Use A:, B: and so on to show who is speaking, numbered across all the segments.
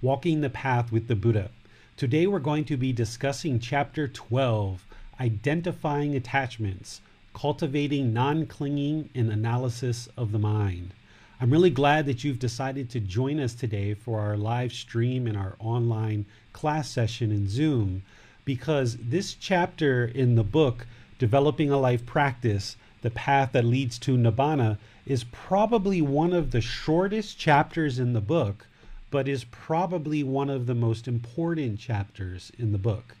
A: Walking the Path with the Buddha. Today we're going to be discussing Chapter 12 Identifying Attachments, Cultivating Non Clinging and Analysis of the Mind. I'm really glad that you've decided to join us today for our live stream and our online class session in Zoom because this chapter in the book, Developing a Life Practice, The Path That Leads to Nibbana, is probably one of the shortest chapters in the book but is probably one of the most important chapters in the book.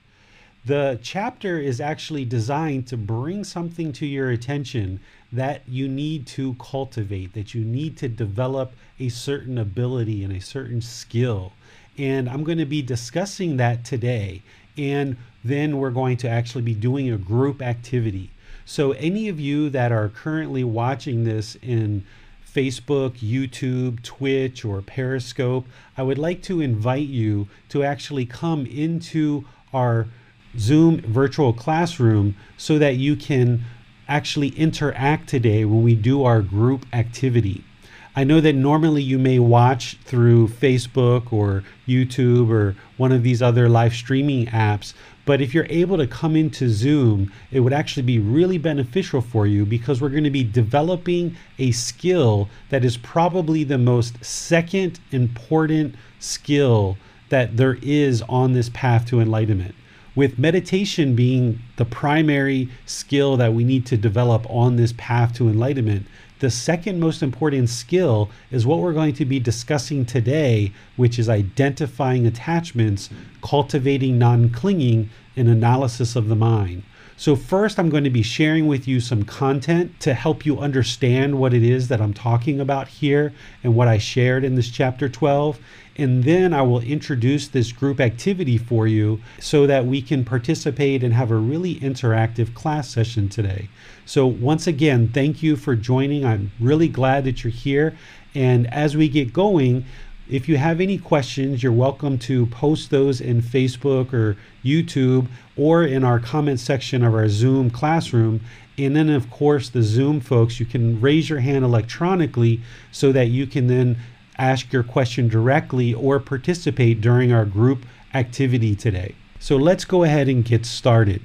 A: The chapter is actually designed to bring something to your attention that you need to cultivate, that you need to develop a certain ability and a certain skill. And I'm going to be discussing that today. And then we're going to actually be doing a group activity. So, any of you that are currently watching this in Facebook, YouTube, Twitch, or Periscope, I would like to invite you to actually come into our Zoom virtual classroom so that you can actually interact today when we do our group activity. I know that normally you may watch through Facebook or YouTube or one of these other live streaming apps, but if you're able to come into Zoom, it would actually be really beneficial for you because we're going to be developing a skill that is probably the most second important skill that there is on this path to enlightenment. With meditation being the primary skill that we need to develop on this path to enlightenment, the second most important skill is what we're going to be discussing today, which is identifying attachments, cultivating non clinging, and analysis of the mind. So, first, I'm going to be sharing with you some content to help you understand what it is that I'm talking about here and what I shared in this chapter 12. And then I will introduce this group activity for you so that we can participate and have a really interactive class session today. So, once again, thank you for joining. I'm really glad that you're here. And as we get going, if you have any questions, you're welcome to post those in Facebook or YouTube or in our comment section of our Zoom classroom. And then, of course, the Zoom folks, you can raise your hand electronically so that you can then ask your question directly or participate during our group activity today. So let's go ahead and get started.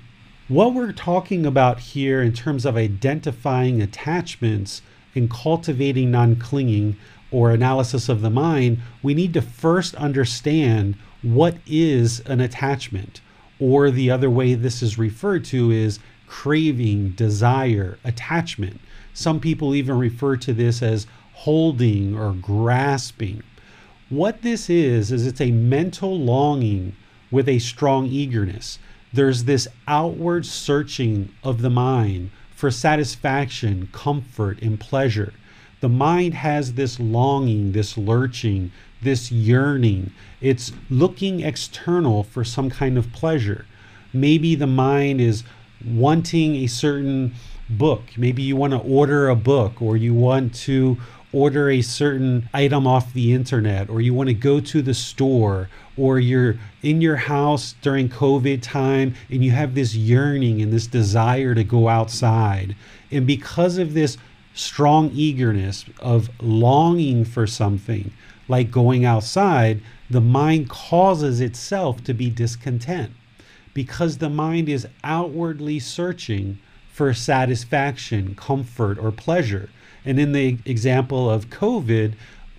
A: What we're talking about here in terms of identifying attachments and cultivating non clinging or analysis of the mind, we need to first understand what is an attachment. Or the other way this is referred to is craving, desire, attachment. Some people even refer to this as holding or grasping. What this is, is it's a mental longing with a strong eagerness. There's this outward searching of the mind for satisfaction, comfort, and pleasure. The mind has this longing, this lurching, this yearning. It's looking external for some kind of pleasure. Maybe the mind is wanting a certain book. Maybe you want to order a book or you want to order a certain item off the internet or you want to go to the store or you're in your house during COVID time and you have this yearning and this desire to go outside. And because of this strong eagerness of longing for something like going outside, the mind causes itself to be discontent because the mind is outwardly searching for satisfaction, comfort, or pleasure. And in the example of COVID,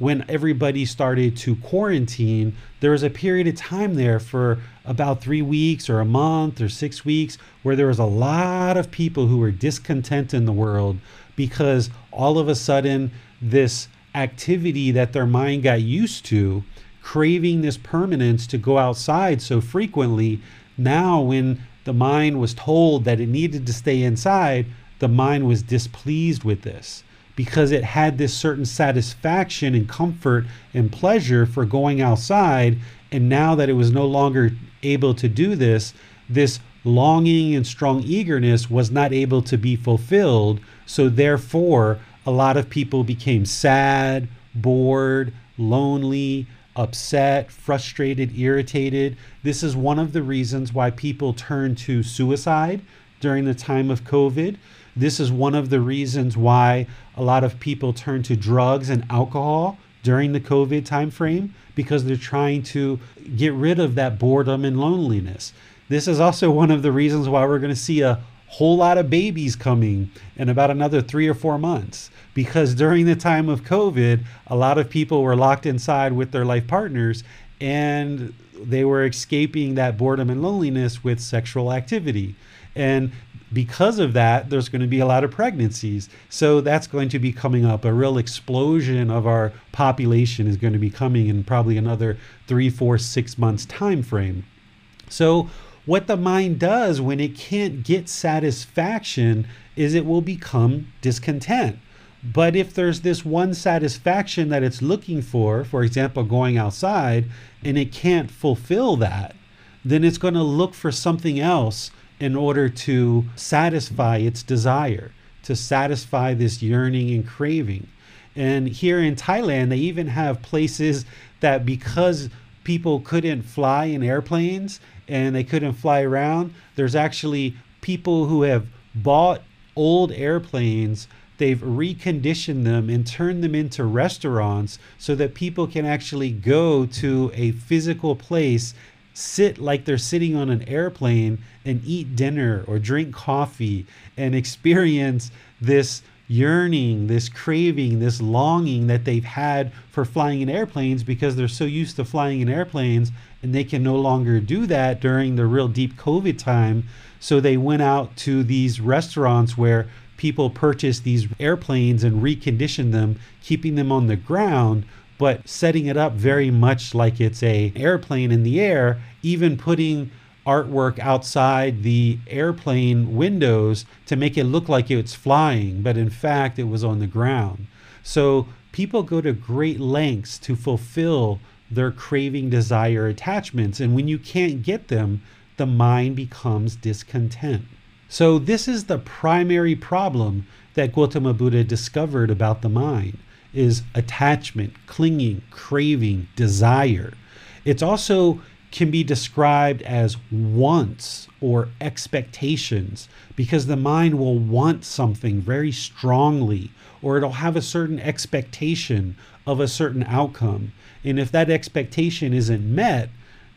A: when everybody started to quarantine, there was a period of time there for about three weeks or a month or six weeks where there was a lot of people who were discontent in the world because all of a sudden this activity that their mind got used to, craving this permanence to go outside so frequently, now when the mind was told that it needed to stay inside, the mind was displeased with this because it had this certain satisfaction and comfort and pleasure for going outside. And now that it was no longer able to do this, this longing and strong eagerness was not able to be fulfilled. So, therefore, a lot of people became sad, bored, lonely, upset, frustrated, irritated. This is one of the reasons why people turn to suicide during the time of COVID. This is one of the reasons why a lot of people turn to drugs and alcohol during the COVID timeframe because they're trying to get rid of that boredom and loneliness. This is also one of the reasons why we're going to see a whole lot of babies coming in about another three or four months because during the time of COVID, a lot of people were locked inside with their life partners and they were escaping that boredom and loneliness with sexual activity. And because of that, there's going to be a lot of pregnancies. So that's going to be coming up. A real explosion of our population is going to be coming in probably another three, four, six months time frame. So what the mind does when it can't get satisfaction is it will become discontent. But if there's this one satisfaction that it's looking for, for example, going outside, and it can't fulfill that, then it's going to look for something else in order to satisfy its desire, to satisfy this yearning and craving. And here in Thailand, they even have places that because people couldn't fly in airplanes and they couldn't fly around, there's actually people who have bought old airplanes they've reconditioned them and turned them into restaurants so that people can actually go to a physical place sit like they're sitting on an airplane and eat dinner or drink coffee and experience this yearning, this craving, this longing that they've had for flying in airplanes because they're so used to flying in airplanes and they can no longer do that during the real deep COVID time. So they went out to these restaurants where people purchased these airplanes and reconditioned them, keeping them on the ground but setting it up very much like it's a airplane in the air, even putting artwork outside the airplane windows to make it look like it's flying, but in fact it was on the ground. So people go to great lengths to fulfill their craving, desire, attachments. And when you can't get them, the mind becomes discontent. So, this is the primary problem that Gautama Buddha discovered about the mind is attachment, clinging, craving, desire. It's also can be described as wants or expectations because the mind will want something very strongly or it'll have a certain expectation of a certain outcome. And if that expectation isn't met,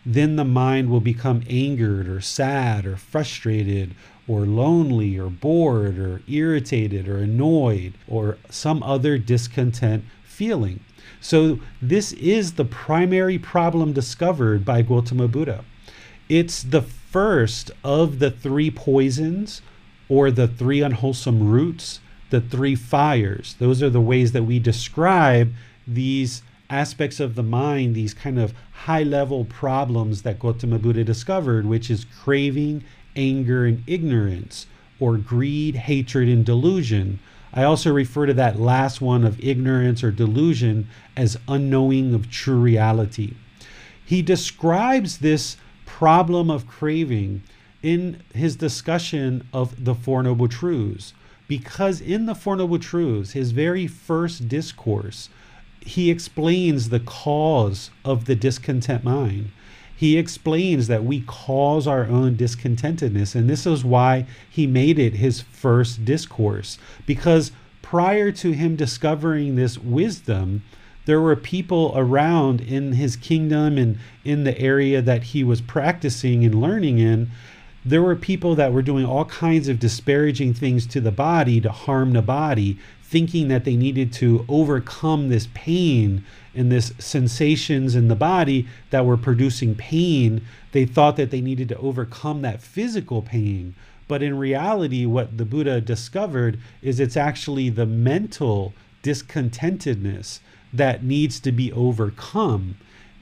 A: then the mind will become angered or sad or frustrated or lonely or bored or irritated or annoyed or some other discontent feeling. So, this is the primary problem discovered by Gautama Buddha. It's the first of the three poisons or the three unwholesome roots, the three fires. Those are the ways that we describe these aspects of the mind, these kind of high level problems that Gautama Buddha discovered, which is craving, anger, and ignorance, or greed, hatred, and delusion. I also refer to that last one of ignorance or delusion as unknowing of true reality. He describes this problem of craving in his discussion of the Four Noble Truths, because in the Four Noble Truths, his very first discourse, he explains the cause of the discontent mind he explains that we cause our own discontentedness. And this is why he made it his first discourse. Because prior to him discovering this wisdom, there were people around in his kingdom and in the area that he was practicing and learning in. There were people that were doing all kinds of disparaging things to the body to harm the body, thinking that they needed to overcome this pain and this sensations in the body that were producing pain. They thought that they needed to overcome that physical pain. But in reality, what the Buddha discovered is it's actually the mental discontentedness that needs to be overcome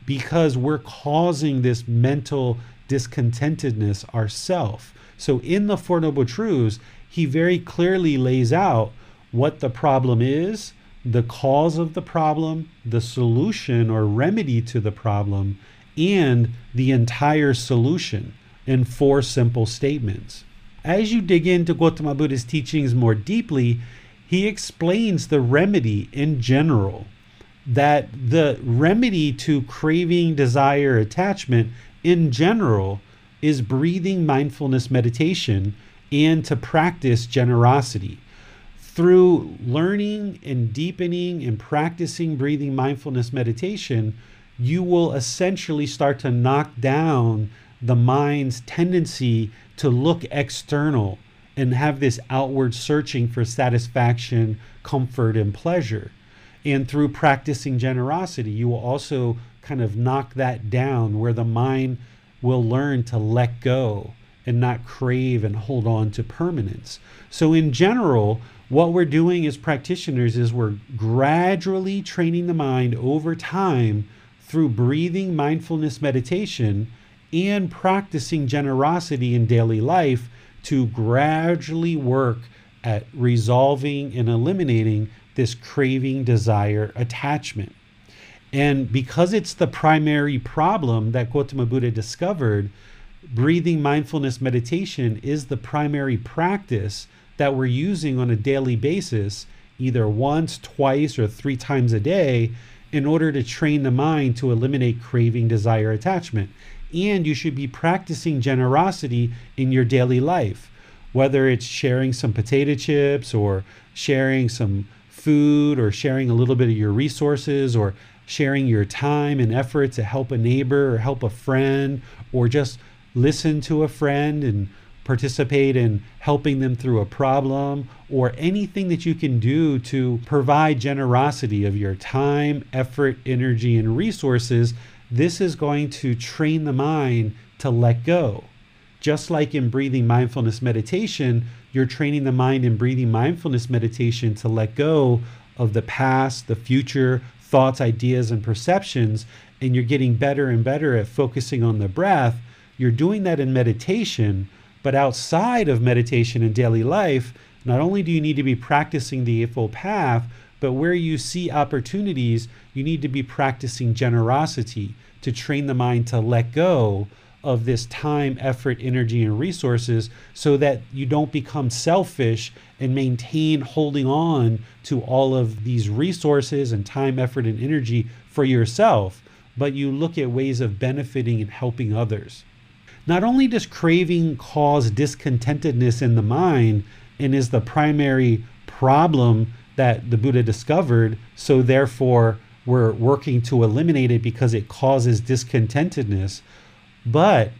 A: because we're causing this mental discontentedness ourself. So in the Four Noble Truths, he very clearly lays out what the problem is, the cause of the problem, the solution or remedy to the problem, and the entire solution in four simple statements. As you dig into Gautama Buddha's teachings more deeply, he explains the remedy in general that the remedy to craving, desire, attachment in general is breathing mindfulness meditation and to practice generosity. Through learning and deepening and practicing breathing mindfulness meditation, you will essentially start to knock down the mind's tendency to look external and have this outward searching for satisfaction, comfort, and pleasure. And through practicing generosity, you will also kind of knock that down where the mind will learn to let go and not crave and hold on to permanence. So, in general, what we're doing as practitioners is we're gradually training the mind over time through breathing mindfulness meditation and practicing generosity in daily life to gradually work at resolving and eliminating this craving, desire, attachment. And because it's the primary problem that Gautama Buddha discovered, breathing mindfulness meditation is the primary practice that we're using on a daily basis, either once, twice, or three times a day, in order to train the mind to eliminate craving, desire, attachment. And you should be practicing generosity in your daily life, whether it's sharing some potato chips or sharing some food or sharing a little bit of your resources or sharing your time and effort to help a neighbor or help a friend or just listen to a friend and participate in helping them through a problem or anything that you can do to provide generosity of your time, effort, energy, and resources, this is going to train the mind to let go. Just like in breathing mindfulness meditation, you're training the mind in breathing mindfulness meditation to let go of the past, the future, thoughts, ideas, and perceptions, and you're getting better and better at focusing on the breath. You're doing that in meditation, but outside of meditation and daily life, not only do you need to be practicing the Eightfold Path, but where you see opportunities, you need to be practicing generosity to train the mind to let go of this time, effort, energy, and resources so that you don't become selfish and maintain holding on to all of these resources and time, effort, and energy for yourself, but you look at ways of benefiting and helping others. Not only does craving cause discontentedness in the mind and is the primary problem that the Buddha discovered, so therefore we're working to eliminate it because it causes discontentedness but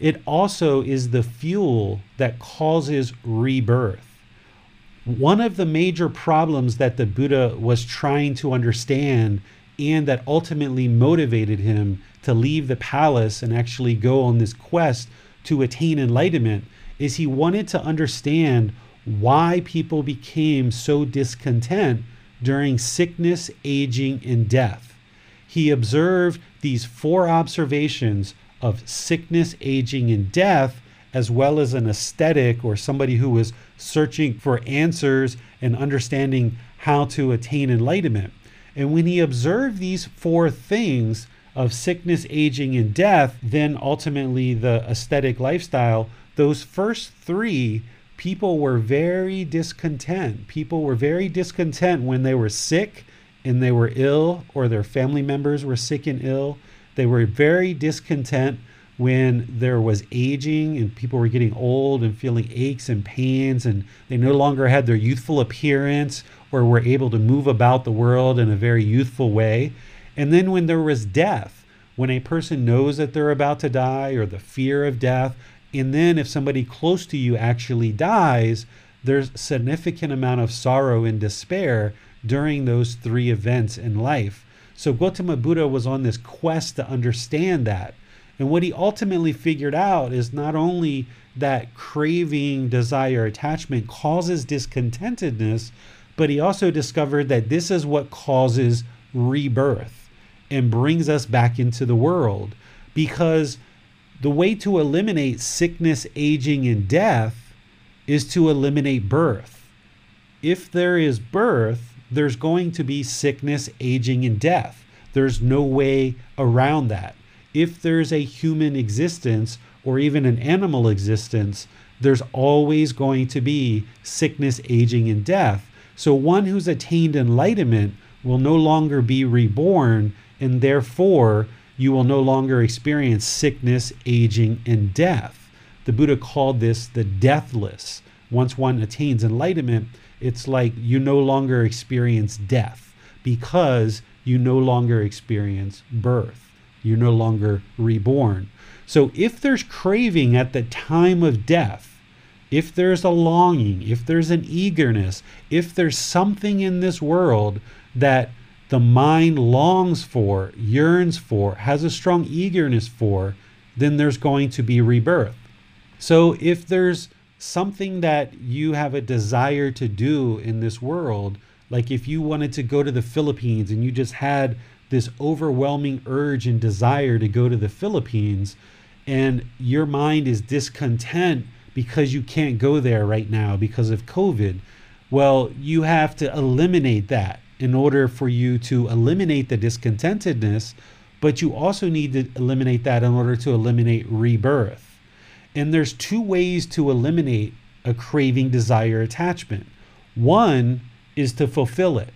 A: it also is the fuel that causes rebirth. One of the major problems that the Buddha was trying to understand and that ultimately motivated him to leave the palace and actually go on this quest to attain enlightenment is he wanted to understand why people became so discontent during sickness, aging, and death. He observed these four observations of sickness, aging, and death, as well as an ascetic or somebody who was searching for answers and understanding how to attain enlightenment. And when he observed these four things of sickness, aging, and death, then ultimately the ascetic lifestyle, those first three, people were very discontent. People were very discontent when they were sick and they were ill, or their family members were sick and ill they were very discontent when there was aging and people were getting old and feeling aches and pains and they no longer had their youthful appearance or were able to move about the world in a very youthful way. And then when there was death, when a person knows that they're about to die or the fear of death, and then if somebody close to you actually dies, there's significant amount of sorrow and despair during those three events in life. So Gautama Buddha was on this quest to understand that. And what he ultimately figured out is not only that craving, desire, attachment causes discontentedness, but he also discovered that this is what causes rebirth and brings us back into the world. Because the way to eliminate sickness, aging, and death is to eliminate birth. If there is birth, there's going to be sickness, aging, and death. There's no way around that. If there's a human existence or even an animal existence, there's always going to be sickness, aging, and death. So one who's attained enlightenment will no longer be reborn, and therefore you will no longer experience sickness, aging, and death. The Buddha called this the deathless. Once one attains enlightenment, it's like you no longer experience death because you no longer experience birth. You're no longer reborn. So if there's craving at the time of death, if there's a longing, if there's an eagerness, if there's something in this world that the mind longs for, yearns for, has a strong eagerness for, then there's going to be rebirth. So if there's something that you have a desire to do in this world, like if you wanted to go to the Philippines and you just had this overwhelming urge and desire to go to the Philippines, and your mind is discontent because you can't go there right now because of COVID, well, you have to eliminate that in order for you to eliminate the discontentedness, but you also need to eliminate that in order to eliminate rebirth. And there's two ways to eliminate a craving, desire, attachment. One is to fulfill it.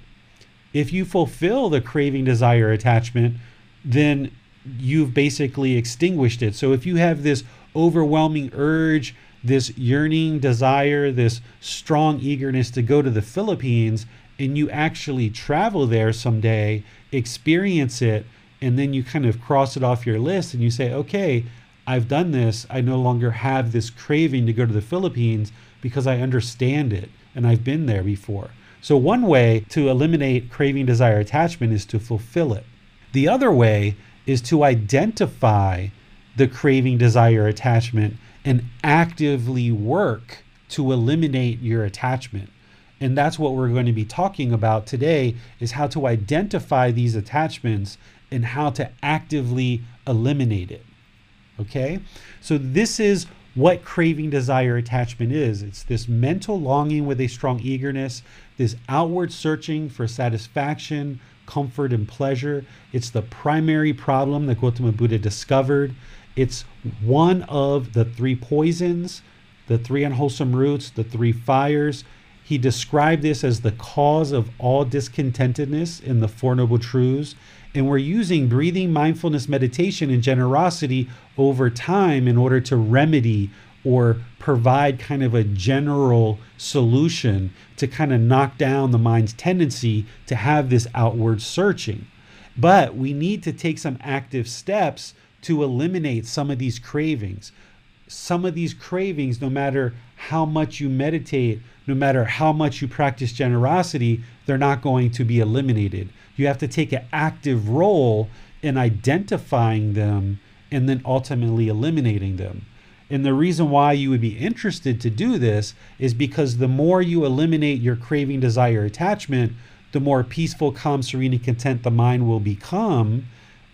A: If you fulfill the craving, desire, attachment, then you've basically extinguished it. So if you have this overwhelming urge, this yearning desire, this strong eagerness to go to the Philippines, and you actually travel there someday, experience it, and then you kind of cross it off your list and you say, okay, I've done this. I no longer have this craving to go to the Philippines because I understand it and I've been there before. So, one way to eliminate craving, desire, attachment is to fulfill it. The other way is to identify the craving, desire, attachment and actively work to eliminate your attachment. And that's what we're going to be talking about today is how to identify these attachments and how to actively eliminate it. Okay? So this is what craving, desire, attachment is. It's this mental longing with a strong eagerness, this outward searching for satisfaction, comfort, and pleasure. It's the primary problem that Gautama Buddha discovered. It's one of the three poisons, the three unwholesome roots, the three fires. He described this as the cause of all discontentedness in the Four Noble Truths. And we're using breathing, mindfulness, meditation, and generosity over time in order to remedy or provide kind of a general solution to kind of knock down the mind's tendency to have this outward searching. But we need to take some active steps to eliminate some of these cravings. Some of these cravings, no matter how much you meditate, no matter how much you practice generosity, they're not going to be eliminated. You have to take an active role in identifying them and then ultimately eliminating them. And the reason why you would be interested to do this is because the more you eliminate your craving, desire, attachment, the more peaceful, calm, serene, and content the mind will become,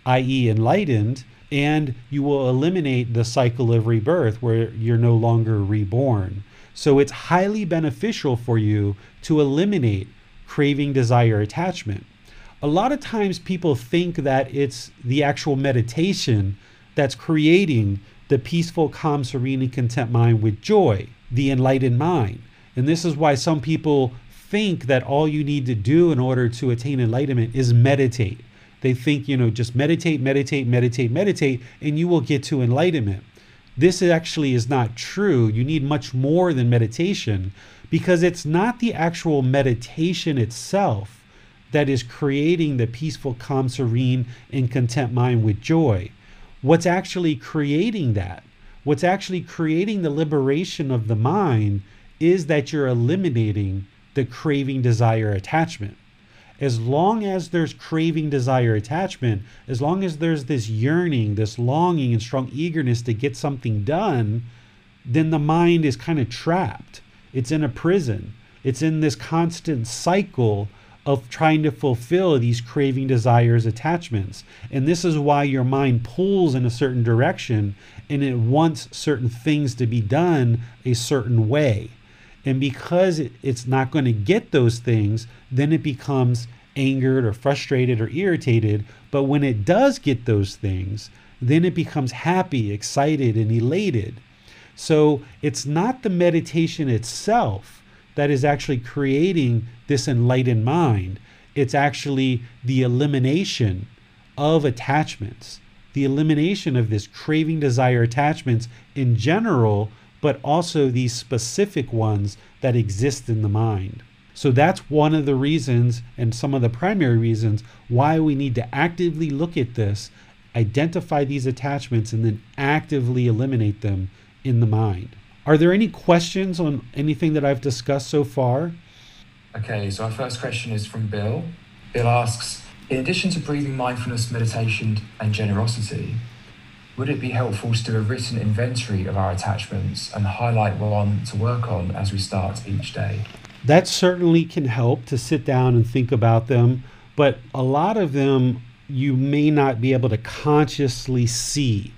A: i.e., enlightened, and you will eliminate the cycle of rebirth where you're no longer reborn. So it's highly beneficial for you to eliminate craving, desire, attachment. A lot of times people think that it's the actual meditation that's creating the peaceful, calm, serene, and content mind with joy, the enlightened mind. And this is why some people think that all you need to do in order to attain enlightenment is meditate. They think, you know, just meditate, meditate, meditate, meditate, and you will get to enlightenment. This actually is not true. You need much more than meditation because it's not the actual meditation itself that is creating the peaceful, calm, serene, and content mind with joy what's actually creating that, what's actually creating the liberation of the mind is that you're eliminating the craving, desire, attachment. As long as there's craving, desire, attachment, as long as there's this yearning, this longing, and strong eagerness to get something done, then the mind is kind of trapped. It's in a prison. It's in this constant cycle of trying to fulfill these craving, desires, attachments. And this is why your mind pulls in a certain direction and it wants certain things to be done a certain way. And because it's not going to get those things, then it becomes angered or frustrated or irritated. But when it does get those things, then it becomes happy, excited, and elated. So it's not the meditation itself that is actually creating this enlightened mind. It's actually the elimination of attachments, the elimination of this craving, desire, attachments in general, but also these specific ones that exist in the mind. So that's one of the reasons, and some of the primary reasons, why we need to actively look at this, identify these attachments, and then actively eliminate them in the mind. Are there any questions on anything that I've discussed so far?
B: Okay, so our first question is from Bill. Bill asks In addition to breathing mindfulness, meditation, and generosity, would it be helpful to do a written inventory of our attachments and highlight what one to work on as we start each day?
A: That certainly can help to sit down and think about them, but a lot of them you may not be able to consciously see.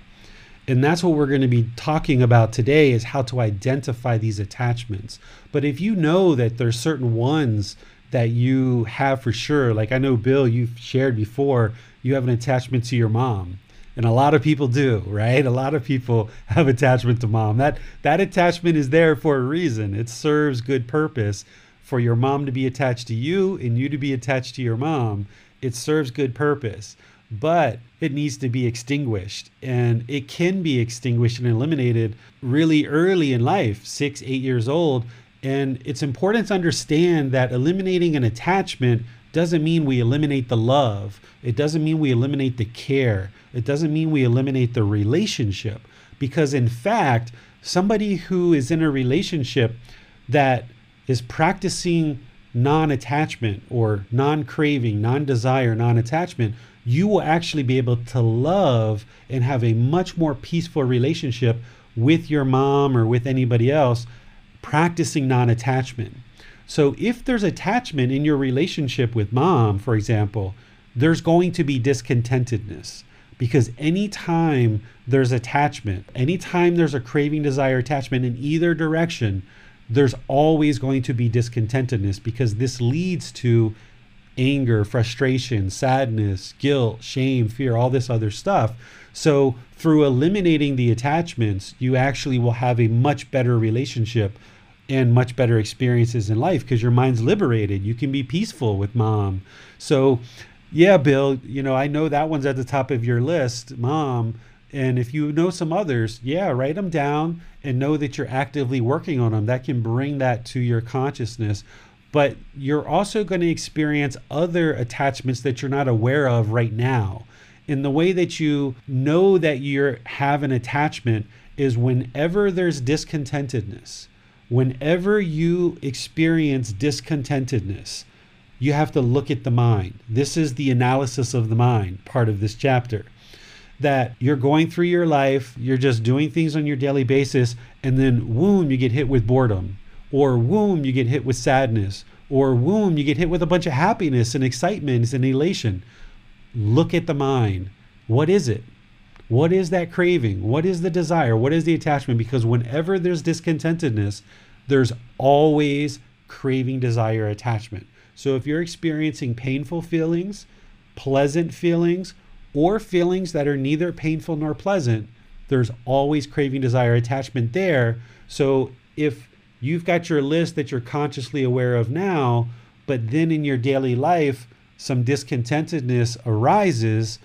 A: And that's what we're going to be talking about today is how to identify these attachments. But if you know that there's certain ones that you have for sure like i know bill you've shared before you have an attachment to your mom and a lot of people do right a lot of people have attachment to mom that that attachment is there for a reason it serves good purpose for your mom to be attached to you and you to be attached to your mom it serves good purpose but it needs to be extinguished. And it can be extinguished and eliminated really early in life, six, eight years old. And it's important to understand that eliminating an attachment doesn't mean we eliminate the love. It doesn't mean we eliminate the care. It doesn't mean we eliminate the relationship. Because in fact, somebody who is in a relationship that is practicing non attachment or non craving, non desire, non attachment you will actually be able to love and have a much more peaceful relationship with your mom or with anybody else practicing non attachment. So, if there's attachment in your relationship with mom, for example, there's going to be discontentedness because anytime there's attachment, anytime there's a craving, desire, attachment in either direction, there's always going to be discontentedness because this leads to anger, frustration, sadness, guilt, shame, fear, all this other stuff. So, through eliminating the attachments, you actually will have a much better relationship and much better experiences in life because your mind's liberated. You can be peaceful with mom. So, yeah, Bill, you know, I know that one's at the top of your list, mom. And if you know some others, yeah, write them down and know that you're actively working on them. That can bring that to your consciousness but you're also going to experience other attachments that you're not aware of right now. In the way that you know that you have an attachment is whenever there's discontentedness, whenever you experience discontentedness, you have to look at the mind. This is the analysis of the mind part of this chapter. That you're going through your life, you're just doing things on your daily basis, and then, boom, you get hit with boredom or womb you get hit with sadness or womb you get hit with a bunch of happiness and excitement and elation. Look at the mind. What is it? What is that craving? What is the desire? What is the attachment? Because whenever there's discontentedness there's always craving desire attachment so if you're experiencing painful feelings pleasant feelings or feelings that are neither painful nor pleasant there's always craving desire attachment there so if you've got your list that you're consciously aware of now, but then in your daily life, some discontentedness arises,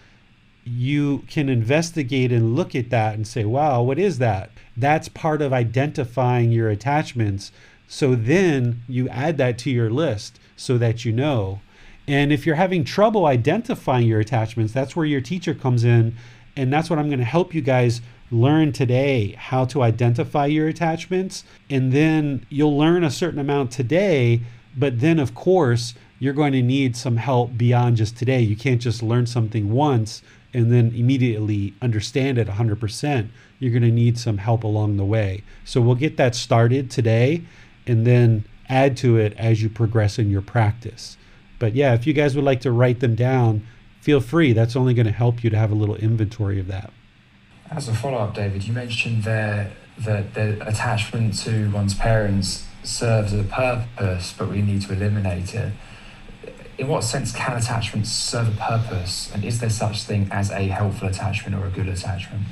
A: you can investigate and look at that and say, wow, what is that? That's part of identifying your attachments. So then you add that to your list so that you know. And if you're having trouble identifying your attachments, that's where your teacher comes in. And that's what I'm going to help you guys learn today how to identify your attachments, and then you'll learn a certain amount today. But then, of course, you're going to need some help beyond just today. You can't just learn something once and then immediately understand it 100%. You're going to need some help along the way. So we'll get that started today and then add to it as you progress in your practice. But yeah, if you guys would like to write them down, feel free. That's only going to help you to have a little inventory of that.
B: As a follow up, David, you mentioned there that the attachment to one's parents serves a purpose, but we need to eliminate it in what sense can attachments serve a purpose? And is there such thing as a helpful attachment or a good attachment?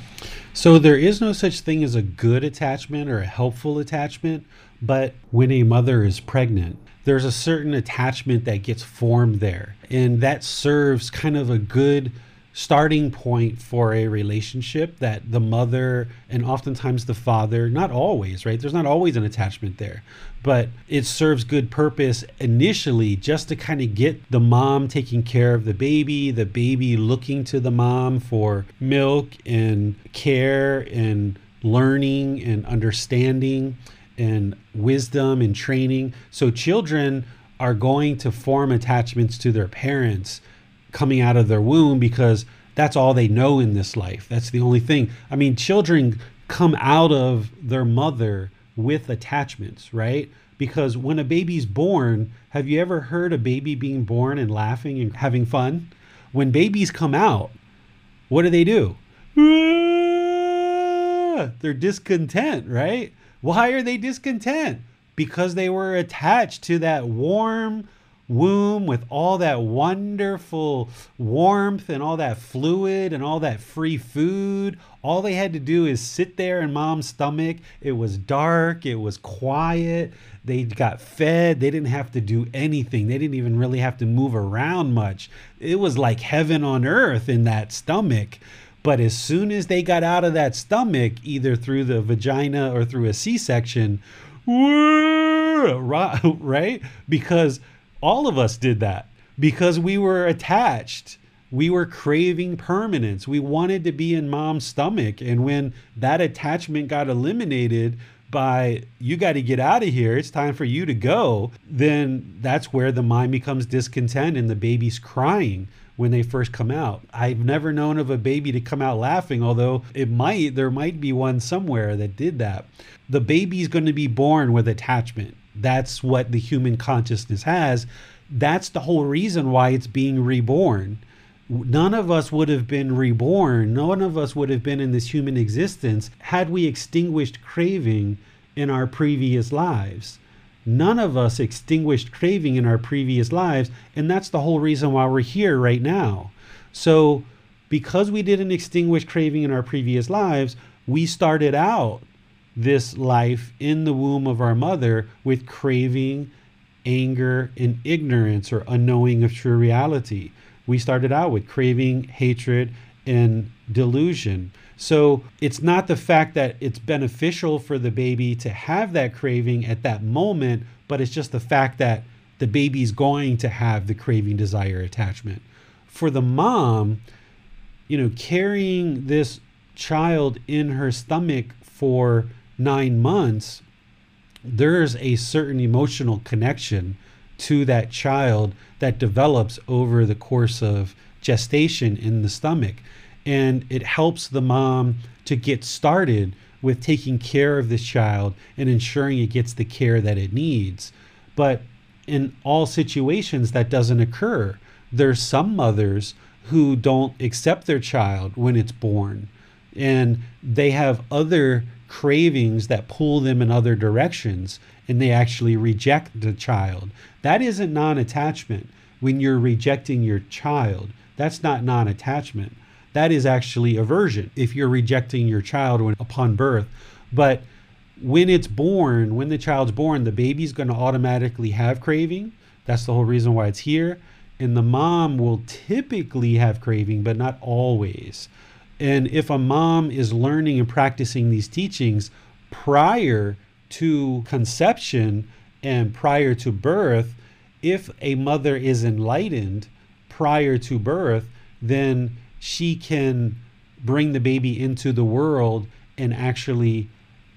A: So there is no such thing as a good attachment or a helpful attachment, but when a mother is pregnant, there's a certain attachment that gets formed there, and that serves kind of a good starting point for a relationship that the mother and oftentimes the father, not always, right? There's not always an attachment there, but it serves good purpose initially just to kind of get the mom taking care of the baby, the baby looking to the mom for milk and care and learning and understanding and wisdom and training. So children are going to form attachments to their parents coming out of their womb because that's all they know in this life. That's the only thing. I mean, children come out of their mother with attachments, right? Because when a baby's born, have you ever heard a baby being born and laughing and having fun? When babies come out, what do they do? They're discontent, right? Why are they discontent? Because they were attached to that warm, womb with all that wonderful warmth and all that fluid and all that free food. All they had to do is sit there in mom's stomach. It was dark, it was quiet. They got fed. They didn't have to do anything. They didn't even really have to move around much. It was like heaven on earth in that stomach. But as soon as they got out of that stomach, either through the vagina or through a C section, right? Because all of us did that because we were attached. We were craving permanence. We wanted to be in mom's stomach. And when that attachment got eliminated by, you got to get out of here, it's time for you to go, then that's where the mind becomes discontent and the baby's crying when they first come out. I've never known of a baby to come out laughing, although it might, there might be one somewhere that did that. The baby's going to be born with attachment. That's what the human consciousness has. That's the whole reason why it's being reborn. None of us would have been reborn. None of us would have been in this human existence had we extinguished craving in our previous lives. None of us extinguished craving in our previous lives. And that's the whole reason why we're here right now. So, because we didn't extinguish craving in our previous lives, we started out this life in the womb of our mother with craving, anger, and ignorance or unknowing of true reality. We started out with craving, hatred, and delusion. So it's not the fact that it's beneficial for the baby to have that craving at that moment, but it's just the fact that the baby's going to have the craving, desire, attachment. For the mom, you know, carrying this child in her stomach for nine months, there's a certain emotional connection to that child that develops over the course of gestation in the stomach. And it helps the mom to get started with taking care of this child and ensuring it gets the care that it needs. But in all situations, that doesn't occur. There's some mothers who don't accept their child when it's born, and they have other cravings that pull them in other directions and they actually reject the child. That isn't non attachment when you're rejecting your child. That's not non attachment. That is actually aversion if you're rejecting your child when, upon birth. But when it's born, when the child's born, the baby's going to automatically have craving. That's the whole reason why it's here. And the mom will typically have craving, but not always. And if a mom is learning and practicing these teachings prior to conception and prior to birth, if a mother is enlightened prior to birth, then she can bring the baby into the world and actually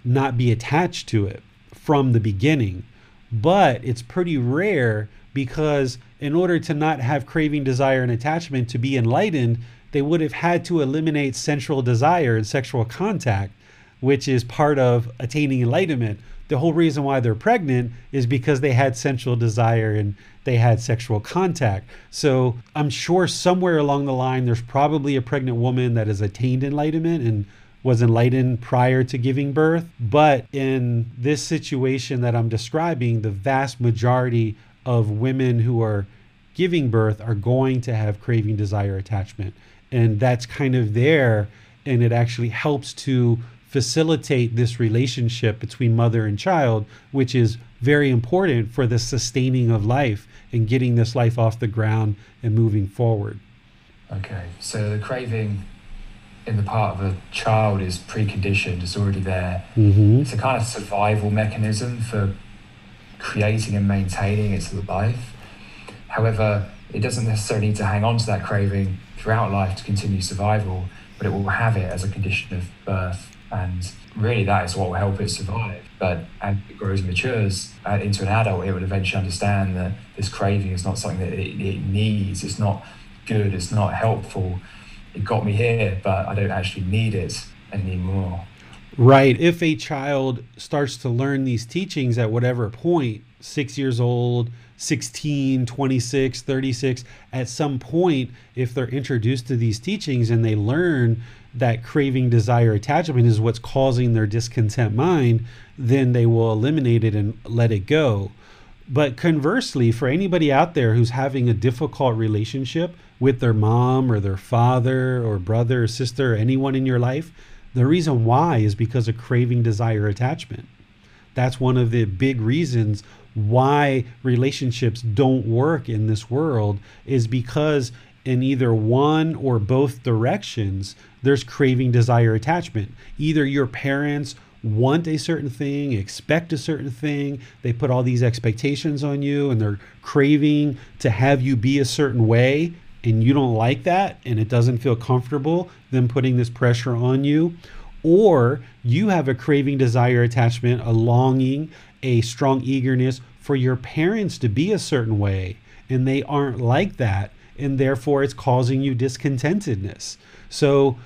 A: not be attached to it from the beginning. But it's pretty rare because in order to not have craving, desire, and attachment to be enlightened, they would have had to eliminate sensual desire and sexual contact, which is part of attaining enlightenment. The whole reason why they're pregnant is because they had sensual desire and they had sexual contact. So I'm sure somewhere along the line, there's probably a pregnant woman that has attained enlightenment and was enlightened prior to giving birth. But in this situation that I'm describing, the vast majority of women who are giving birth are going to have craving, desire, attachment. And that's kind of there. And it actually helps to facilitate this relationship between mother and child, which is very important for the sustaining of life and getting this life off the ground and moving forward.
B: Okay, so the craving in the part of a child is preconditioned, it's already there.
A: Mm-hmm.
B: It's a kind of survival mechanism for creating and maintaining its life. However, it doesn't necessarily need to hang on to that craving throughout life to continue survival, but it will have it as a condition of birth. And really, that is what will help it survive. But as it grows and matures uh, into an adult, it will eventually understand that this craving is not something that it, it needs, it's not good, it's not helpful. It got me here, but I don't actually need it anymore.
A: Right. If a child starts to learn these teachings at whatever point, six years old, 16, 26, 36, at some point, if they're introduced to these teachings and they learn that craving, desire, attachment is what's causing their discontent mind, then they will eliminate it and let it go. But conversely, for anybody out there who's having a difficult relationship with their mom or their father or brother or sister or anyone in your life, the reason why is because of craving, desire, attachment. That's one of the big reasons why relationships don't work in this world is because in either one or both directions, there's craving, desire, attachment. Either your parents want a certain thing, expect a certain thing, they put all these expectations on you, and they're craving to have you be a certain way, and you don't like that, and it doesn't feel comfortable, them putting this pressure on you. Or you have a craving, desire, attachment, a longing, a strong eagerness for your parents to be a certain way, and they aren't like that, and therefore it's causing you discontentedness. So,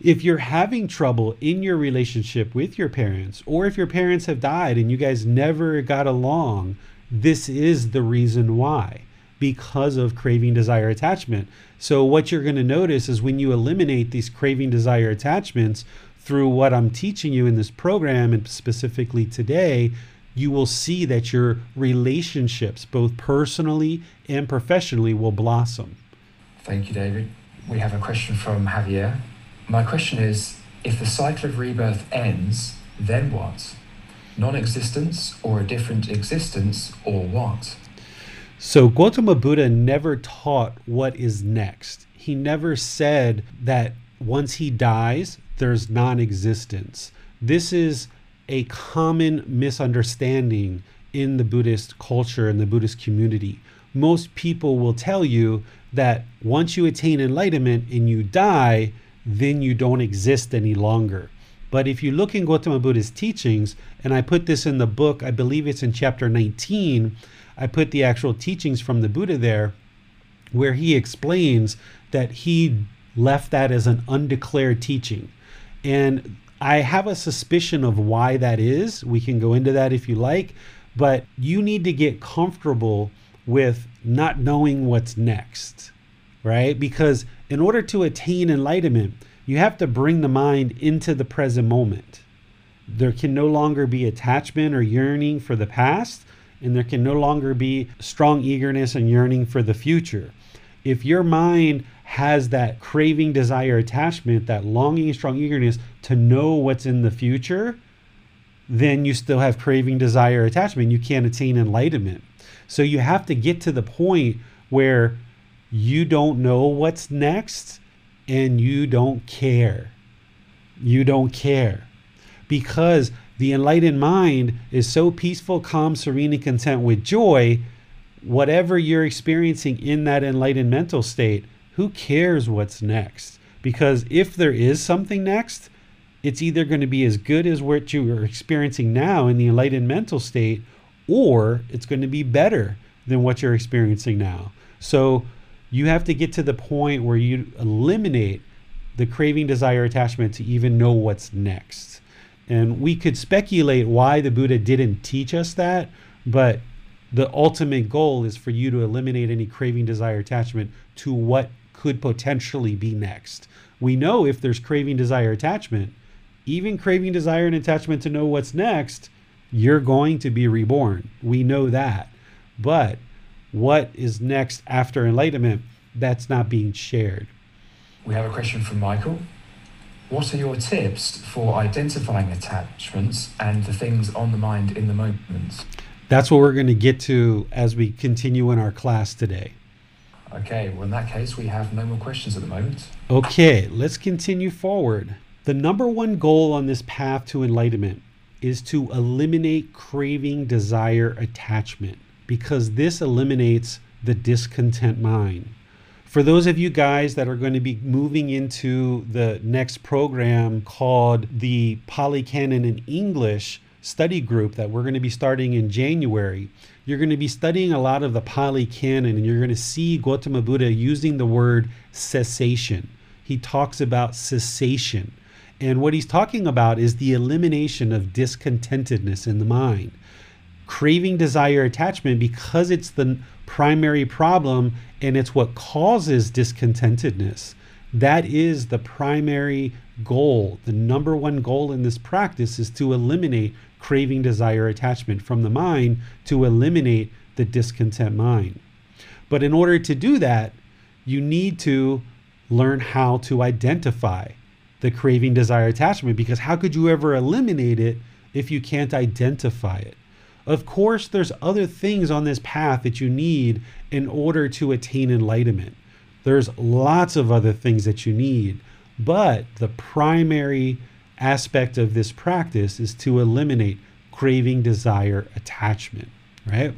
A: if you're having trouble in your relationship with your parents, or if your parents have died and you guys never got along, this is the reason why because of craving, desire, attachment. So, what you're going to notice is when you eliminate these craving, desire, attachments through what I'm teaching you in this program, and specifically today, you will see that your relationships, both personally and professionally, will blossom.
B: Thank you, David. We have a question from Javier. My question is if the cycle of rebirth ends, then what? Non existence or a different existence or what?
A: So Gautama Buddha never taught what is next. He never said that once he dies, there's non existence. This is a common misunderstanding in the Buddhist culture and the Buddhist community. Most people will tell you that once you attain enlightenment and you die, then you don't exist any longer. But if you look in Gautama Buddha's teachings, and I put this in the book, I believe it's in chapter 19, I put the actual teachings from the Buddha there, where he explains that he left that as an undeclared teaching. And I have a suspicion of why that is. We can go into that if you like, but you need to get comfortable with not knowing what's next, right? Because in order to attain enlightenment, you have to bring the mind into the present moment. There can no longer be attachment or yearning for the past, and there can no longer be strong eagerness and yearning for the future. If your mind has that craving, desire, attachment, that longing, strong eagerness to know what's in the future, then you still have craving, desire, attachment. You can't attain enlightenment. So you have to get to the point where you don't know what's next and you don't care. You don't care. Because the enlightened mind is so peaceful, calm, serene, and content with joy. Whatever you're experiencing in that enlightened mental state, who cares what's next? Because if there is something next, it's either going to be as good as what you are experiencing now in the enlightened mental state, or it's going to be better than what you're experiencing now. So you have to get to the point where you eliminate the craving, desire, attachment to even know what's next. And we could speculate why the Buddha didn't teach us that, but the ultimate goal is for you to eliminate any craving, desire, attachment to what could potentially be next. We know if there's craving, desire, attachment, even craving, desire, and attachment to know what's next, you're going to be reborn. We know that. But what is next after enlightenment, that's not being shared.
B: We have a question from Michael. What are your tips for identifying attachments and the things on the mind in the moment?
A: That's what we're going to get to as we continue in our class today.
B: Okay, well, in that case, we have no more questions at the moment.
A: Okay, let's continue forward. The number one goal on this path to enlightenment is to eliminate craving, desire, attachment, because this eliminates the discontent mind. For those of you guys that are going to be moving into the next program called the Pali Canon in English study group that we're going to be starting in January, you're going to be studying a lot of the Pali Canon and you're going to see Gautama Buddha using the word cessation. He talks about cessation. And what he's talking about is the elimination of discontentedness in the mind. Craving, desire, attachment, because it's the primary problem and it's what causes discontentedness. That is the primary goal. The number one goal in this practice is to eliminate craving, desire, attachment from the mind to eliminate the discontent mind. But in order to do that, you need to learn how to identify the craving, desire, attachment, because how could you ever eliminate it if you can't identify it? Of course, there's other things on this path that you need in order to attain enlightenment. There's lots of other things that you need, but the primary aspect of this practice is to eliminate craving, desire, attachment, right?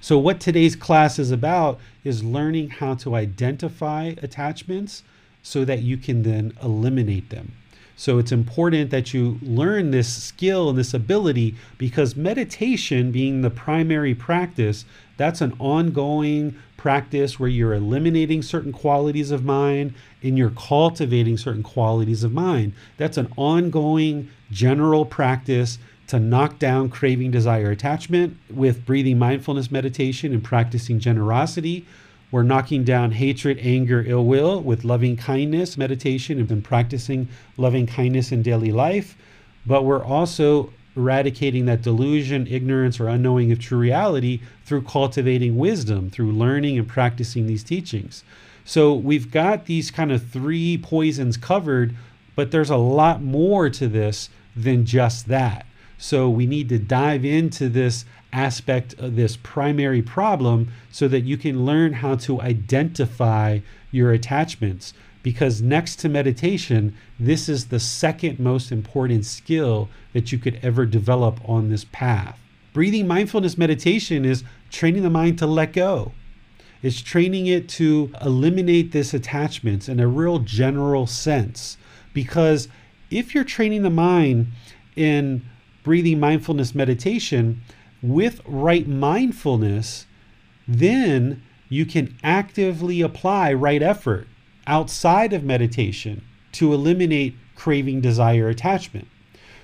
A: So, what today's class is about is learning how to identify attachments so that you can then eliminate them. So, it's important that you learn this skill and this ability because meditation, being the primary practice, that's an ongoing practice where you're eliminating certain qualities of mind and you're cultivating certain qualities of mind. That's an ongoing general practice to knock down craving, desire, attachment with breathing mindfulness meditation and practicing generosity. We're knocking down hatred, anger, ill will with loving kindness meditation and practicing loving kindness in daily life. But we're also eradicating that delusion, ignorance, or unknowing of true reality through cultivating wisdom, through learning and practicing these teachings. So we've got these kind of three poisons covered, but there's a lot more to this than just that. So we need to dive into this aspect of this primary problem so that you can learn how to identify your attachments. Because next to meditation, this is the second most important skill that you could ever develop on this path. Breathing mindfulness meditation is training the mind to let go. It's training it to eliminate this attachments in a real general sense. Because if you're training the mind in breathing mindfulness meditation with right mindfulness, then you can actively apply right effort outside of meditation to eliminate craving, desire, attachment.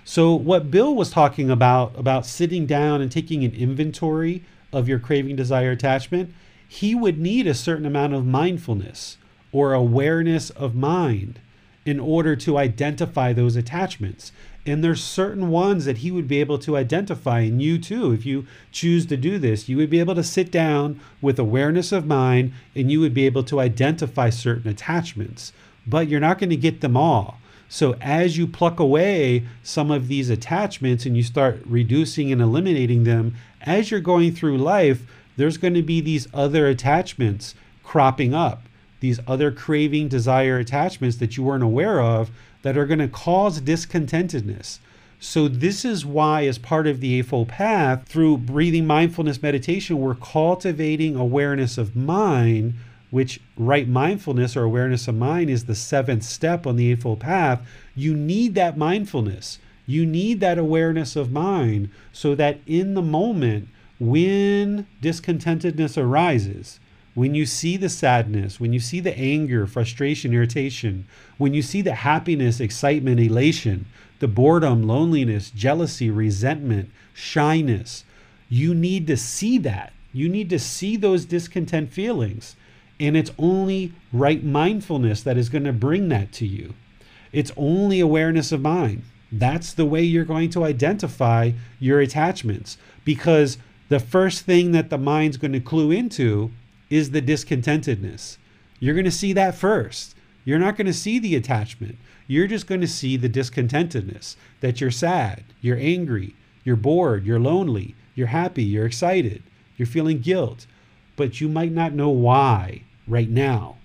A: So, what Bill was talking about, about sitting down and taking an inventory of your craving, desire, attachment, he would need a certain amount of mindfulness or awareness of mind in order to identify those attachments. And there's certain ones that he would be able to identify, and you too, if you choose to do this, you would be able to sit down with awareness of mind and you would be able to identify certain attachments, but you're not going to get them all. So, as you pluck away some of these attachments and you start reducing and eliminating them, as you're going through life, there's going to be these other attachments cropping up, these other craving, desire attachments that you weren't aware of that are going to cause discontentedness. So, this is why, as part of the Eightfold Path, through breathing mindfulness meditation, we're cultivating awareness of mind which right mindfulness or awareness of mind is the seventh step on the Eightfold Path, you need that mindfulness. You need that awareness of mind so that in the moment, when discontentedness arises, when you see the sadness, when you see the anger, frustration, irritation, when you see the happiness, excitement, elation, the boredom, loneliness, jealousy, resentment, shyness, you need to see that. You need to see those discontent feelings. And it's only right mindfulness that is going to bring that to you. It's only awareness of mind. That's the way you're going to identify your attachments because the first thing that the mind's going to clue into is the discontentedness. You're going to see that first. You're not going to see the attachment. You're just going to see the discontentedness that you're sad, you're angry, you're bored, you're lonely, you're happy, you're excited, you're feeling guilt, but you might not know why right now.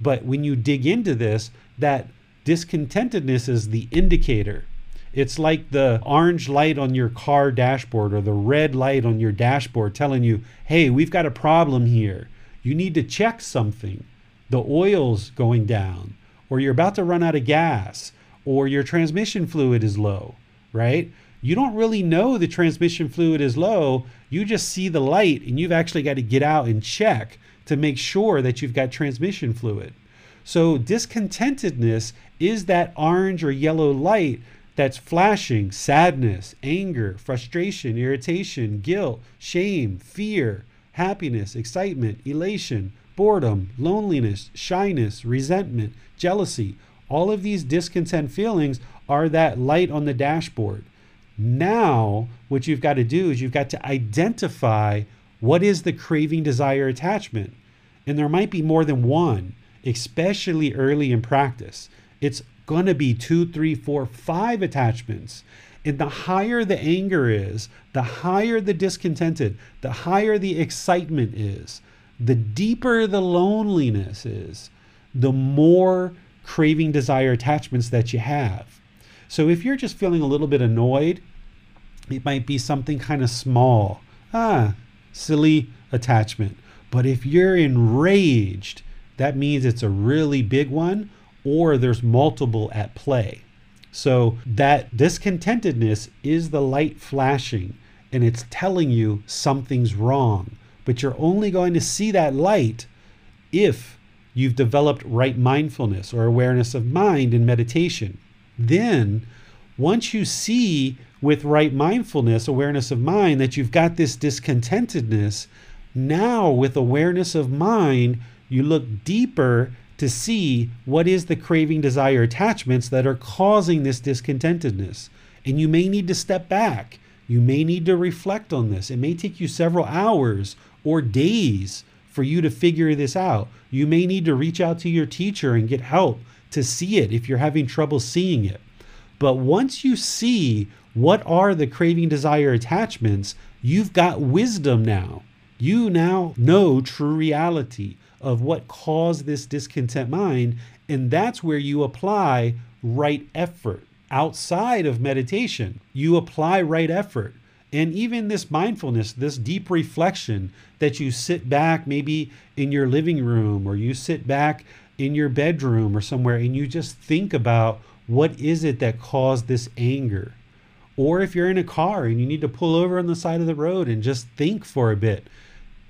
A: But when you dig into this, that discontentedness is the indicator. It's like the orange light on your car dashboard or the red light on your dashboard telling you, hey, we've got a problem here. You need to check something. The oil's going down, or you're about to run out of gas, or your transmission fluid is low, right? You don't really know the transmission fluid is low. You just see the light, and you've actually got to get out and check to make sure that you've got transmission fluid. So, discontentedness is that orange or yellow light that's flashing sadness, anger, frustration, irritation, guilt, shame, fear, happiness, excitement, elation, boredom, loneliness, shyness, resentment, jealousy. All of these discontent feelings are that light on the dashboard. Now, what you've got to do is you've got to identify what is the craving, desire, attachment. And there might be more than one, especially early in practice. It's going to be two, three, four, five attachments. And the higher the anger is, the higher the discontented, the higher the excitement is, the deeper the loneliness is, the more craving, desire, attachments that you have. So if you're just feeling a little bit annoyed, it might be something kind of small. Ah, silly attachment. But if you're enraged, that means it's a really big one or there's multiple at play. So that discontentedness is the light flashing and it's telling you something's wrong. But you're only going to see that light if you've developed right mindfulness or awareness of mind in meditation. Then, once you see with right mindfulness, awareness of mind, that you've got this discontentedness, now with awareness of mind, you look deeper to see what is the craving, desire, attachments that are causing this discontentedness. And you may need to step back. You may need to reflect on this. It may take you several hours or days for you to figure this out. You may need to reach out to your teacher and get help to see it if you're having trouble seeing it. But once you see what are the craving, desire, attachments, you've got wisdom now. You now know true reality of what caused this discontent mind. And that's where you apply right effort. Outside of meditation, you apply right effort. And even this mindfulness, this deep reflection that you sit back maybe in your living room or you sit back in your bedroom or somewhere and you just think about what is it that caused this anger. Or if you're in a car and you need to pull over on the side of the road and just think for a bit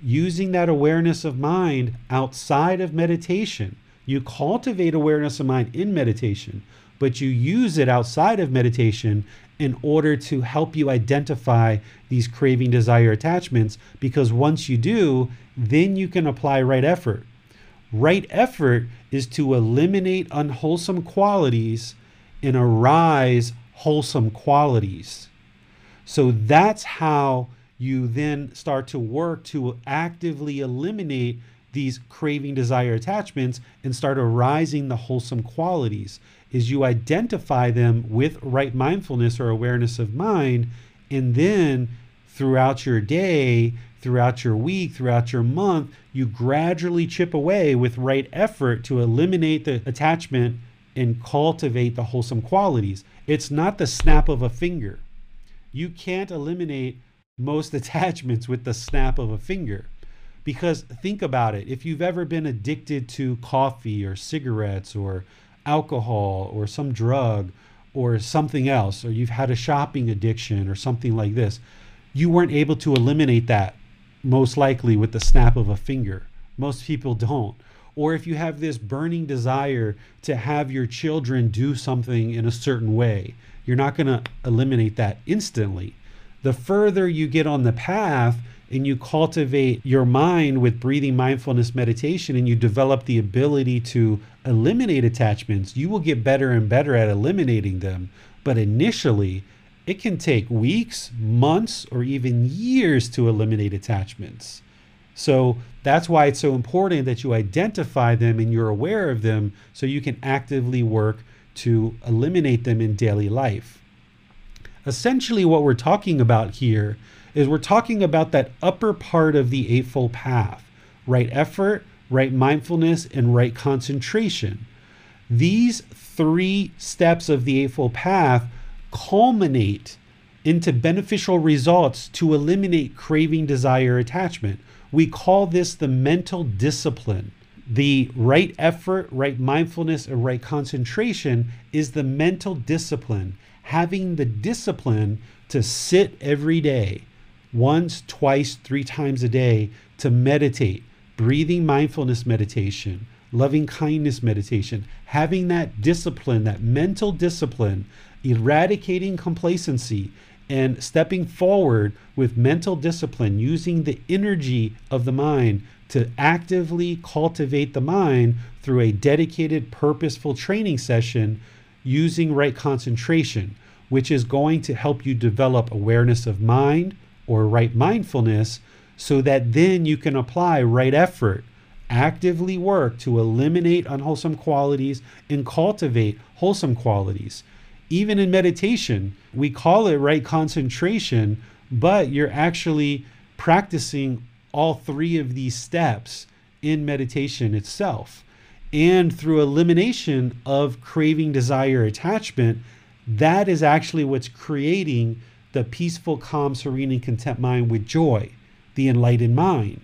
A: using that awareness of mind outside of meditation. You cultivate awareness of mind in meditation, but you use it outside of meditation in order to help you identify these craving, desire, attachments. Because once you do, then you can apply right effort. Right effort is to eliminate unwholesome qualities and arise wholesome qualities. So that's how you then start to work to actively eliminate these craving desire attachments and start arising the wholesome qualities is you identify them with right mindfulness or awareness of mind and then throughout your day throughout your week throughout your month you gradually chip away with right effort to eliminate the attachment and cultivate the wholesome qualities. It's not the snap of a finger. You can't eliminate most attachments with the snap of a finger. Because think about it if you've ever been addicted to coffee or cigarettes or alcohol or some drug or something else, or you've had a shopping addiction or something like this, you weren't able to eliminate that most likely with the snap of a finger. Most people don't. Or if you have this burning desire to have your children do something in a certain way, you're not going to eliminate that instantly. The further you get on the path, and you cultivate your mind with breathing mindfulness meditation and you develop the ability to eliminate attachments, you will get better and better at eliminating them. But initially, it can take weeks, months, or even years to eliminate attachments. So that's why it's so important that you identify them and you're aware of them so you can actively work to eliminate them in daily life. Essentially, what we're talking about here is we're talking about that upper part of the Eightfold Path right effort, right mindfulness, and right concentration. These three steps of the Eightfold Path culminate into beneficial results to eliminate craving, desire, attachment. We call this the mental discipline. The right effort, right mindfulness, and right concentration is the mental discipline. Having the discipline to sit every day, once, twice, three times a day to meditate, breathing mindfulness meditation, loving kindness meditation, having that discipline, that mental discipline, eradicating complacency, and stepping forward with mental discipline, using the energy of the mind to actively cultivate the mind through a dedicated, purposeful training session using right concentration, which is going to help you develop awareness of mind, or right mindfulness so that then you can apply right effort, actively work to eliminate unwholesome qualities and cultivate wholesome qualities. Even in meditation, we call it right concentration, but you're actually practicing all three of these steps in meditation itself. And through elimination of craving, desire, attachment, that is actually what's creating the peaceful, calm, serene, and content mind with joy, the enlightened mind.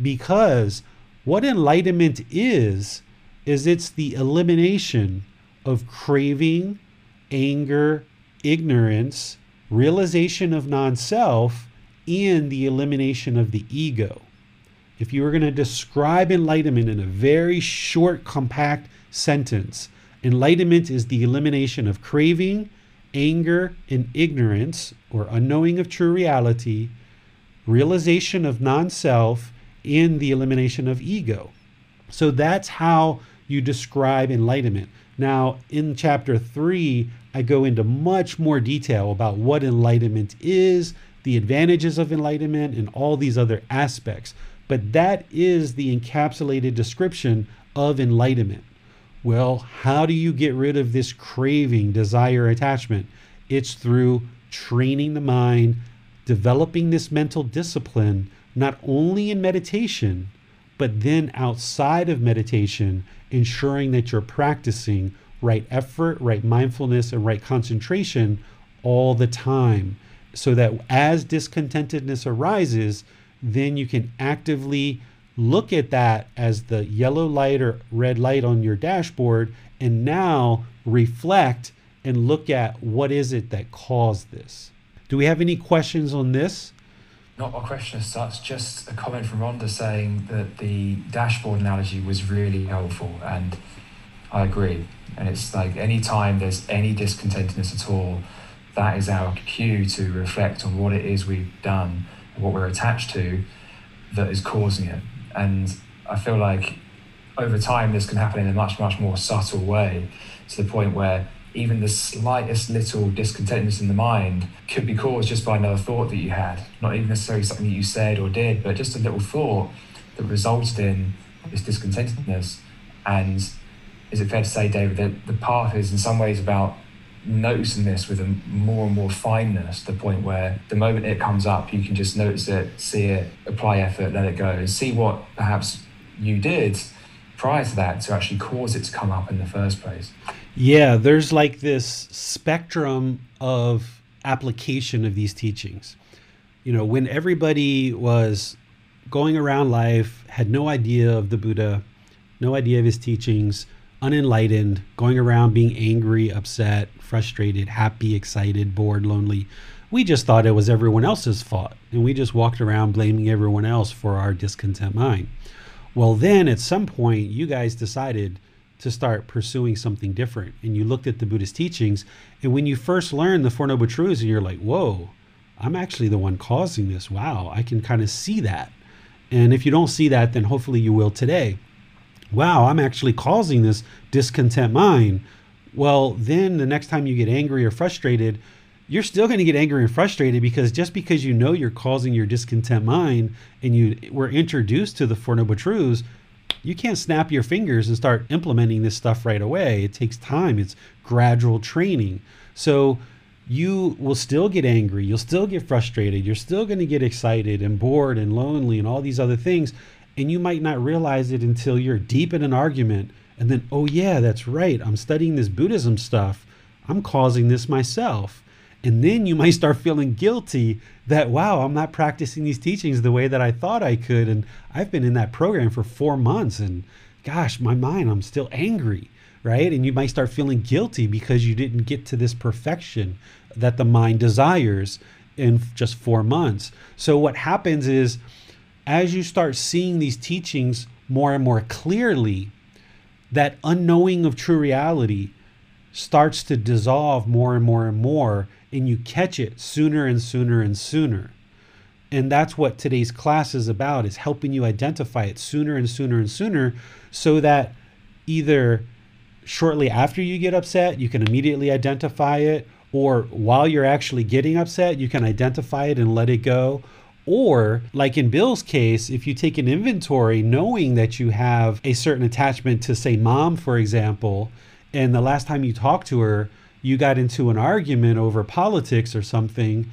A: Because what enlightenment is, is it's the elimination of craving, anger, ignorance, realization of non self, and the elimination of the ego. If you were going to describe enlightenment in a very short, compact sentence, enlightenment is the elimination of craving, anger and ignorance or unknowing of true reality, realization of non self, and the elimination of ego. So that's how you describe enlightenment. Now, in chapter three, I go into much more detail about what enlightenment is, the advantages of enlightenment, and all these other aspects. But that is the encapsulated description of enlightenment. Well, how do you get rid of this craving, desire, attachment? It's through training the mind, developing this mental discipline, not only in meditation, but then outside of meditation, ensuring that you're practicing right effort, right mindfulness, and right concentration all the time. So that as discontentedness arises, then you can actively look at that as the yellow light or red light on your dashboard and now reflect and look at what is it that caused this. Do we have any questions on this?
B: Not a question as such, just a comment from Rhonda saying that the dashboard analogy was really helpful and I agree. And it's like anytime there's any discontentedness at all, that is our cue to reflect on what it is we've done what we're attached to that is causing it. And I feel like over time, this can happen in a much, much more subtle way to the point where even the slightest little discontentness in the mind could be caused just by another thought that you had. Not even necessarily something that you said or did, but just a little thought that resulted in this discontentedness. And is it fair to say, David, that the path is in some ways about noticing this with a more and more fineness the point where the moment it comes up, you can just notice it, see it, apply effort, let it go, and see what perhaps you did prior to that to actually cause it to come up in the first place.
A: Yeah, there's like this spectrum of application of these teachings. You know, when everybody was going around life, had no idea of the Buddha, no idea of his teachings, unenlightened, going around being angry, upset, frustrated, happy, excited, bored, lonely. We just thought it was everyone else's fault. And we just walked around blaming everyone else for our discontent mind. Well, then at some point, you guys decided to start pursuing something different. And you looked at the Buddhist teachings. And when you first learned the Four Noble Truths, and you're like, whoa, I'm actually the one causing this. Wow, I can kind of see that. And if you don't see that, then hopefully you will today. Wow, I'm actually causing this discontent mind. Well, then the next time you get angry or frustrated, you're still going to get angry and frustrated because just because you know you're causing your discontent mind and you were introduced to the Four Noble Truths, you can't snap your fingers and start implementing this stuff right away. It takes time, it's gradual training. So you will still get angry, you'll still get frustrated, you're still going to get excited and bored and lonely and all these other things. And you might not realize it until you're deep in an argument. And then, oh, yeah, that's right. I'm studying this Buddhism stuff. I'm causing this myself. And then you might start feeling guilty that, wow, I'm not practicing these teachings the way that I thought I could. And I've been in that program for four months. And gosh, my mind, I'm still angry, right? And you might start feeling guilty because you didn't get to this perfection that the mind desires in just four months. So what happens is as you start seeing these teachings more and more clearly, that unknowing of true reality starts to dissolve more and more and more, and you catch it sooner and sooner and sooner. And that's what today's class is about is helping you identify it sooner and sooner and sooner so that either shortly after you get upset, you can immediately identify it or while you're actually getting upset, you can identify it and let it go. Or, like in Bill's case, if you take an inventory knowing that you have a certain attachment to, say, mom, for example, and the last time you talked to her, you got into an argument over politics or something,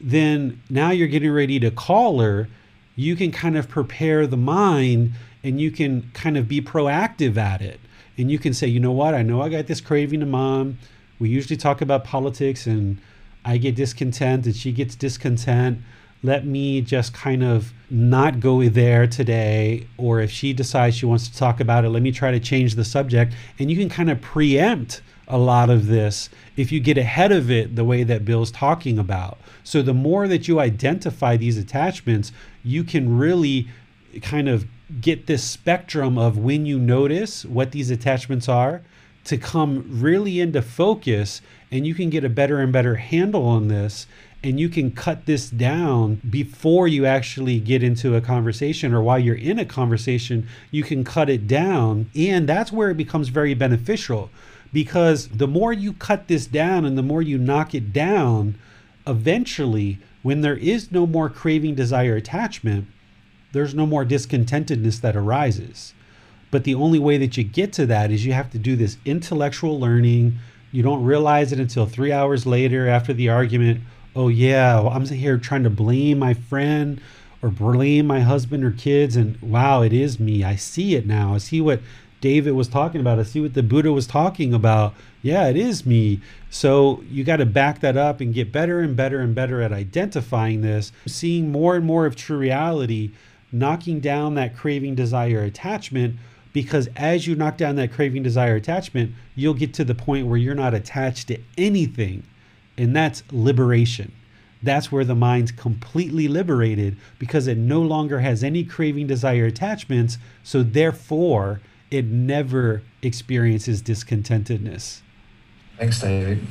A: then now you're getting ready to call her. You can kind of prepare the mind and you can kind of be proactive at it. And you can say, you know what, I know I got this craving to mom we usually talk about politics and I get discontent and she gets discontent. Let me just kind of not go there today. Or if she decides she wants to talk about it, let me try to change the subject. And you can kind of preempt a lot of this if you get ahead of it the way that Bill's talking about. So the more that you identify these attachments, you can really kind of get this spectrum of when you notice what these attachments are to come really into focus and you can get a better and better handle on this and you can cut this down before you actually get into a conversation or while you're in a conversation you can cut it down and that's where it becomes very beneficial because the more you cut this down and the more you knock it down eventually when there is no more craving desire attachment there's no more discontentedness that arises but the only way that you get to that is you have to do this intellectual learning. You don't realize it until three hours later after the argument. Oh, yeah, I'm here trying to blame my friend or blame my husband or kids. And wow, it is me. I see it now. I see what David was talking about. I see what the Buddha was talking about. Yeah, it is me. So you got to back that up and get better and better and better at identifying this, seeing more and more of true reality, knocking down that craving, desire, attachment because as you knock down that craving desire attachment you'll get to the point where you're not attached to anything and that's liberation. That's where the mind's completely liberated because it no longer has any craving desire attachments so therefore it never experiences discontentedness.
B: Thanks david.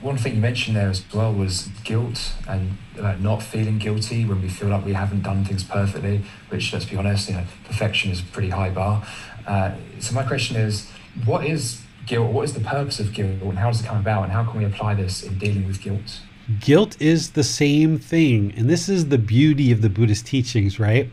B: One thing you mentioned there as well was guilt and like not feeling guilty when we feel like we haven't done things perfectly which let's be honest you know perfection is a pretty high bar. Uh, so my question is, what is guilt? What is the purpose of guilt, and how does it come about, and how can we apply this in dealing with guilt?
A: Guilt is the same thing, and this is the beauty of the Buddhist teachings, right?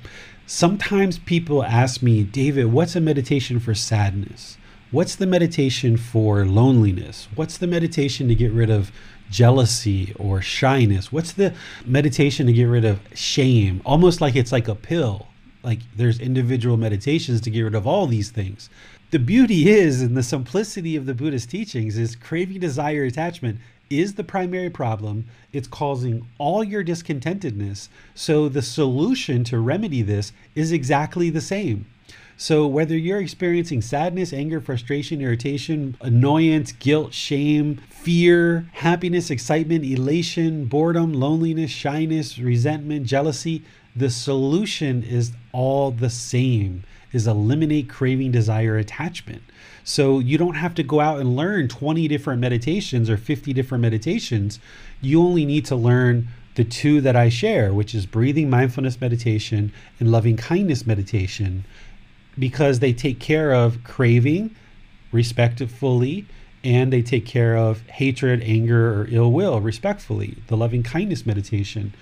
A: Sometimes people ask me, David, what's a meditation for sadness? What's the meditation for loneliness? What's the meditation to get rid of jealousy or shyness? What's the meditation to get rid of shame? Almost like it's like a pill like there's individual meditations to get rid of all these things. The beauty is, in the simplicity of the Buddhist teachings, is craving, desire, attachment is the primary problem. It's causing all your discontentedness. So the solution to remedy this is exactly the same. So, whether you're experiencing sadness, anger, frustration, irritation, annoyance, guilt, shame, fear, happiness, excitement, elation, boredom, loneliness, shyness, resentment, jealousy, the solution is all the same is eliminate craving, desire, attachment. So you don't have to go out and learn 20 different meditations or 50 different meditations. You only need to learn the two that I share, which is breathing mindfulness meditation and loving kindness meditation because they take care of craving respectfully and they take care of hatred, anger, or ill will respectfully. The loving kindness meditation.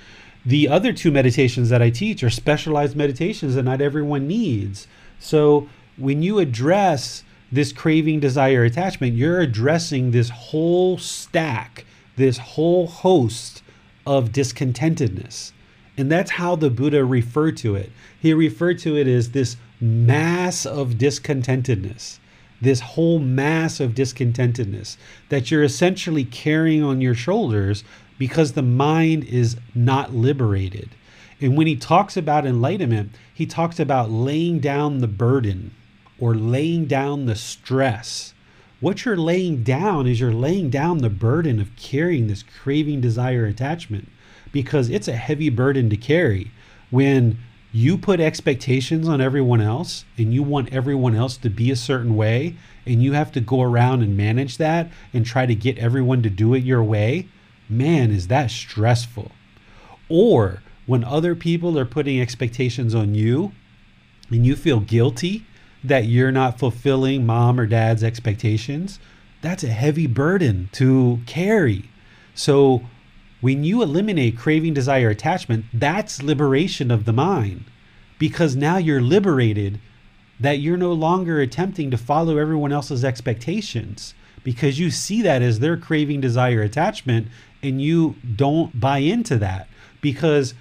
A: The other two meditations that I teach are specialized meditations that not everyone needs. So when you address this craving, desire, attachment, you're addressing this whole stack, this whole host of discontentedness. And that's how the Buddha referred to it. He referred to it as this mass of discontentedness, this whole mass of discontentedness that you're essentially carrying on your shoulders because the mind is not liberated. And when he talks about enlightenment, he talks about laying down the burden or laying down the stress. What you're laying down is you're laying down the burden of carrying this craving, desire, attachment because it's a heavy burden to carry when you put expectations on everyone else and you want everyone else to be a certain way and you have to go around and manage that and try to get everyone to do it your way, man, is that stressful. Or when other people are putting expectations on you and you feel guilty that you're not fulfilling mom or dad's expectations, that's a heavy burden to carry. So when you eliminate craving, desire, attachment, that's liberation of the mind because now you're liberated that you're no longer attempting to follow everyone else's expectations because you see that as their craving, desire, attachment, and you don't buy into that because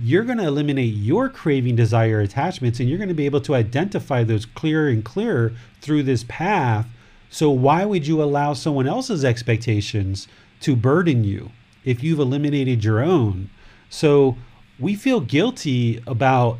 A: you're going to eliminate your craving, desire, attachments, and you're going to be able to identify those clearer and clearer through this path. So, why would you allow someone else's expectations to burden you? if you've eliminated your own. So we feel guilty about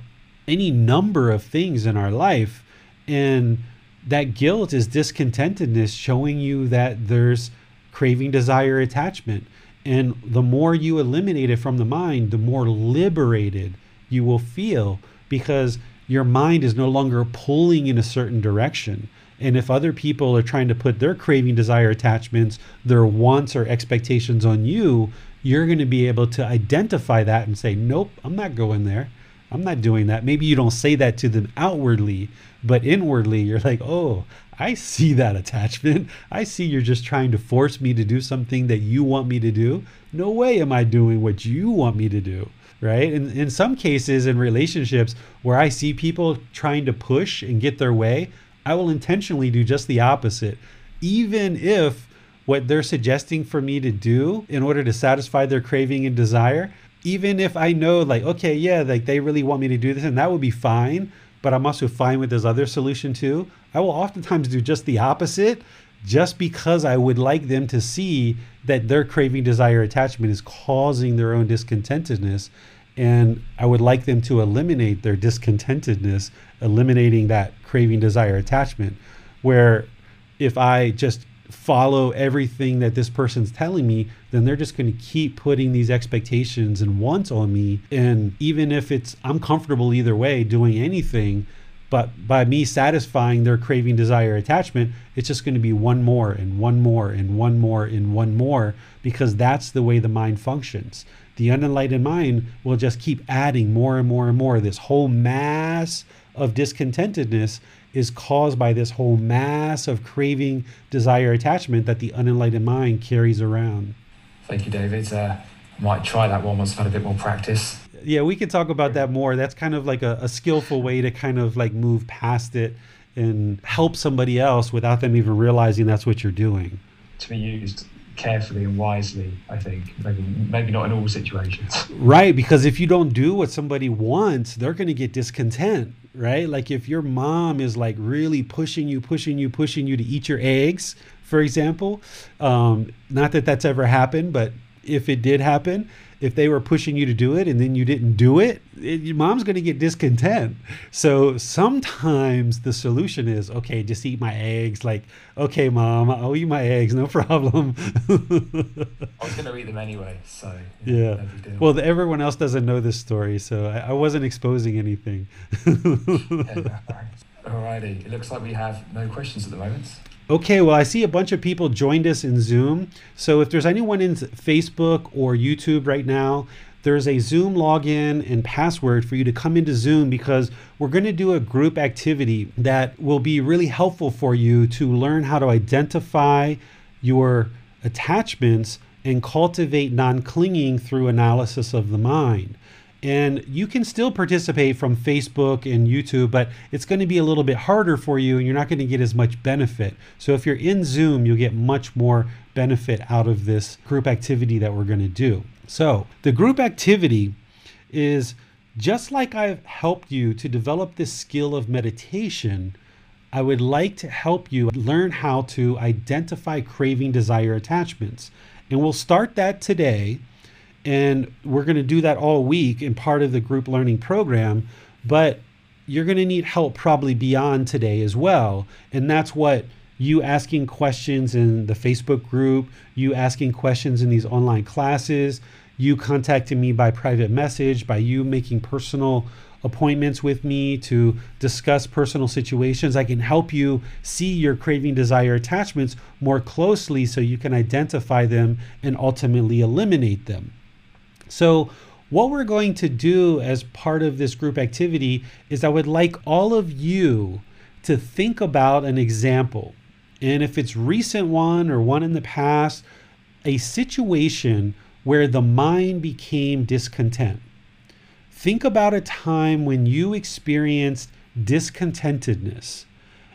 A: any number of things in our life. And that guilt is discontentedness showing you that there's craving, desire, attachment. And the more you eliminate it from the mind, the more liberated you will feel because your mind is no longer pulling in a certain direction. And if other people are trying to put their craving, desire, attachments, their wants or expectations on you, you're going to be able to identify that and say, nope, I'm not going there. I'm not doing that. Maybe you don't say that to them outwardly, but inwardly, you're like, oh, I see that attachment. I see you're just trying to force me to do something that you want me to do. No way am I doing what you want me to do. Right. And in some cases, in relationships where I see people trying to push and get their way, I will intentionally do just the opposite, even if what they're suggesting for me to do in order to satisfy their craving and desire, even if I know, like, okay, yeah, like they really want me to do this, and that would be fine, but I'm also fine with this other solution too. I will oftentimes do just the opposite just because I would like them to see that their craving, desire, attachment is causing their own discontentedness. And I would like them to eliminate their discontentedness, eliminating that craving, desire, attachment. Where if I just follow everything that this person's telling me, then they're just going to keep putting these expectations and wants on me. And even if it's, I'm comfortable either way doing anything, but by me satisfying their craving, desire, attachment, it's just going to be one more and one more and one more and one more because that's the way the mind functions. The unenlightened mind will just keep adding more and more and more. This whole mass of discontentedness is caused by this whole mass of craving, desire, attachment that the unenlightened mind carries around.
B: Thank you, David. Uh, I might try that one once I've had a bit more practice.
A: Yeah, we can talk about that more. That's kind of like a, a skillful way to kind of like move past it and help somebody else without them even realizing that's what you're doing.
B: To be used carefully and wisely, I think. Maybe maybe not in all situations.
A: Right, because if you don't do what somebody wants, they're going to get discontent right? Like if your mom is like really pushing you, pushing you, pushing you to eat your eggs for example. Um, not that that's ever happened, but if it did happen, if they were pushing you to do it and then you didn't do it, it your mom's going to get discontent. So sometimes the solution is okay, just eat my eggs. Like, okay, mom, I'll eat my eggs, no problem.
B: I was going to eat them anyway, so
A: yeah. Well, the, everyone else doesn't know this story, so I, I wasn't exposing anything.
B: yeah, Alrighty, it looks like we have no questions at the moment.
A: Okay, well, I see a bunch of people joined us in Zoom. So if there's anyone in Facebook or YouTube right now, there's a Zoom login and password for you to come into Zoom because we're going to do a group activity that will be really helpful for you to learn how to identify your attachments and cultivate non clinging through analysis of the mind. And you can still participate from Facebook and YouTube, but it's going to be a little bit harder for you and you're not going to get as much benefit. So if you're in Zoom, you'll get much more benefit out of this group activity that we're going to do. So the group activity is just like I've helped you to develop this skill of meditation. I would like to help you learn how to identify craving, desire, attachments. And we'll start that today and we're going to do that all week in part of the group learning program. But you're going to need help probably beyond today as well. And that's what you asking questions in the Facebook group, you asking questions in these online classes, you contacting me by private message, by you making personal appointments with me to discuss personal situations. I can help you see your craving, desire, attachments more closely so you can identify them and ultimately eliminate them. So, what we're going to do as part of this group activity is I would like all of you to think about an example. And if it's recent one or one in the past, a situation where the mind became discontent. Think about a time when you experienced discontentedness.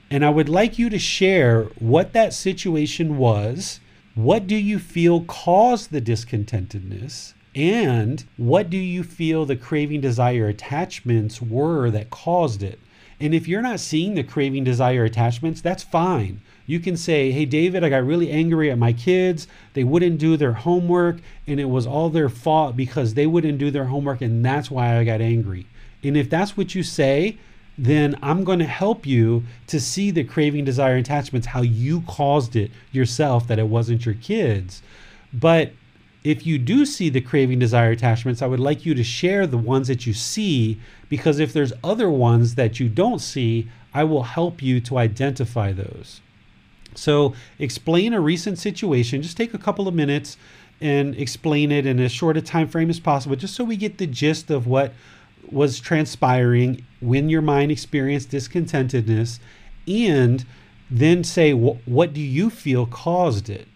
A: And I would like you to share what that situation was. What do you feel caused the discontentedness? And what do you feel the craving, desire, attachments were that caused it? And if you're not seeing the craving, desire, attachments, that's fine. You can say, Hey, David, I got really angry at my kids. They wouldn't do their homework, and it was all their fault because they wouldn't do their homework, and that's why I got angry. And if that's what you say, then I'm going to help you to see the craving, desire, attachments, how you caused it yourself, that it wasn't your kids. But if you do see the craving, desire, attachments, I would like you to share the ones that you see because if there's other ones that you don't see, I will help you to identify those. So, explain a recent situation. Just take a couple of minutes and explain it in as short a time frame as possible, just so we get the gist of what was transpiring when your mind experienced discontentedness, and then say, what do you feel caused it?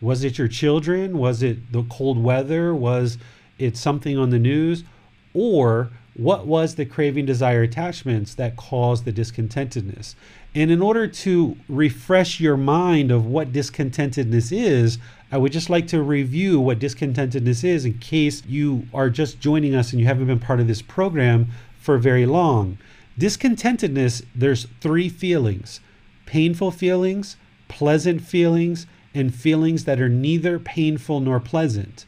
A: Was it your children? Was it the cold weather? Was it something on the news? Or what was the craving, desire, attachments that caused the discontentedness? And in order to refresh your mind of what discontentedness is, I would just like to review what discontentedness is in case you are just joining us and you haven't been part of this program for very long. Discontentedness, there's three feelings painful feelings, pleasant feelings, and feelings that are neither painful nor pleasant.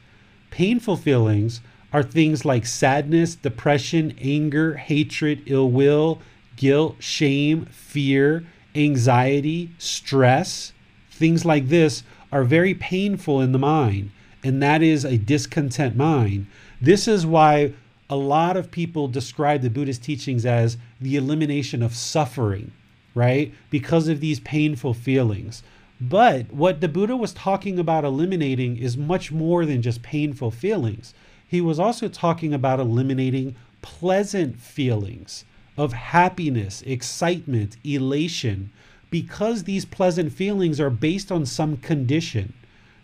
A: Painful feelings are things like sadness, depression, anger, hatred, ill will, guilt, shame, fear, anxiety, stress. Things like this are very painful in the mind, and that is a discontent mind. This is why a lot of people describe the Buddhist teachings as the elimination of suffering, right? Because of these painful feelings. But what the Buddha was talking about eliminating is much more than just painful feelings. He was also talking about eliminating pleasant feelings of happiness, excitement, elation, because these pleasant feelings are based on some condition,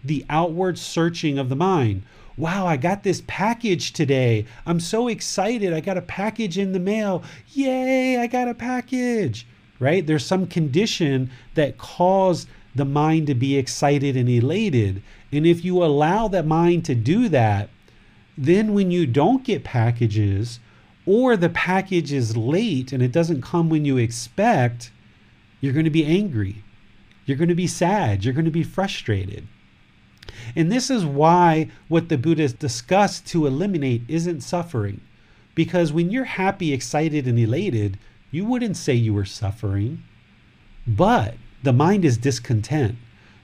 A: the outward searching of the mind. Wow, I got this package today. I'm so excited. I got a package in the mail. Yay, I got a package. Right? There's some condition that caused the mind to be excited and elated. And if you allow that mind to do that, then when you don't get packages or the package is late and it doesn't come when you expect, you're going to be angry. You're going to be sad. You're going to be frustrated. And this is why what the Buddha discussed to eliminate isn't suffering. Because when you're happy, excited, and elated, you wouldn't say you were suffering. But the mind is discontent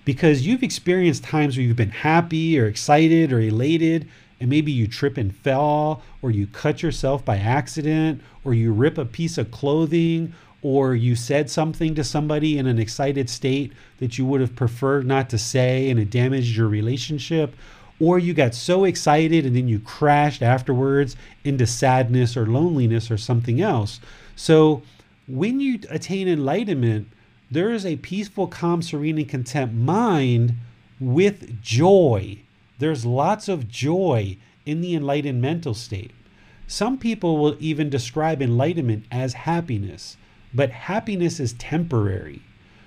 A: because you've experienced times where you've been happy or excited or elated, and maybe you trip and fall, or you cut yourself by accident, or you rip a piece of clothing, or you said something to somebody in an excited state that you would have preferred not to say and it damaged your relationship, or you got so excited and then you crashed afterwards into sadness or loneliness or something else. So, when you attain enlightenment, there is a peaceful, calm, serene, and content mind with joy. There's lots of joy in the enlightened mental state. Some people will even describe enlightenment as happiness, but happiness is temporary.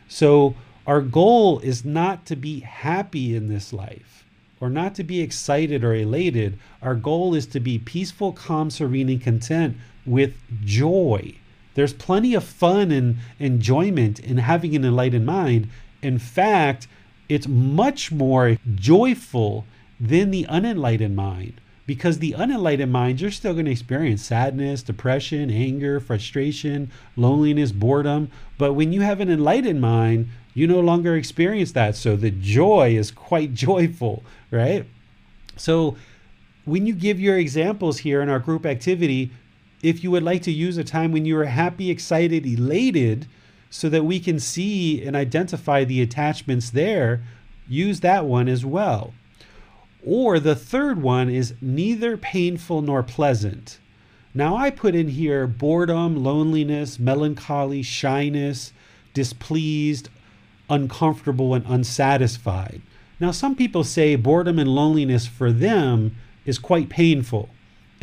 A: So, our goal is not to be happy in this life or not to be excited or elated. Our goal is to be peaceful, calm, serene, and content with joy. There's plenty of fun and enjoyment in having an enlightened mind. In fact, it's much more joyful than the unenlightened mind because the unenlightened mind, you're still going to experience sadness, depression, anger, frustration, loneliness, boredom. But when you have an enlightened mind, you no longer experience that. So the joy is quite joyful, right? So when you give your examples here in our group activity, if you would like to use a time when you are happy, excited, elated, so that we can see and identify the attachments there, use that one as well. Or the third one is neither painful nor pleasant. Now I put in here boredom, loneliness, melancholy, shyness, displeased, uncomfortable, and unsatisfied. Now, some people say boredom and loneliness for them is quite painful.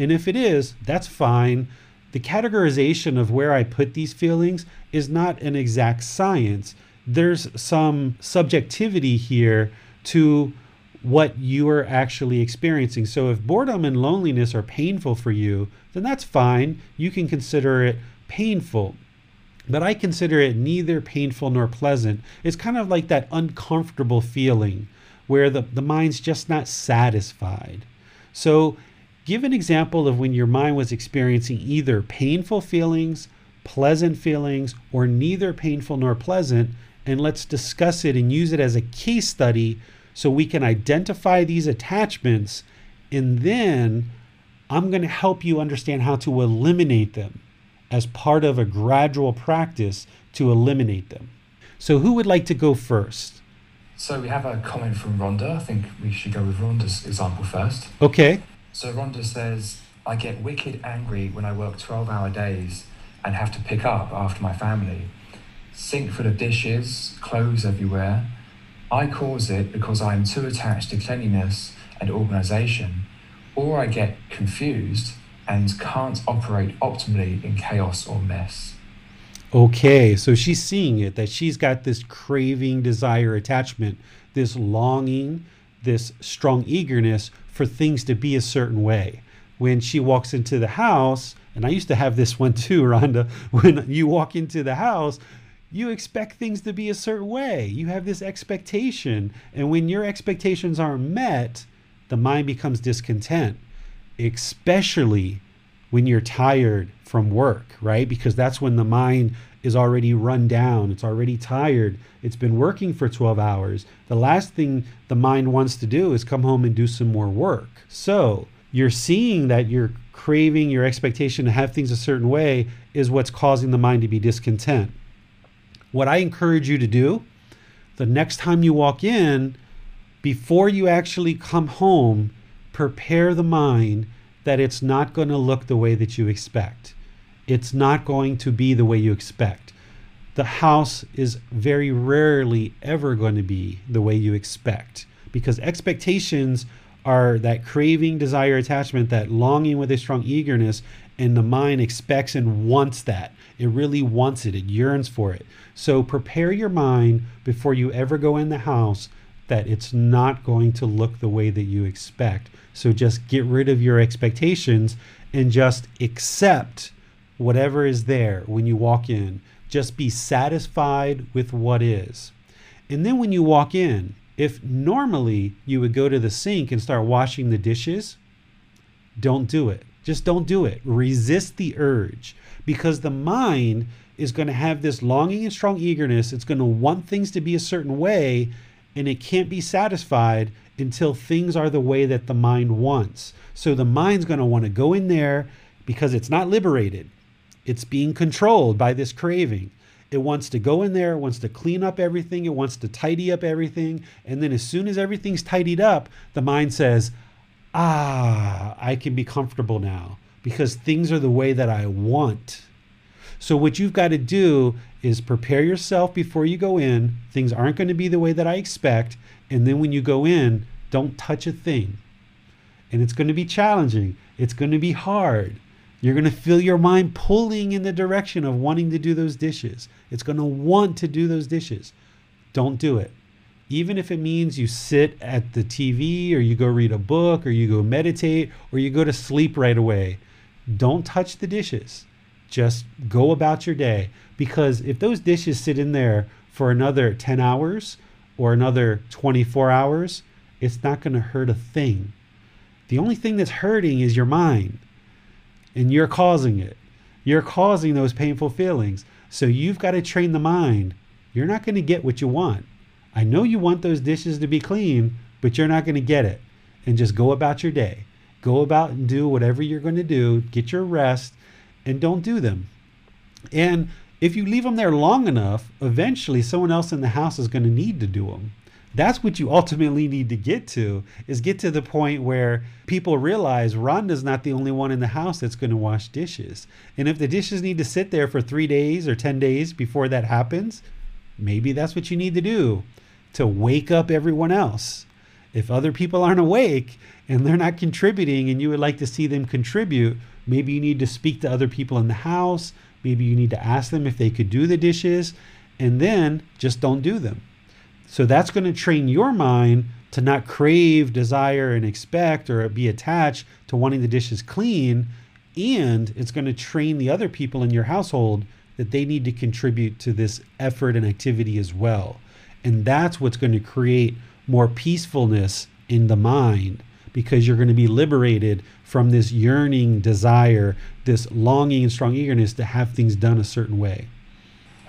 A: And if it is, that's fine. The categorization of where I put these feelings is not an exact science. There's some subjectivity here to what you are actually experiencing. So if boredom and loneliness are painful for you, then that's fine. You can consider it painful. But I consider it neither painful nor pleasant. It's kind of like that uncomfortable feeling where the, the mind's just not satisfied. So Give an example of when your mind was experiencing either painful feelings, pleasant feelings, or neither painful nor pleasant, and let's discuss it and use it as a case study so we can identify these attachments. And then I'm going to help you understand how to eliminate them as part of a gradual practice to eliminate them. So, who would like to go first?
B: So, we have a comment from Rhonda. I think we should go with Rhonda's example first.
A: Okay.
B: So Rhonda says, I get wicked angry when I work 12 hour days and have to pick up after my family. Sink full of dishes, clothes everywhere. I cause it because I am too attached to cleanliness and organisation, or I get confused and can't operate optimally in chaos or mess.
A: Okay, so she's seeing it that she's got this craving, desire, attachment, this longing, this strong eagerness for things to be a certain way. When she walks into the house, and I used to have this one too, Rhonda, when you walk into the house, you expect things to be a certain way. You have this expectation. And when your expectations aren't met, the mind becomes discontent, especially when you're tired from work, right? Because that's when the mind is already run down, it's already tired, it's been working for 12 hours. The last thing the mind wants to do is come home and do some more work. So you're seeing that your craving, your expectation to have things a certain way is what's causing the mind to be discontent. What I encourage you to do the next time you walk in, before you actually come home, prepare the mind that it's not going to look the way that you expect it's not going to be the way you expect. The house is very rarely ever going to be the way you expect because expectations are that craving, desire, attachment, that longing with a strong eagerness, and the mind expects and wants that. It really wants it, it yearns for it. So prepare your mind before you ever go in the house that it's not going to look the way that you expect. So just get rid of your expectations and just accept whatever is there when you walk in. Just be satisfied with what is. And then when you walk in, if normally you would go to the sink and start washing the dishes, don't do it. Just don't do it. Resist the urge because the mind is going to have this longing and strong eagerness. It's going to want things to be a certain way, and it can't be satisfied until things are the way that the mind wants. So the mind's going to want to go in there because it's not liberated, it's being controlled by this craving. It wants to go in there, it wants to clean up everything, it wants to tidy up everything. And then as soon as everything's tidied up, the mind says, Ah, I can be comfortable now because things are the way that I want. So, what you've got to do is prepare yourself before you go in. Things aren't going to be the way that I expect. And then when you go in, don't touch a thing. And it's going to be challenging, it's going to be hard. You're going to feel your mind pulling in the direction of wanting to do those dishes. It's going to want to do those dishes. Don't do it. Even if it means you sit at the TV or you go read a book or you go meditate or you go to sleep right away, don't touch the dishes. Just go about your day. Because if those dishes sit in there for another 10 hours or another 24 hours, it's not going to hurt a thing. The only thing that's hurting is your mind and you're causing it. You're causing those painful feelings. So you've got to train the mind. You're not going to get what you want. I know you want those dishes to be clean, but you're not going to get it. And just go about your day. Go about and do whatever you're going to do. Get your rest and don't do them. And if you leave them there long enough, eventually someone else in the house is going to need to do them that's what you ultimately need to get to is get to the point where people realize Rhonda's not the only one in the house that's going to wash dishes. And if the dishes need to sit there for 3 days or 10 days before that happens, maybe that's what you need to do to wake up everyone else. If other people aren't awake and they're not contributing and you would like to see them contribute, maybe you need to speak to other people in the house, maybe you need to ask them if they could do the dishes and then just don't do them so that's going to train your mind to not crave, desire, and expect or be attached to wanting the dishes clean. And it's going to train the other people in your household that they need to contribute to this effort and activity as well. And that's what's going to create more peacefulness in the mind because you're going to be liberated from this yearning desire, this longing and strong eagerness to have things done a certain way.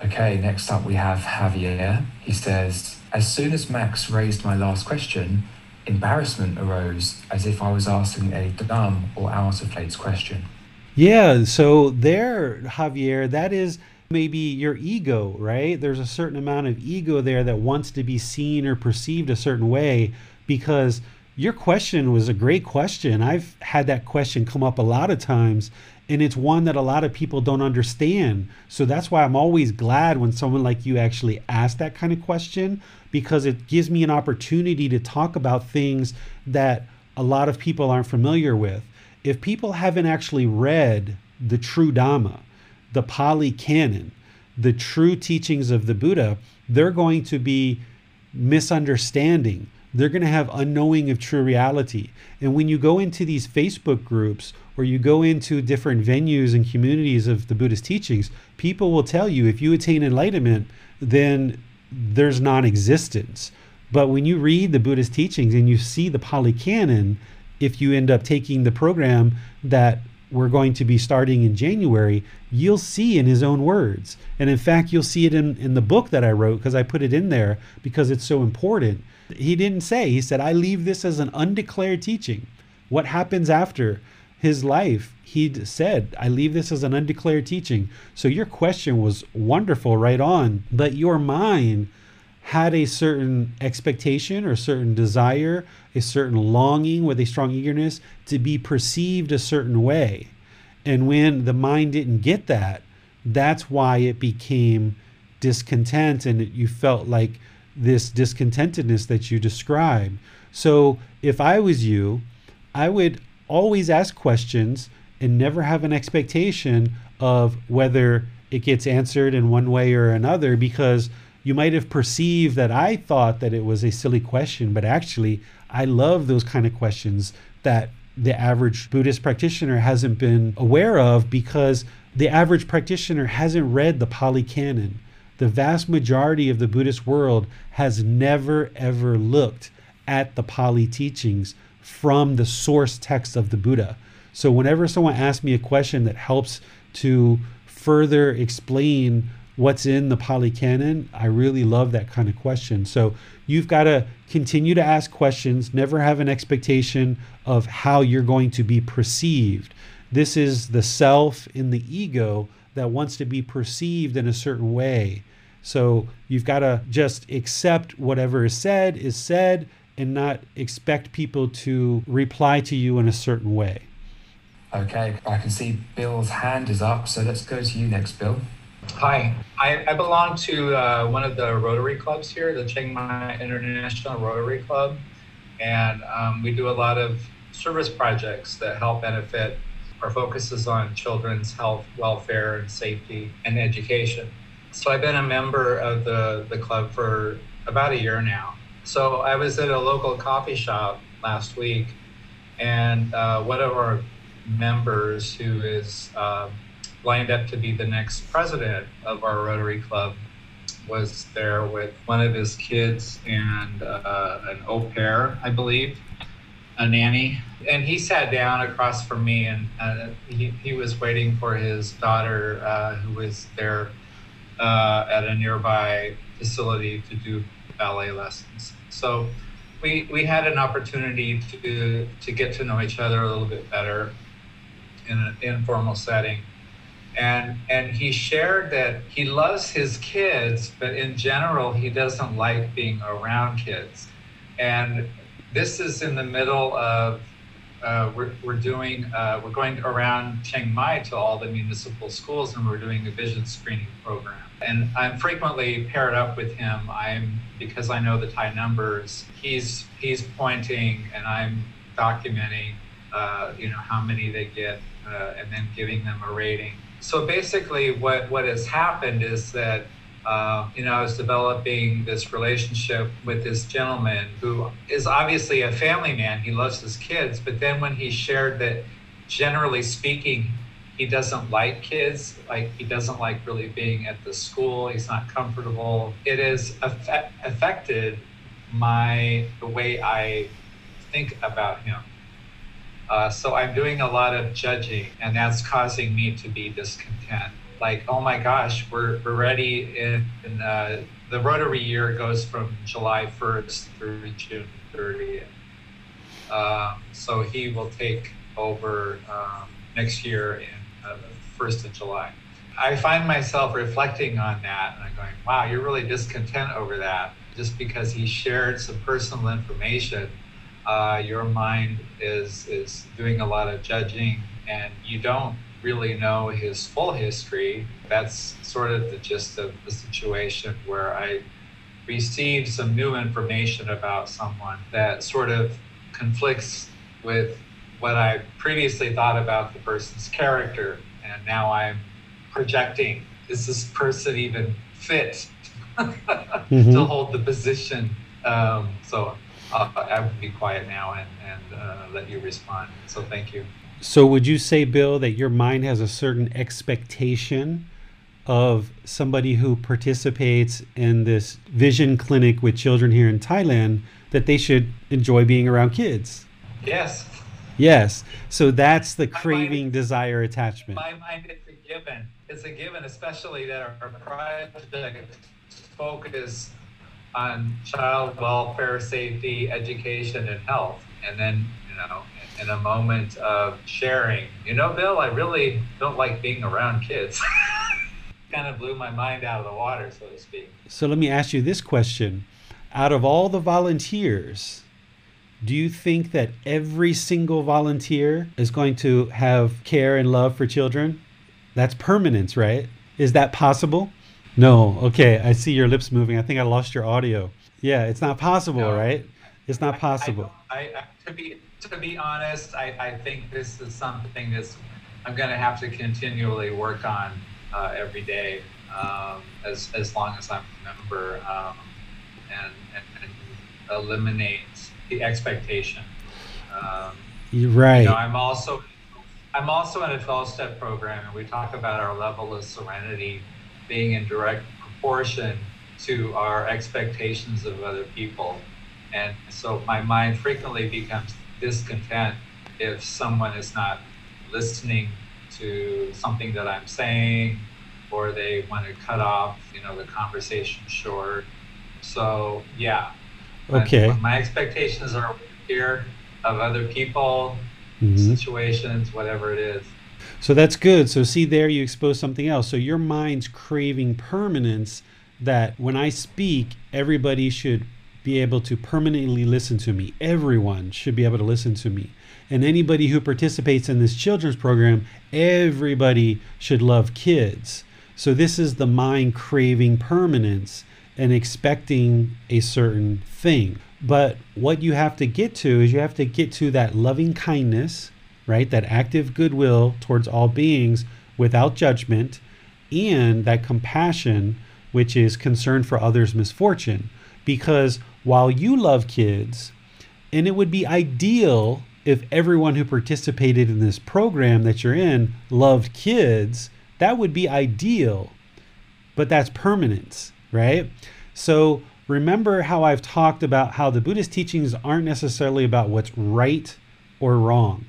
B: Okay, next up we have Javier. He says, As soon as Max raised my last question, embarrassment arose as if I was asking a dumb or out of place question.
A: Yeah, so there, Javier, that is maybe your ego, right? There's a certain amount of ego there that wants to be seen or perceived a certain way because your question was a great question. I've had that question come up a lot of times and it's one that a lot of people don't understand. So that's why I'm always glad when someone like you actually asks that kind of question because it gives me an opportunity to talk about things that a lot of people aren't familiar with. If people haven't actually read the true Dhamma, the Pali Canon, the true teachings of the Buddha, they're going to be misunderstanding. They're going to have unknowing of true reality. And when you go into these Facebook groups or you go into different venues and communities of the Buddhist teachings, people will tell you if you attain enlightenment, then there's non existence. But when you read the Buddhist teachings and you see the Pali Canon, if you end up taking the program that we're going to be starting in January, you'll see in his own words. And in fact, you'll see it in, in the book that I wrote because I put it in there because it's so important. He didn't say, he said, I leave this as an undeclared teaching. What happens after? His life, he'd said, I leave this as an undeclared teaching. So your question was wonderful right on, but your mind had a certain expectation or certain desire, a certain longing with a strong eagerness to be perceived a certain way. And when the mind didn't get that, that's why it became discontent and you felt like this discontentedness that you described. So if I was you, I would always ask questions and never have an expectation of whether it gets answered in one way or another because you might have perceived that I thought that it was a silly question, but actually, I love those kind of questions that the average Buddhist practitioner hasn't been aware of because the average practitioner hasn't read the Pali Canon. the vast majority of the Buddhist world has never ever looked at the Pali teachings from the source text of the Buddha. So whenever someone asks me a question that helps to further explain what's in the Pali Canon, I really love that kind of question. So you've got to continue to ask questions, never have an expectation of how you're going to be perceived. This is the self in the ego that wants to be perceived in a certain way. So you've got to just accept whatever is said is said and not expect people to reply to you in a certain way.
B: Okay, I can see Bill's hand is up, so let's go to you next, Bill.
C: Hi, I, I belong to uh, one of the Rotary clubs here, the Chiang Mai International Rotary Club, and um, we do a lot of service projects that help benefit. Our focus is on children's health, welfare, and safety and education. So I've been a member of the, the club for about a year now. So I was at a local coffee shop last week, and uh, one of our members who is uh, lined up to be the next president of our Rotary Club was there with one of his kids and uh, an au pair, I believe, a nanny. And he sat down across from me, and uh, he, he was waiting for his daughter, uh, who was there uh, at a nearby facility to do ballet lessons. So we, we had an opportunity to, to get to know each other a little bit better in an informal setting. And and he shared that he loves his kids but in general he doesn't like being around kids. And this is in the middle of uh, we're, we're doing uh, we're going around chiang mai to all the municipal schools and we're doing a vision screening program. And i'm frequently paired up with him. I'm because i know the thai numbers he's he's pointing and i'm documenting uh, you know how many they get uh, and then giving them a rating so basically, what, what has happened is that uh, you know, I was developing this relationship with this gentleman who is obviously a family man. He loves his kids, but then when he shared that, generally speaking, he doesn't like kids. Like he doesn't like really being at the school. He's not comfortable. It has affect, affected my the way I think about him. Uh, so I'm doing a lot of judging, and that's causing me to be discontent. Like, oh my gosh, we're, we're ready. In, in uh, the Rotary year goes from July 1st through June 30th. Uh, so he will take over um, next year in the 1st of July. I find myself reflecting on that, and I'm going, wow, you're really discontent over that just because he shared some personal information uh, your mind is is doing a lot of judging, and you don't really know his full history. That's sort of the gist of the situation where I received some new information about someone that sort of conflicts with what I previously thought about the person's character, and now I'm projecting: is this person even fit mm-hmm. to hold the position? Um, so uh, I will be quiet now and, and uh, let you respond. So thank you.
A: So would you say, Bill, that your mind has a certain expectation of somebody who participates in this vision clinic with children here in Thailand that they should enjoy being around kids?
C: Yes.
A: Yes. So that's the craving, mind, desire, attachment.
C: My mind, it's a given. It's a given, especially that our, our project focus on child welfare, safety, education, and health. And then, you know, in a moment of sharing, you know, Bill, I really don't like being around kids. kind of blew my mind out of the water, so to speak.
A: So let me ask you this question. Out of all the volunteers, do you think that every single volunteer is going to have care and love for children? That's permanence, right? Is that possible? No. Okay. I see your lips moving. I think I lost your audio. Yeah, it's not possible, no. right? It's not possible.
C: I, I, I, to be to be honest, I, I think this is something that's I'm going to have to continually work on uh, every day um, as as long as I'm a member, um, and, and, and, eliminate the expectation. Um,
A: You're right. You
C: know, I'm also I'm also in a 12 step program, and we talk about our level of serenity being in direct proportion to our expectations of other people. And so my mind frequently becomes discontent if someone is not listening to something that I'm saying or they want to cut off, you know, the conversation short. So yeah.
A: Okay.
C: My expectations are here of other people, mm-hmm. situations, whatever it is.
A: So that's good. So see there you expose something else. So your mind's craving permanence that when I speak, everybody should be able to permanently listen to me. Everyone should be able to listen to me. And anybody who participates in this children's program, everybody should love kids. So this is the mind craving permanence and expecting a certain thing. But what you have to get to is you have to get to that loving kindness, right? That active goodwill towards all beings without judgment, and that compassion, which is concern for others' misfortune. Because while you love kids, and it would be ideal if everyone who participated in this program that you're in loved kids, that would be ideal. But that's permanence, right? So remember how I've talked about how the Buddhist teachings aren't necessarily about what's right or wrong.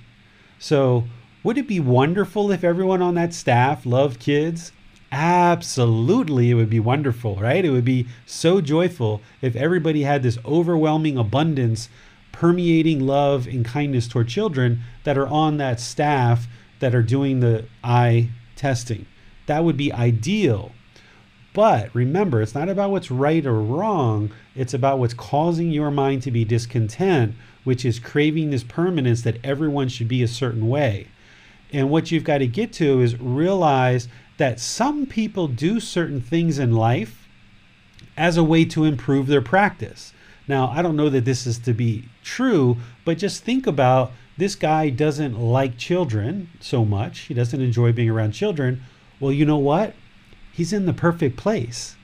A: So, would it be wonderful if everyone on that staff loved kids? Absolutely, it would be wonderful, right? It would be so joyful if everybody had this overwhelming abundance, permeating love and kindness toward children that are on that staff that are doing the eye testing. That would be ideal. But remember, it's not about what's right or wrong, it's about what's causing your mind to be discontent, which is craving this permanence that everyone should be a certain way. And what you've got to get to is realize that some people do certain things in life as a way to improve their practice. Now, I don't know that this is to be true, but just think about this guy doesn't like children so much. He doesn't enjoy being around children. Well, you know what? He's in the perfect place.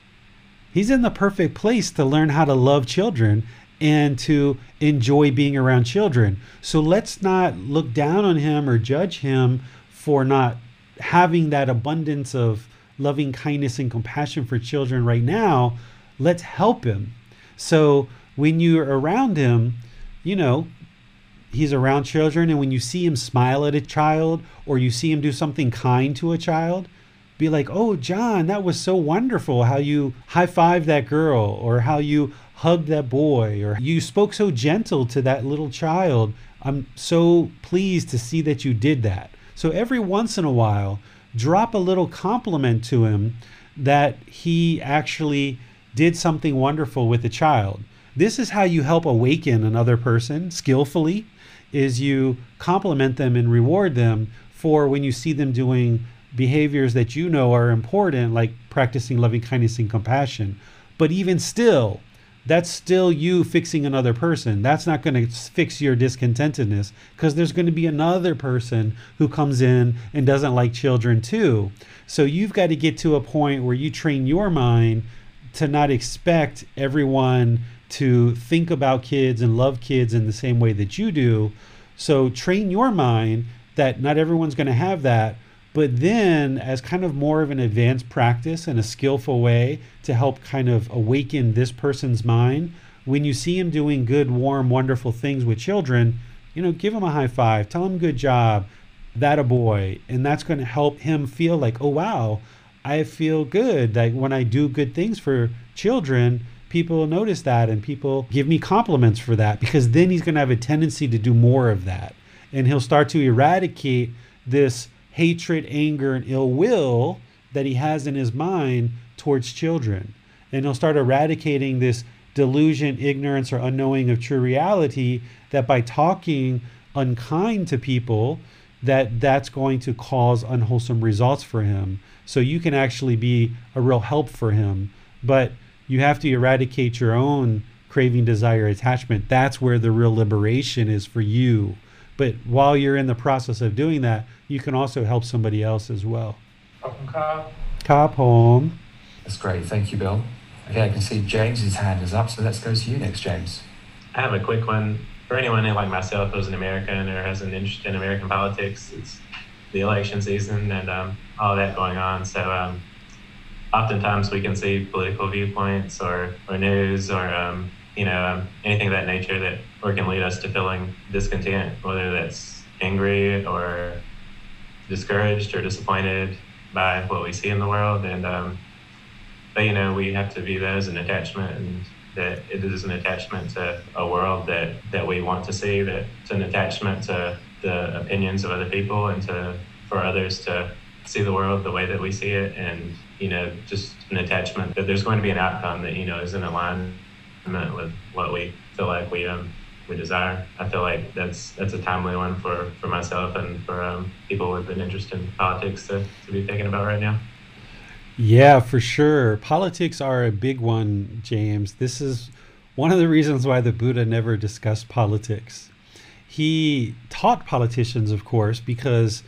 A: He's in the perfect place to learn how to love children and to enjoy being around children. So let's not look down on him or judge him for not having that abundance of loving kindness and compassion for children right now. Let's help him. So when you're around him, you know, he's around children, and when you see him smile at a child or you see him do something kind to a child, be like, oh, John, that was so wonderful how you high fived that girl or how you hugged that boy or you spoke so gentle to that little child. I'm so pleased to see that you did that. So every once in a while, drop a little compliment to him that he actually did something wonderful with the child. This is how you help awaken another person skillfully is you compliment them and reward them for when you see them doing behaviors that you know are important, like practicing loving kindness and compassion. But even still, that's still you fixing another person. That's not going to fix your discontentedness because there's going to be another person who comes in and doesn't like children too. So you've got to get to a point where you train your mind to not expect everyone to think about kids and love kids in the same way that you do. So train your mind that not everyone's going to have that, but then, as kind of more of an advanced practice and a skillful way to help kind of awaken this person's mind, when you see him doing good, warm, wonderful things with children, you know, give him a high five, tell him good job, that a boy. And that's going to help him feel like, oh, wow, I feel good. Like when I do good things for children, people notice that and people give me compliments for that because then he's going to have a tendency to do more of that. And he'll start to eradicate this hatred, anger, and ill will that he has in his mind towards children. And he'll start eradicating this delusion, ignorance, or unknowing of true reality that by talking unkind to people, that that's going to cause unwholesome results for him. So you can actually be a real help for him. But you have to eradicate your own craving, desire, attachment. That's where the real liberation is for you. But while you're in the process of doing that, you can also help somebody else as well. Cop home.
B: That's great. Thank you, Bill. Okay, I can see James's hand is up, so let's go to you next, James.
D: I have a quick one. For anyone like myself who's an American or has an interest in American politics, it's the election season and um, all that going on. So um, oftentimes we can see political viewpoints or, or news or um, you know um, anything of that nature that or can lead us to feeling discontent, whether that's angry or discouraged or disappointed by what we see in the world. And um, but you know we have to view that as an attachment and that it is an attachment to a world that that we want to see. That it's an attachment to the opinions of other people and to for others to see the world the way that we see it and you know just an attachment that there's going to be an outcome that you know is in alignment with what we feel like we um we desire. I feel like that's that's a timely one for for myself and for um, people with an interest in politics to, to be thinking about right now.
A: Yeah for sure. Politics are a big one james. This is one of the reasons why the buddha never discussed politics. He taught politicians of course because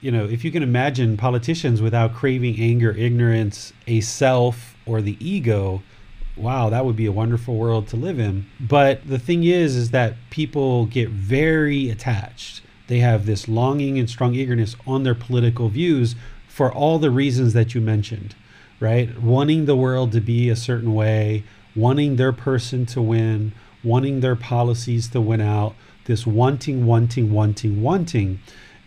A: you know, if you can imagine politicians without craving anger, ignorance, a self, or the ego, wow, that would be a wonderful world to live in. But the thing is, is that people get very attached. They have this longing and strong eagerness on their political views for all the reasons that you mentioned, right? Wanting the world to be a certain way, wanting their person to win, wanting their policies to win out, this wanting, wanting, wanting, wanting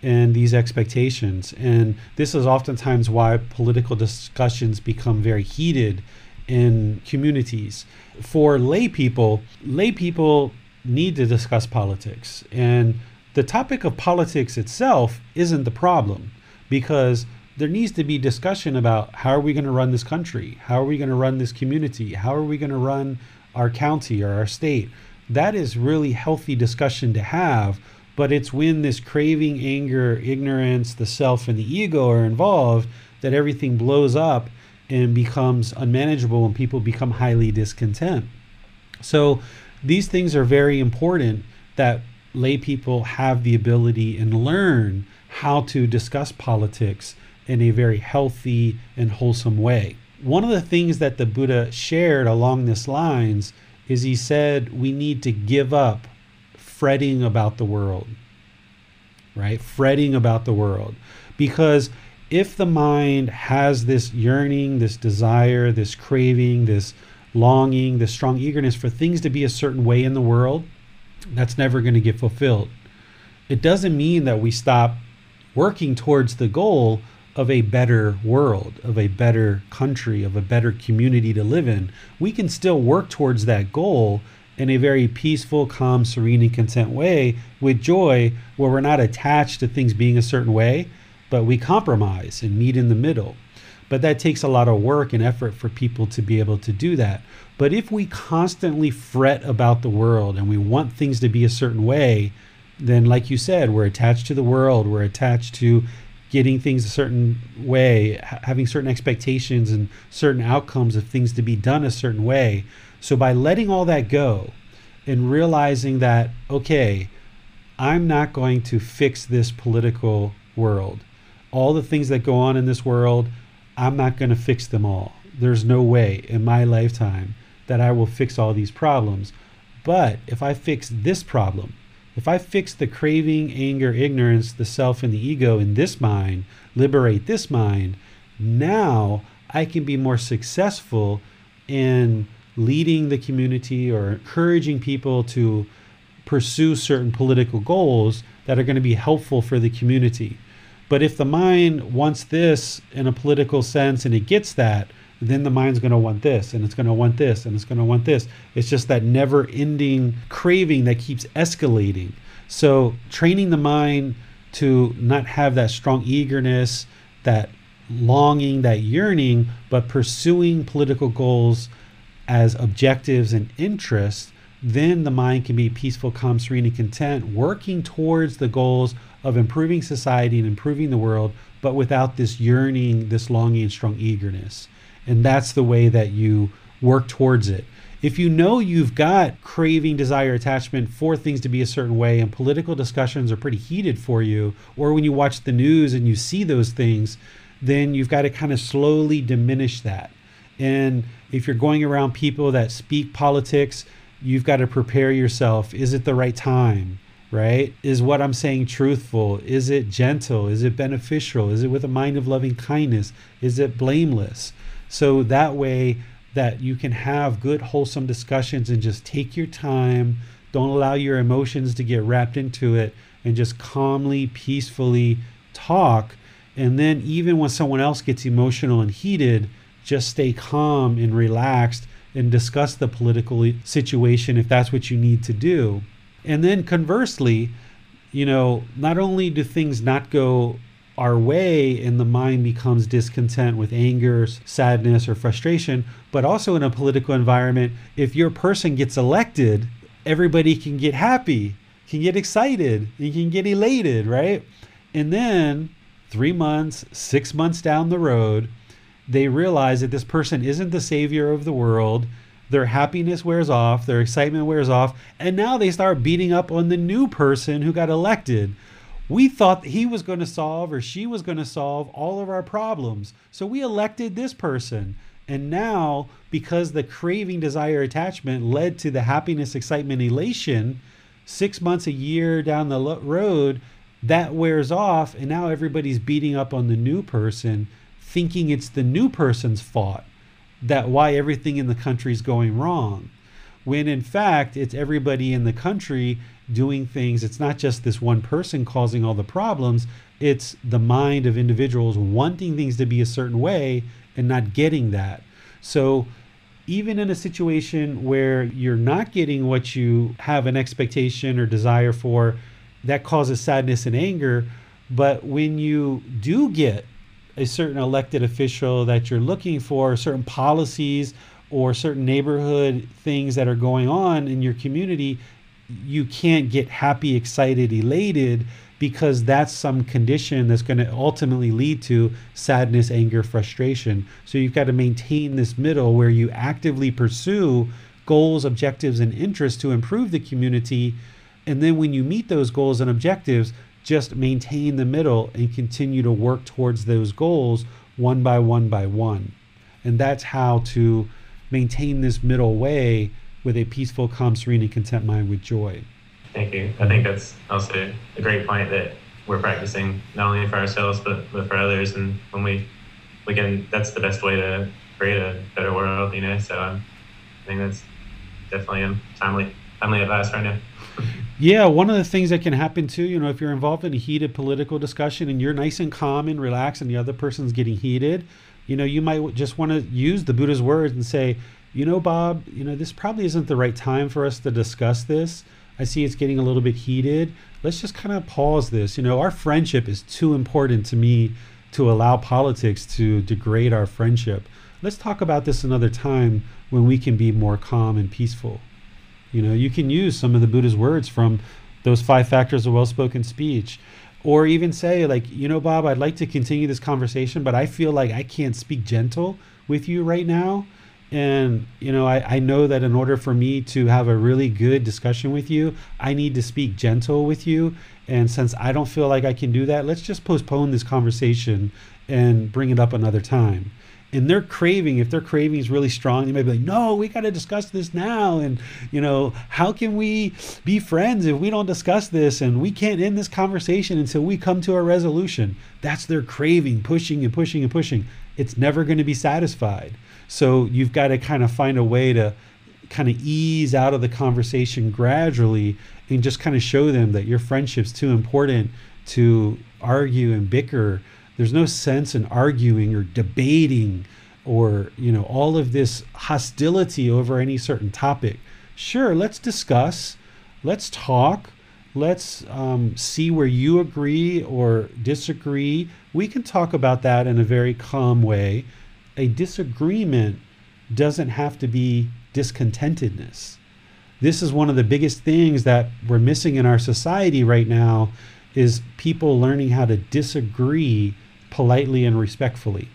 A: and these expectations. And this is oftentimes why political discussions become very heated in communities. For lay people, lay people need to discuss politics. And the topic of politics itself isn't the problem because there needs to be discussion about how are we going to run this country? How are we going to run this community? How are we going to run our county or our state? That is really healthy discussion to have but it's when this craving, anger, ignorance, the self, and the ego are involved that everything blows up and becomes unmanageable and people become highly discontent. So these things are very important that lay people have the ability and learn how to discuss politics in a very healthy and wholesome way. One of the things that the Buddha shared along this lines is he said we need to give up fretting about the world, right? Fretting about the world. Because if the mind has this yearning, this desire, this craving, this longing, this strong eagerness for things to be a certain way in the world, that's never going to get fulfilled. It doesn't mean that we stop working towards the goal of a better world, of a better country, of a better community to live in. We can still work towards that goal in a very peaceful, calm, serene, and content way with joy, where we're not attached to things being a certain way, but we compromise and meet in the middle. But that takes a lot of work and effort for people to be able to do that. But if we constantly fret about the world and we want things to be a certain way, then, like you said, we're attached to the world, we're attached to getting things a certain way, having certain expectations and certain outcomes of things to be done a certain way. So by letting all that go and realizing that, okay, I'm not going to fix this political world. All the things that go on in this world, I'm not going to fix them all. There's no way in my lifetime that I will fix all these problems. But if I fix this problem, if I fix the craving, anger, ignorance, the self, and the ego in this mind, liberate this mind, now I can be more successful in leading the community or encouraging people to pursue certain political goals that are going to be helpful for the community. But if the mind wants this in a political sense and it gets that, then the mind's going to want this and it's going to want this and it's going to want this. It's just that never ending craving that keeps escalating. So, training the mind to not have that strong eagerness, that longing, that yearning, but pursuing political goals as objectives and interests, then the mind can be peaceful, calm, serene, and content, working towards the goals of improving society and improving the world, but without this yearning, this longing, and strong eagerness. And that's the way that you work towards it. If you know you've got craving, desire, attachment for things to be a certain way, and political discussions are pretty heated for you, or when you watch the news and you see those things, then you've got to kind of slowly diminish that. And if you're going around people that speak politics, you've got to prepare yourself. Is it the right time? Right? Is what I'm saying truthful? Is it gentle? Is it beneficial? Is it with a mind of loving kindness? Is it blameless? So that way that you can have good, wholesome discussions and just take your time. Don't allow your emotions to get wrapped into it and just calmly, peacefully talk. And then, even when someone else gets emotional and heated, just stay calm and relaxed and discuss the political situation if that's what you need to do. And then, conversely, you know, not only do things not go our way and the mind becomes discontent with anger, sadness, or frustration, but also in a political environment, if your person gets elected, everybody can get happy, can get excited, you can get elated, right? And then three months, six months down the road, they realize that this person isn't the savior of the world. Their happiness wears off, their excitement wears off, and now they start beating up on the new person who got elected. We thought he was going to solve or she was going to solve all of our problems. So we elected this person. And now, because the craving, desire, attachment led to the happiness, excitement, elation, six months, a year down the road, that wears off. And now everybody's beating up on the new person, thinking it's the new person's fault that why everything in the country is going wrong. When in fact, it's everybody in the country doing things. It's not just this one person causing all the problems, it's the mind of individuals wanting things to be a certain way and not getting that. So, even in a situation where you're not getting what you have an expectation or desire for, that causes sadness and anger. But when you do get a certain elected official that you're looking for, certain policies or certain neighborhood things that are going on in your community, you can't get happy, excited, elated because that's some condition that's going to ultimately lead to sadness, anger, frustration. So you've got to maintain this middle where you actively pursue goals, objectives, and interests to improve the community. And then when you meet those goals and objectives, just maintain the middle and continue to work towards those goals one by one by one. And that's how to maintain this middle way with a peaceful, calm, serene, and content mind with joy.
D: Thank you. I think that's also a great point that we're practicing not only for ourselves but, but for others. And when we we can, that's the best way to create a better world. You know, so um, I think that's definitely timely timely advice right now.
A: Yeah, one of the things that can happen too, you know, if you're involved in a heated political discussion and you're nice and calm and relaxed and the other person's getting heated, you know, you might just want to use the Buddha's words and say, you know, Bob, you know, this probably isn't the right time for us to discuss this. I see it's getting a little bit heated. Let's just kind of pause this. You know, our friendship is too important to me to allow politics to degrade our friendship. Let's talk about this another time when we can be more calm and peaceful. You know, you can use some of the Buddha's words from those five factors of well spoken speech. Or even say, like, you know, Bob, I'd like to continue this conversation, but I feel like I can't speak gentle with you right now. And, you know, I, I know that in order for me to have a really good discussion with you, I need to speak gentle with you. And since I don't feel like I can do that, let's just postpone this conversation and bring it up another time. And their craving, if their craving is really strong, they may be like, no, we got to discuss this now. And, you know, how can we be friends if we don't discuss this? And we can't end this conversation until we come to a resolution. That's their craving, pushing and pushing and pushing. It's never going to be satisfied. So you've got to kind of find a way to kind of ease out of the conversation gradually and just kind of show them that your friendship's too important to argue and bicker. There's no sense in arguing or debating or, you know, all of this hostility over any certain topic. Sure, let's discuss, let's talk, let's um, see where you agree or disagree. We can talk about that in a very calm way a disagreement doesn't have to be discontentedness. This is one of the biggest things that we're missing in our society right now is people learning how to disagree politely and respectfully.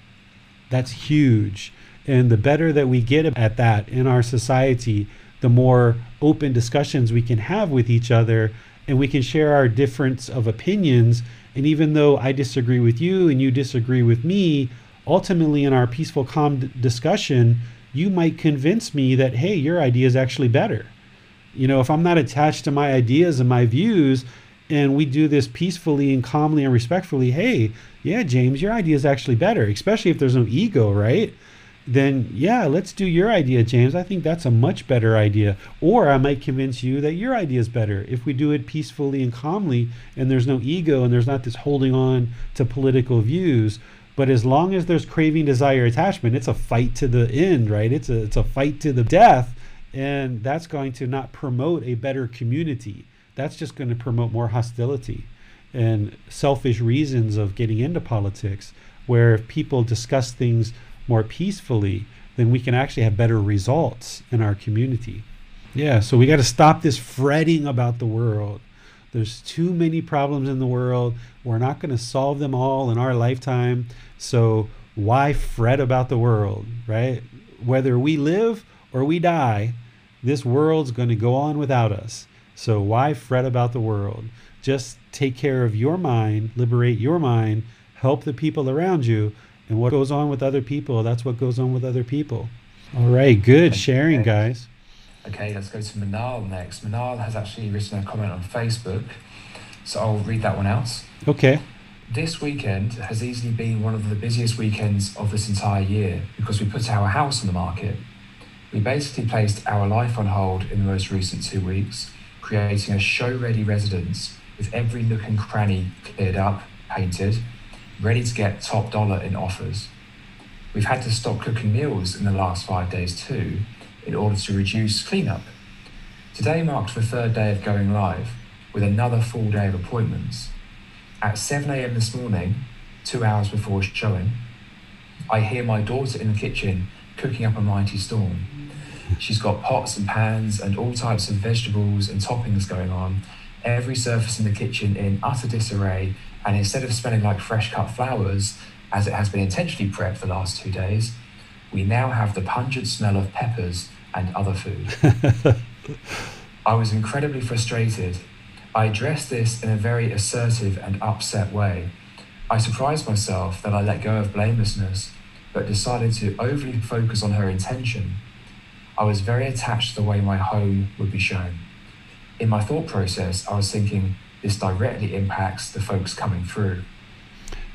A: That's huge. And the better that we get at that in our society, the more open discussions we can have with each other and we can share our difference of opinions. And even though I disagree with you and you disagree with me, ultimately in our peaceful calm d- discussion you might convince me that hey your idea is actually better you know if i'm not attached to my ideas and my views and we do this peacefully and calmly and respectfully hey yeah james your idea is actually better especially if there's no ego right then yeah, let's do your idea, James. I think that's a much better idea. Or I might convince you that your idea is better if we do it peacefully and calmly and there's no ego and there's not this holding on to political views. But as long as there's craving, desire, attachment, it's a fight to the end, right? It's a it's a fight to the death, and that's going to not promote a better community. That's just going to promote more hostility and selfish reasons of getting into politics. Where if people discuss things more peacefully, then we can actually have better results in our community. Yeah, so we got to stop this fretting about the world. There's too many problems in the world. We're not going to solve them all in our lifetime. So why fret about the world, right? Whether we live or we die, this world's going to go on without us. So why fret about the world? Just take care of your mind, liberate your mind, help the people around you, and what goes on with other people, that's what goes on with other people. All right, good sharing, guys.
B: Okay, let's go to Manal next. Manal has actually written a comment on Facebook, so I'll read that one out.
A: Okay.
B: This weekend has easily been one of the busiest weekends of this entire year because we put our house on the market. We basically placed our life on hold in the most recent two weeks, creating a show ready residence with every nook and cranny cleared up, painted, ready to get top dollar in offers. We've had to stop cooking meals in the last five days too, in order to reduce cleanup. Today marked the third day of going live, with another full day of appointments. At 7am this morning, two hours before showing, I hear my daughter in the kitchen cooking up a mighty storm. She's got pots and pans and all types of vegetables and toppings going on, every surface in the kitchen in utter disarray and instead of smelling like fresh cut flowers, as it has been intentionally prepped the last two days, we now have the pungent smell of peppers and other food. I was incredibly frustrated. I addressed this in a very assertive and upset way. I surprised myself that I let go of blamelessness, but decided to overly focus on her intention. I was very attached to the way my home would be shown. In my thought process, I was thinking, this directly impacts the folks coming through.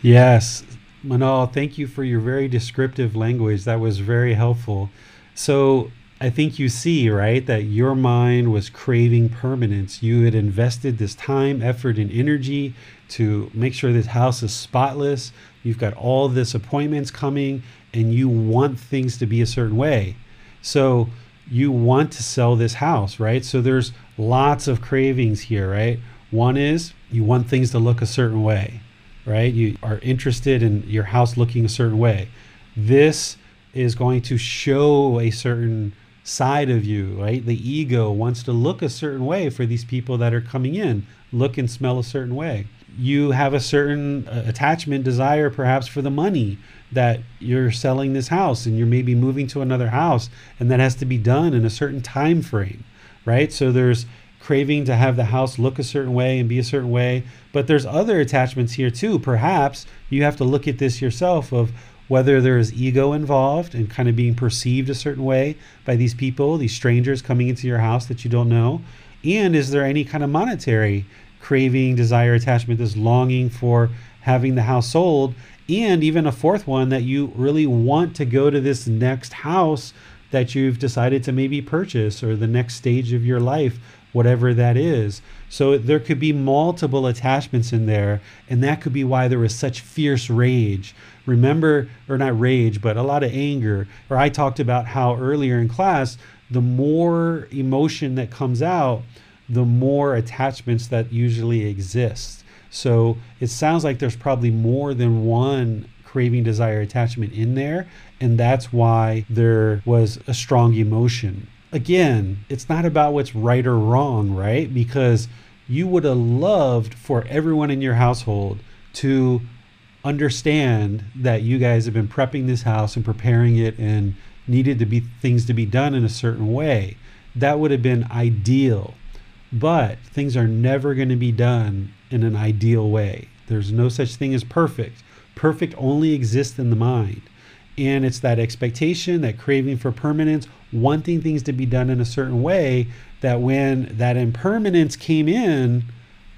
A: Yes. Manal, thank you for your very descriptive language. That was very helpful. So I think you see, right, that your mind was craving permanence. You had invested this time, effort, and energy to make sure this house is spotless. You've got all this appointments coming, and you want things to be a certain way. So you want to sell this house, right? So there's lots of cravings here, right? One is you want things to look a certain way, right? You are interested in your house looking a certain way. This is going to show a certain side of you, right? The ego wants to look a certain way for these people that are coming in, look and smell a certain way. You have a certain uh, attachment, desire perhaps for the money that you're selling this house and you're maybe moving to another house and that has to be done in a certain time frame, right? So there's craving to have the house look a certain way and be a certain way. But there's other attachments here too. Perhaps you have to look at this yourself of whether there is ego involved and kind of being perceived a certain way by these people, these strangers coming into your house that you don't know. And is there any kind of monetary craving, desire, attachment, this longing for having the house sold? And even a fourth one that you really want to go to this next house that you've decided to maybe purchase or the next stage of your life whatever that is. So there could be multiple attachments in there, and that could be why there was such fierce rage. Remember, or not rage, but a lot of anger. Or I talked about how earlier in class, the more emotion that comes out, the more attachments that usually exist. So it sounds like there's probably more than one craving, desire, attachment in there. And that's why there was a strong emotion again, it's not about what's right or wrong, right? Because you would have loved for everyone in your household to understand that you guys have been prepping this house and preparing it and needed to be things to be done in a certain way. That would have been ideal. But things are never going to be done in an ideal way. There's no such thing as perfect. Perfect only exists in the mind. And it's that expectation, that craving for permanence, wanting things to be done in a certain way, that when that impermanence came in,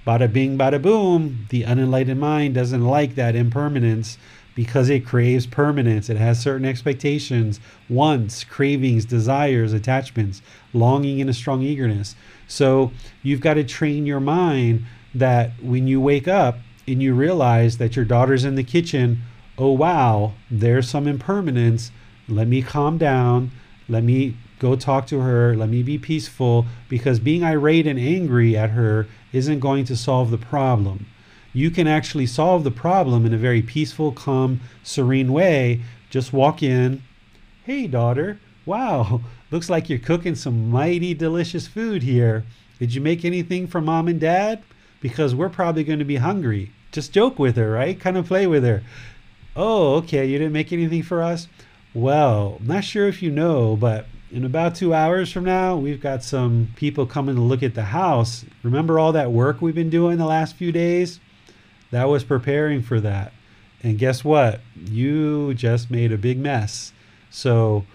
A: bada bing, bada boom, the unenlightened mind doesn't like that impermanence. because it craves permanence. It has certain expectations, wants, cravings, desires, attachments, longing, and a strong eagerness. So you've got to train your mind that when you wake up and you realize that your daughter's in the kitchen, oh wow, there's some impermanence. Let me calm down. Let me go talk to her. Let me be peaceful because being irate and angry at her isn't going to solve the problem you can actually solve the problem in a very peaceful, calm, serene way. Just walk in. Hey, daughter. Wow, looks like you're cooking some mighty delicious food here. Did you make anything for mom and dad? Because we're probably going to be hungry. Just joke with her, right? Kind of play with her. Oh, okay, you didn't make anything for us? Well, I'm not sure if you know, but in about two hours from now, we've got some people coming to look at the house. Remember all that work we've been doing the last few days? That was preparing for that. And guess what? You just made a big mess. So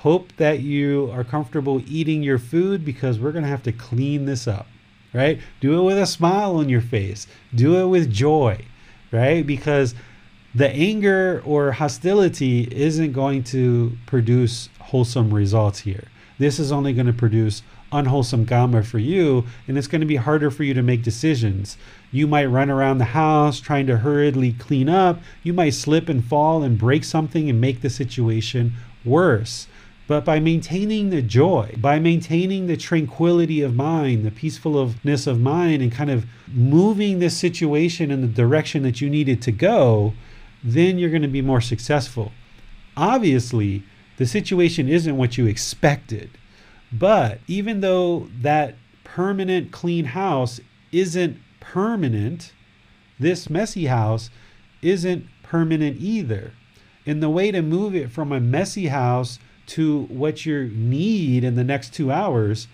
A: hope that you are comfortable eating your food because we're going to have to clean this up, right? Do it with a smile on your face, do it with joy, right? Because the anger or hostility isn't going to produce wholesome results here. This is only going to produce unwholesome karma for you, and it's going to be harder for you to make decisions. You might run around the house trying to hurriedly clean up. You might slip and fall and break something and make the situation worse. But by maintaining the joy, by maintaining the tranquility of mind, the peacefulness of mind, and kind of moving this situation in the direction that you need it to go, then you're going to be more successful. Obviously, the situation isn't what you expected. But even though that permanent clean house isn't permanent, this messy house isn't permanent either. And the way to move it from a messy house to what you need in the next two hours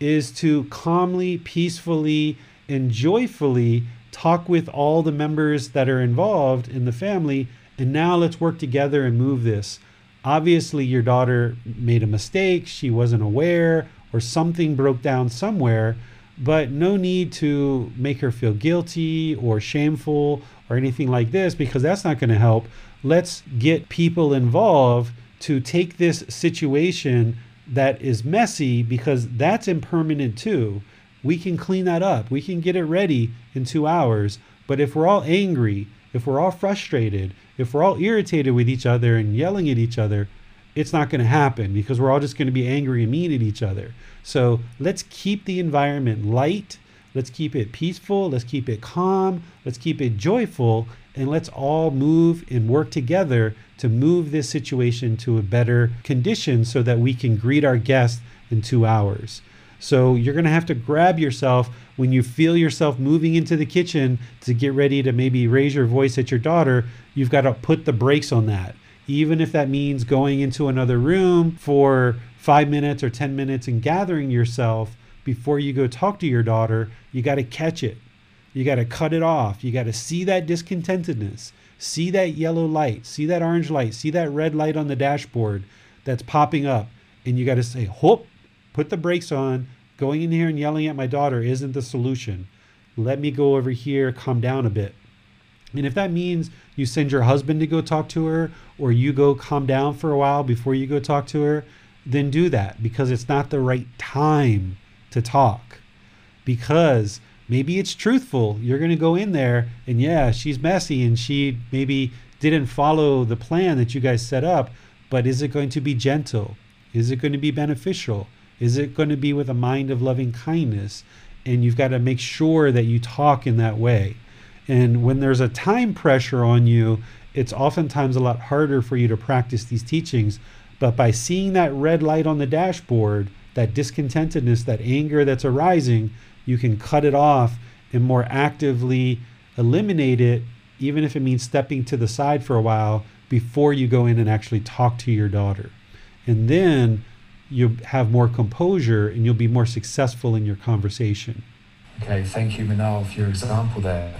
A: is to calmly, peacefully, and joyfully talk with all the members that are involved in the family. And now let's work together and move this. Obviously, your daughter made a mistake, she wasn't aware, or something broke down somewhere but no need to make her feel guilty or shameful or anything like this because that's not going to help. Let's get people involved to take this situation that is messy because that's impermanent too. We can clean that up. We can get it ready in two hours. But if we're all angry, if we're all frustrated, if we're all irritated with each other and yelling at each other, it's not going to happen because we're all just going to be angry and mean at each other. So let's keep the environment light. Let's keep it peaceful. Let's keep it calm. Let's keep it joyful. And let's all move and work together to move this situation to a better condition so that we can greet our guests in two hours. So you're going to have to grab yourself when you feel yourself moving into the kitchen to get ready to maybe raise your voice at your daughter. You've got to put the brakes on that. Even if that means going into another room for five minutes or 10 minutes and gathering yourself before you go talk to your daughter, you got to catch it. You got to cut it off. You got to see that discontentedness, see that yellow light, see that orange light, see that red light on the dashboard that's popping up. And you got to say, Whoop, put the brakes on. Going in here and yelling at my daughter isn't the solution. Let me go over here, calm down a bit. And if that means you send your husband to go talk to her, or you go calm down for a while before you go talk to her, then do that because it's not the right time to talk. Because maybe it's truthful. You're going to go in there and yeah, she's messy and she maybe didn't follow the plan that you guys set up, but is it going to be gentle? Is it going to be beneficial? Is it going to be with a mind of loving kindness? And you've got to make sure that you talk in that way. And when there's a time pressure on you, it's oftentimes a lot harder for you to practice these teachings but by seeing that red light on the dashboard, that discontentedness, that anger that's arising, you can cut it off and more actively eliminate it, even if it means stepping to the side for a while before you go in and actually talk to your daughter. And then you'll have more composure and you'll be more successful in your conversation.
B: Okay, thank you, Manal, for your example there.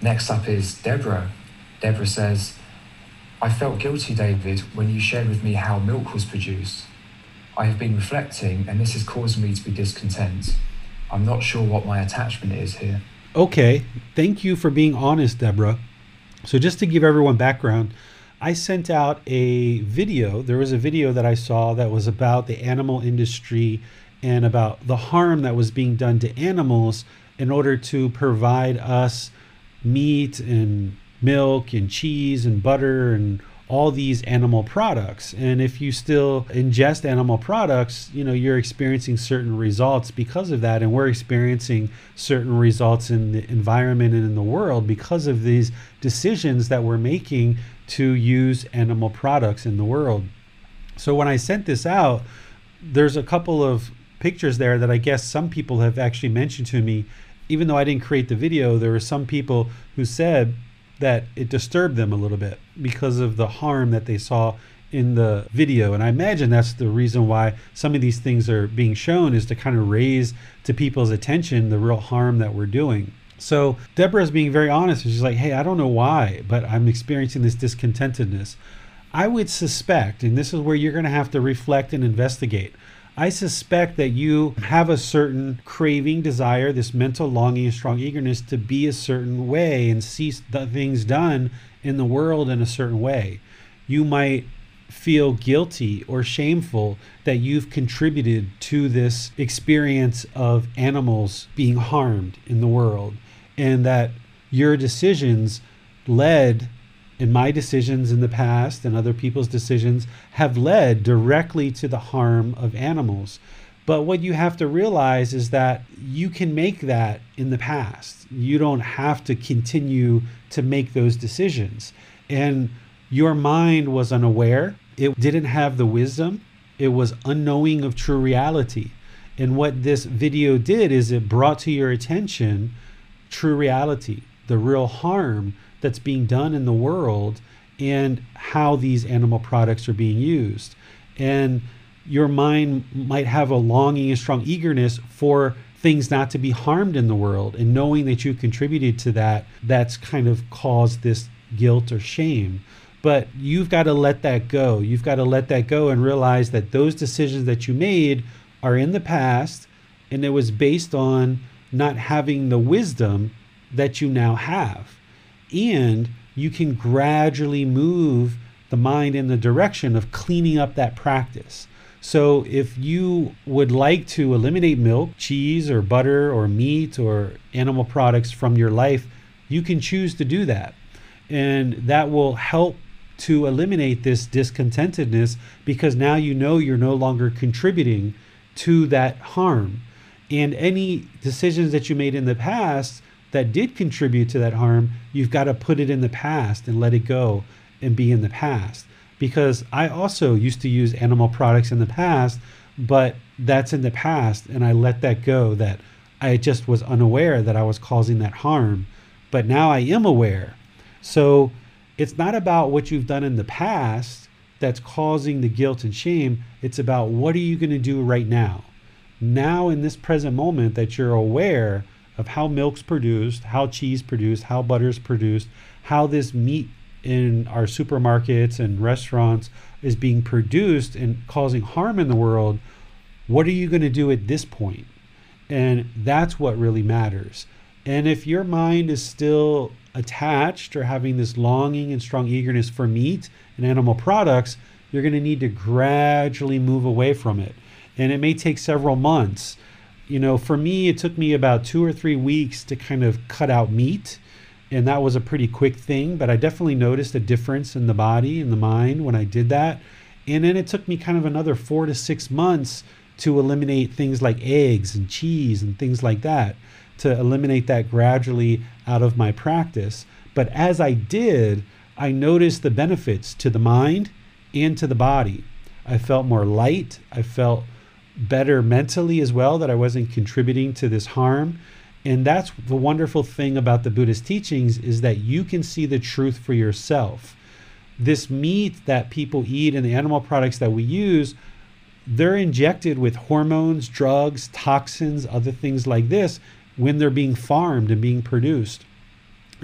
B: Next up is Deborah. Deborah says, I felt guilty, David, when you shared with me how milk was produced. I have been reflecting, and this has caused me to be discontent. I'm not sure what my attachment is here.
A: Okay, thank you for being honest, Deborah. So, just to give everyone background, I sent out a video. There was a video that I saw that was about the animal industry and about the harm that was being done to animals in order to provide us meat and milk and cheese and butter and all these animal products. And if you still ingest animal products, you know, you're experiencing certain results because of that. And we're experiencing certain results in the environment and in the world because of these decisions that we're making to use animal products in the world. So when I sent this out, there's a couple of pictures there that I guess some people have actually mentioned to me. Even though I didn't create the video, there were some people who said, that it disturbed them a little bit because of the harm that they saw in the video. And I imagine that's the reason why some of these things are being shown is to kind of raise to people's attention the real harm that we're doing. So Deborah is being very honest. She's like, hey, I don't know why, but I'm experiencing this discontentedness. I would suspect, and this is where you're going to have to reflect and investigate. I suspect that you have a certain craving, desire, this mental longing, and strong eagerness to be a certain way and see the things done in the world in a certain way. You might feel guilty or shameful that you've contributed to this experience of animals being harmed in the world and that your decisions led and my decisions in the past and other people's decisions have led directly to the harm of animals. But what you have to realize is that you can make that in the past. You don't have to continue to make those decisions. And your mind was unaware, it didn't have the wisdom, it was unknowing of true reality. And what this video did is it brought to your attention true reality, the real harm that's being done in the world and how these animal products are being used. And your mind might have a longing and strong eagerness for things not to be harmed in the world. And knowing that you contributed to that, that's kind of caused this guilt or shame. But you've got to let that go. You've got to let that go and realize that those decisions that you made are in the past and it was based on not having the wisdom that you now have and you can gradually move the mind in the direction of cleaning up that practice. So, if you would like to eliminate milk, cheese, or butter, or meat, or animal products from your life, you can choose to do that. And that will help to eliminate this discontentedness because now you know you're no longer contributing to that harm. And any decisions that you made in the past that did contribute to that harm, you've got to put it in the past and let it go and be in the past. Because I also used to use animal products in the past, but that's in the past, and I let that go. That I just was unaware that I was causing that harm, but now I am aware. So it's not about what you've done in the past that's causing the guilt and shame. It's about what are you going to do right now? Now, in this present moment, that you're aware of how milk's produced, how cheese produced, how butter's produced, how this meat in our supermarkets and restaurants is being produced and causing harm in the world, what are you going to do at this point? And that's what really matters. And if your mind is still attached or having this longing and strong eagerness for meat and animal products, you're going to need to gradually move away from it. And it may take several months you know, for me, it took me about two or three weeks to kind of cut out meat. And that was a pretty quick thing, but I definitely noticed a difference in the body and the mind when I did that. And then it took me kind of another four to six months to eliminate things like eggs and cheese and things like that, to eliminate that gradually out of my practice. But as I did, I noticed the benefits to the mind and to the body. I felt more light. I felt better mentally as well, that I wasn't contributing to this harm. And that's the wonderful thing about the Buddhist teachings is that you can see the truth for yourself. This meat that people eat and the animal products that we use, they're injected with hormones, drugs, toxins, other things like this when they're being farmed and being produced.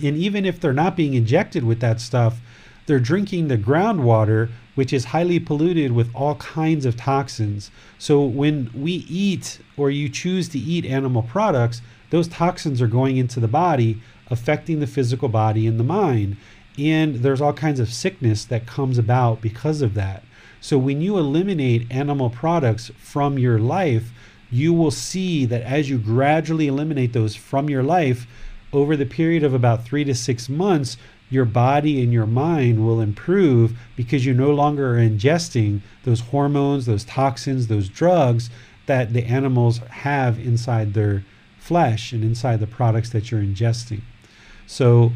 A: And even if they're not being injected with that stuff, they're drinking the groundwater, which is highly polluted with all kinds of toxins. So when we eat or you choose to eat animal products, those toxins are going into the body, affecting the physical body and the mind. and there's all kinds of sickness that comes about because of that. So when you eliminate animal products from your life, you will see that as you gradually eliminate those from your life over the period of about 3 to 6 months, your body and your mind will improve because you no longer are ingesting those hormones, those toxins, those drugs that the animals have inside their flesh and inside the products that you're ingesting. So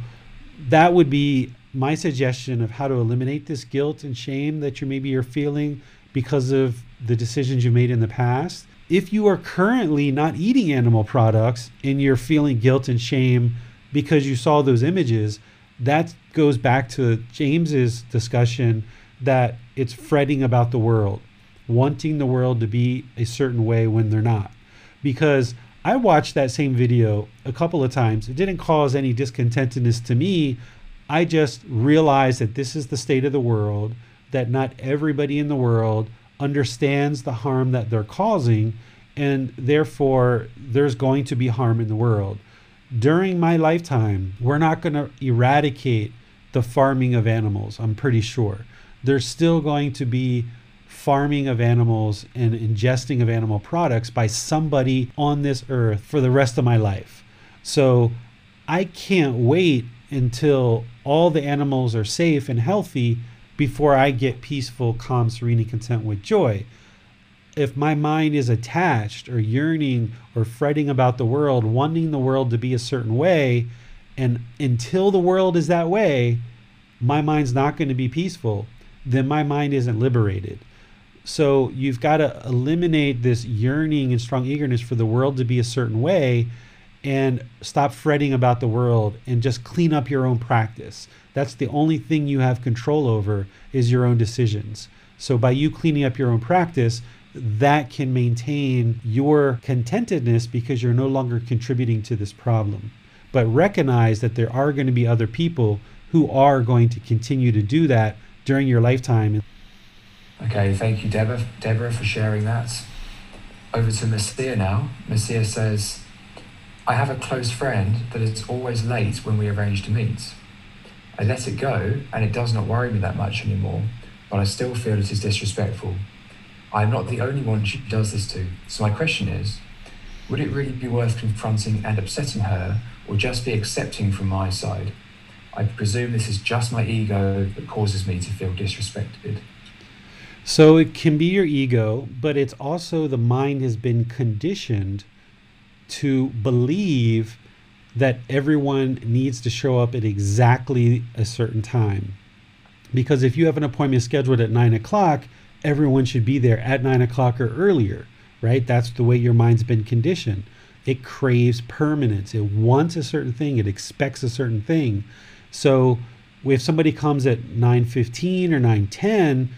A: that would be my suggestion of how to eliminate this guilt and shame that you maybe you're feeling because of the decisions you made in the past. If you are currently not eating animal products and you're feeling guilt and shame because you saw those images, that goes back to James's discussion that it's fretting about the world, wanting the world to be a certain way when they're not. Because I watched that same video a couple of times. It didn't cause any discontentedness to me. I just realized that this is the state of the world, that not everybody in the world understands the harm that they're causing, and therefore there's going to be harm in the world during my lifetime, we're not going to eradicate the farming of animals, I'm pretty sure. There's still going to be farming of animals and ingesting of animal products by somebody on this earth for the rest of my life. So I can't wait until all the animals are safe and healthy before I get peaceful, calm, serene, and content with joy if my mind is attached or yearning or fretting about the world, wanting the world to be a certain way, and until the world is that way, my mind's not going to be peaceful, then my mind isn't liberated. So you've got to eliminate this yearning and strong eagerness for the world to be a certain way and stop fretting about the world and just clean up your own practice. That's the only thing you have control over is your own decisions. So by you cleaning up your own practice, that can maintain your contentedness because you're no longer contributing to this problem. But recognize that there are going to be other people who are going to continue to do that during your lifetime.
B: Okay, thank you, Deborah, Deborah for sharing that. Over to Messiah now. Messiah says, I have a close friend that is always late when we arrange to meet. I let it go, and it does not worry me that much anymore, but I still feel it is disrespectful. I'm not the only one she does this to. So my question is, would it really be worth confronting and upsetting her, or just be accepting from my side? I presume this is just my ego that causes me to feel disrespected.
A: So it can be your ego, but it's also the mind has been conditioned to believe that everyone needs to show up at exactly a certain time. Because if you have an appointment scheduled at nine o'clock, everyone should be there at nine o'clock or earlier, right? That's the way your mind's been conditioned. It craves permanence. It wants a certain thing. It expects a certain thing. So if somebody comes at 9:15 or 9:10,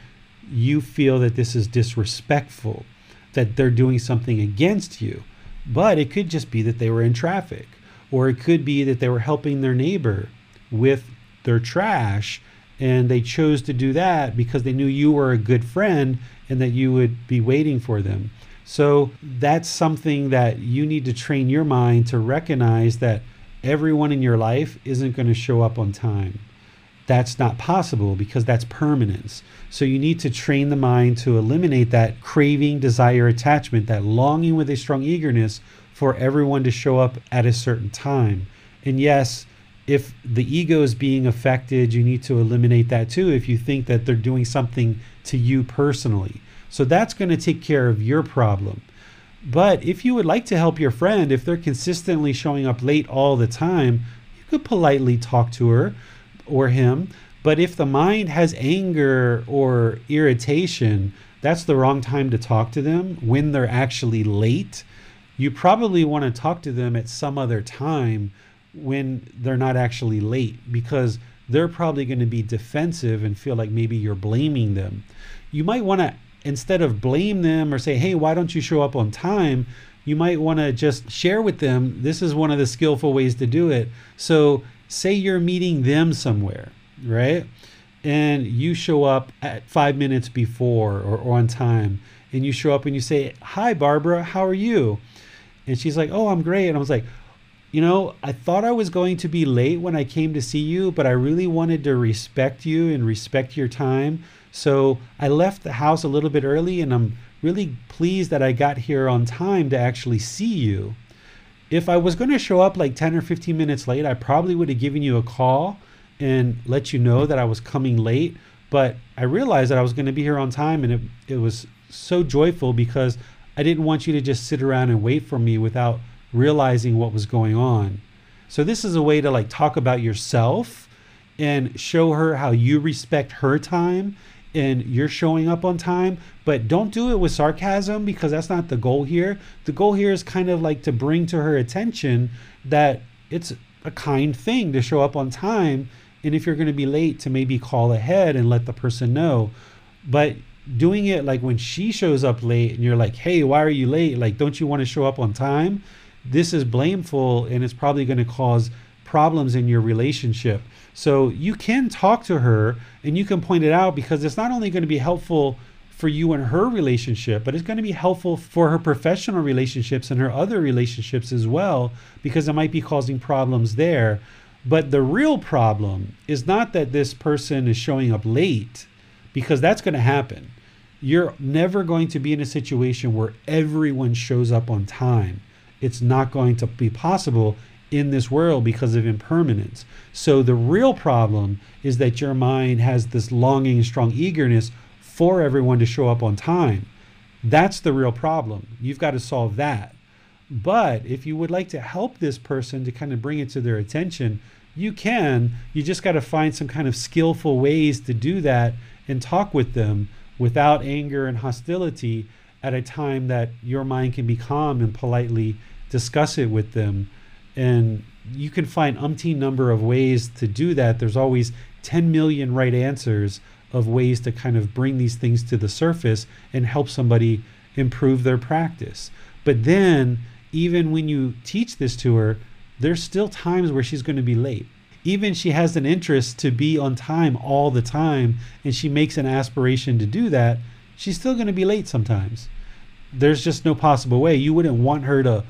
A: you feel that this is disrespectful, that they're doing something against you. But it could just be that they were in traffic, or it could be that they were helping their neighbor with their trash and they chose to do that because they knew you were a good friend and that you would be waiting for them. So that's something that you need to train your mind to recognize that everyone in your life isn't going to show up on time. That's not possible because that's permanence. So you need to train the mind to eliminate that craving, desire, attachment, that longing with a strong eagerness for everyone to show up at a certain time. And yes, if the ego is being affected, you need to eliminate that too if you think that they're doing something to you personally. So that's going to take care of your problem. But if you would like to help your friend, if they're consistently showing up late all the time, you could politely talk to her or him. But if the mind has anger or irritation, that's the wrong time to talk to them when they're actually late. You probably want to talk to them at some other time when they're not actually late because they're probably going to be defensive and feel like maybe you're blaming them. You might want to, instead of blame them or say, hey, why don't you show up on time? You might want to just share with them this is one of the skillful ways to do it. So, say you're meeting them somewhere, right? And you show up at five minutes before or, on time, and you show up and you say, Hi, Barbara, how are you? And she's like, Oh, I'm great. And I was like, you know, I thought I was going to be late when I came to see you, but I really wanted to respect you and respect your time. So I left the house a little bit early, and I'm really pleased that I got here on time to actually see you. If I was going to show up like 10 or 15 minutes late, I probably would have given you a call and let you know that I was coming late. But I realized that I was going to be here on time, and it, it was so joyful because I didn't want you to just sit around and wait for me without realizing what was going on. So this is a way to like talk about yourself and show her how you respect her time and you're showing up on time, but don't do it with sarcasm because that's not the goal here. The goal here is kind of like to bring to her attention that it's a kind thing to show up on time and if you're going to be late to maybe call ahead and let the person know. But doing it like when she shows up late and you're like, "Hey, why are you late? Like don't you want to show up on time?" This is blameful and it's probably going to cause problems in your relationship. So you can talk to her and you can point it out because it's not only going to be helpful for you and her relationship, but it's going to be helpful for her professional relationships and her other relationships as well because it might be causing problems there. But the real problem is not that this person is showing up late because that's going to happen. You're never going to be in a situation where everyone shows up on time it's not going to be possible in this world because of impermanence. So the real problem is that your mind has this longing strong eagerness for everyone to show up on time. That's the real problem. You've got to solve that. But if you would like to help this person to kind of bring it to their attention, you can. You just got to find some kind of skillful ways to do that and talk with them without anger and hostility at a time that your mind can be calm and politely discuss it with them. And you can find umpteen number of ways to do that. There's always 10 million right answers of ways to kind of bring these things to the surface and help somebody improve their practice. But then, even when you teach this to her, there's still times where she's going to be late. Even she has an interest to be on time all the time and she makes an aspiration to do that, she's still going to be late sometimes. There's just no possible way. You wouldn't want her to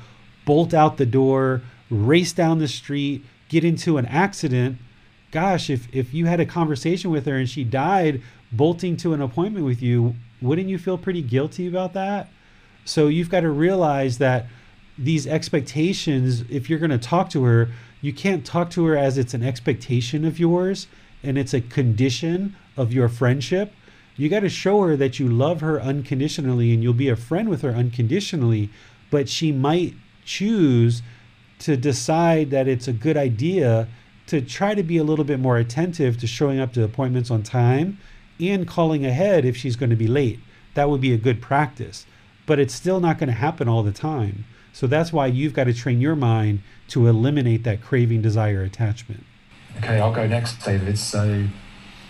A: bolt out the door, race down the street, get into an accident. Gosh, if, if you had a conversation with her and she died bolting to an appointment with you, wouldn't you feel pretty guilty about that? So you've got to realize that these expectations, if you're going to talk to her, you can't talk to her as it's an expectation of yours and it's a condition of your friendship. You got to show her that you love her unconditionally and you'll be a friend with her unconditionally, but she might choose to decide that it's a good idea to try to be a little bit more attentive to showing up to appointments on time and calling ahead if she's going to be late. That would be a good practice. But it's still not going to happen all the time. So that's why you've got to train your mind to eliminate that craving, desire, attachment.
B: Okay, I'll go next, David. So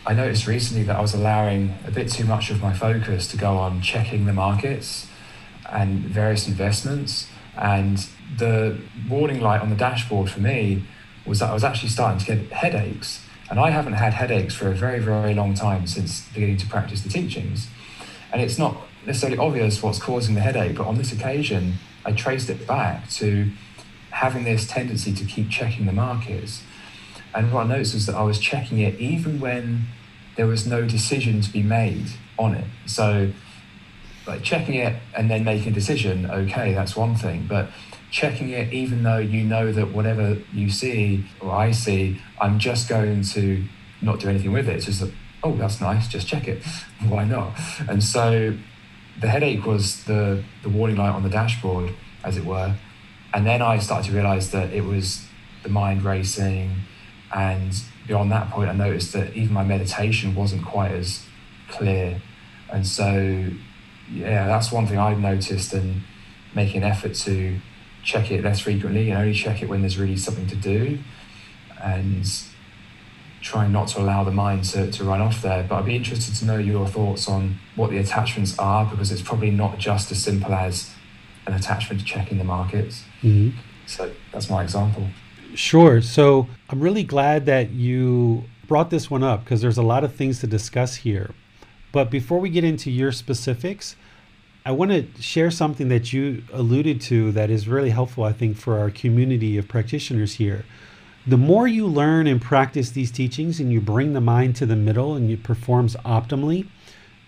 B: I noticed recently that I was allowing a bit too much of my focus to go on checking the markets and various investments and the warning light on the dashboard for me was that I was actually starting to get headaches. And I haven't had headaches for a very, very long time since beginning to practice the teachings. And it's not necessarily obvious what's causing the headache, but on this occasion, I traced it back to having this tendency to keep checking the markets. And what I noticed was that I was checking it even when there was no decision to be made on it. So like checking it and then making a decision, okay, that's one thing. But checking it, even though you know that whatever you see or I see, I'm just going to not do anything with it. It's just like, oh, that's nice, just check it. Why not? And so the headache was the, the warning light on the dashboard, as it were. And then I started to realize that it was the mind racing. And beyond that point, I noticed that even my meditation wasn't quite as clear. And so yeah, that's one thing I've noticed and making an effort to check it less frequently and only check it when there's really something to do and trying not to allow the mind to, to run off there. But I'd be interested to know your thoughts on what the attachments are because it's probably not just as simple as an attachment to checking the markets. Mm-hmm. So that's my example.
A: Sure. So I'm really glad that you brought this one up because there's a lot of things to discuss here. But before we get into your specifics, I want to share something that you alluded to that is really helpful, I think, for our community of practitioners here. The more you learn and practice these teachings and you bring the mind to the middle and it performs optimally,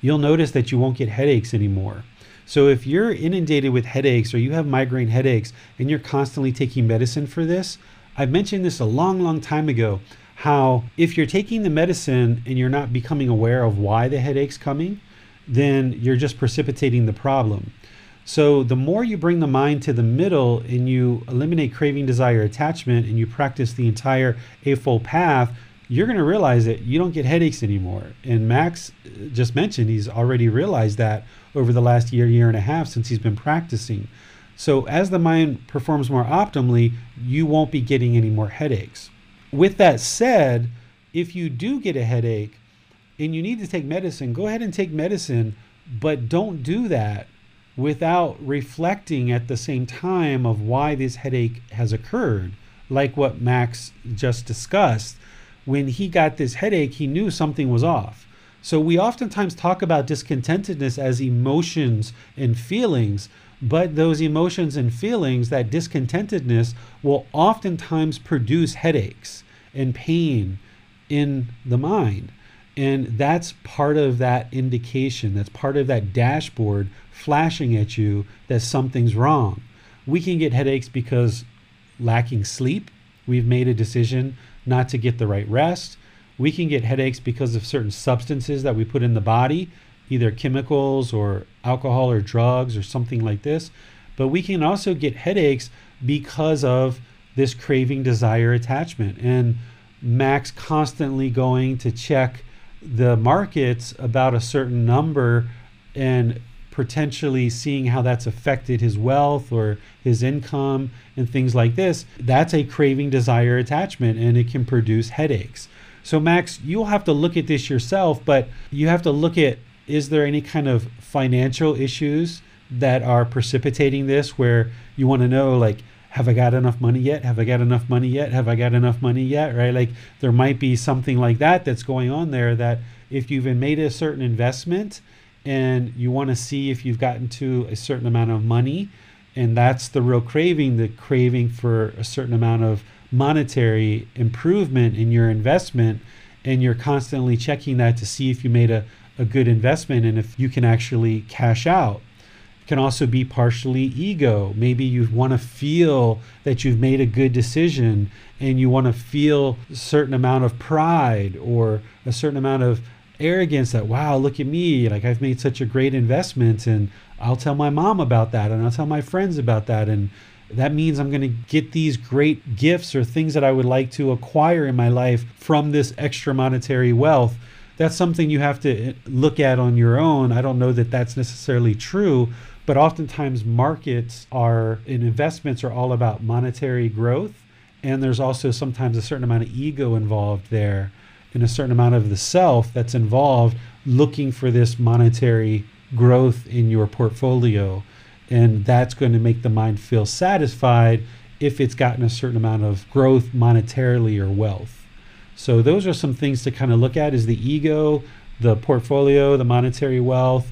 A: you'll notice that you won't get headaches anymore. So if you're inundated with headaches or you have migraine headaches and you're constantly taking medicine for this, I've mentioned this a long, long time ago how if you're taking the medicine and you're not becoming aware of why the headache's coming, then you're just precipitating the problem. So the more you bring the mind to the middle and you eliminate craving, desire, attachment, and you practice the entire Eightfold Path, you're going to realize that you don't get headaches anymore. And Max uh, just mentioned he's already realized that over the last year, year and a half since he's been practicing. So as the mind performs more optimally, you won't be getting any more headaches. With that said, if you do get a headache and you need to take medicine, go ahead and take medicine, but don't do that without reflecting at the same time of why this headache has occurred, like what Max just discussed when he got this headache, he knew something was off. So we oftentimes talk about discontentedness as emotions and feelings, but those emotions and feelings, that discontentedness, will oftentimes produce headaches and pain in the mind. And that's part of that indication, that's part of that dashboard flashing at you that something's wrong. We can get headaches because lacking sleep, we've made a decision not to get the right rest. We can get headaches because of certain substances that we put in the body, either chemicals or alcohol or drugs or something like this. But we can also get headaches because of this craving, desire, attachment. And Max constantly going to check the markets about a certain number and potentially seeing how that's affected his wealth or his income and things like this, that's a craving, desire, attachment, and it can produce headaches. So, Max, you'll have to look at this yourself, but you have to look at is there any kind of financial issues that are precipitating this where you want to know, like, have I got enough money yet? Have I got enough money yet? Have I got enough money yet? Right? Like, there might be something like that that's going on there that if you've made a certain investment, and you want to see if you've gotten to a certain amount of money and that's the real craving the craving for a certain amount of monetary improvement in your investment and you're constantly checking that to see if you made a, a good investment and if you can actually cash out it can also be partially ego. Maybe you want to feel that you've made a good decision and you want to feel a certain amount of pride or a certain amount of arrogance that wow look at me like i've made such a great investment and i'll tell my mom about that and i'll tell my friends about that and that means i'm going to get these great gifts or things that i would like to acquire in my life from this extra monetary wealth that's something you have to look at on your own i don't know that that's necessarily true but oftentimes markets are and investments are all about monetary growth and there's also sometimes a certain amount of ego involved there and a certain amount of the self that's involved looking for this monetary growth in your portfolio. And that's going to make the mind feel satisfied if it's gotten a certain amount of growth monetarily or wealth. So those are some things to kind of look at is the ego, the portfolio, the monetary wealth.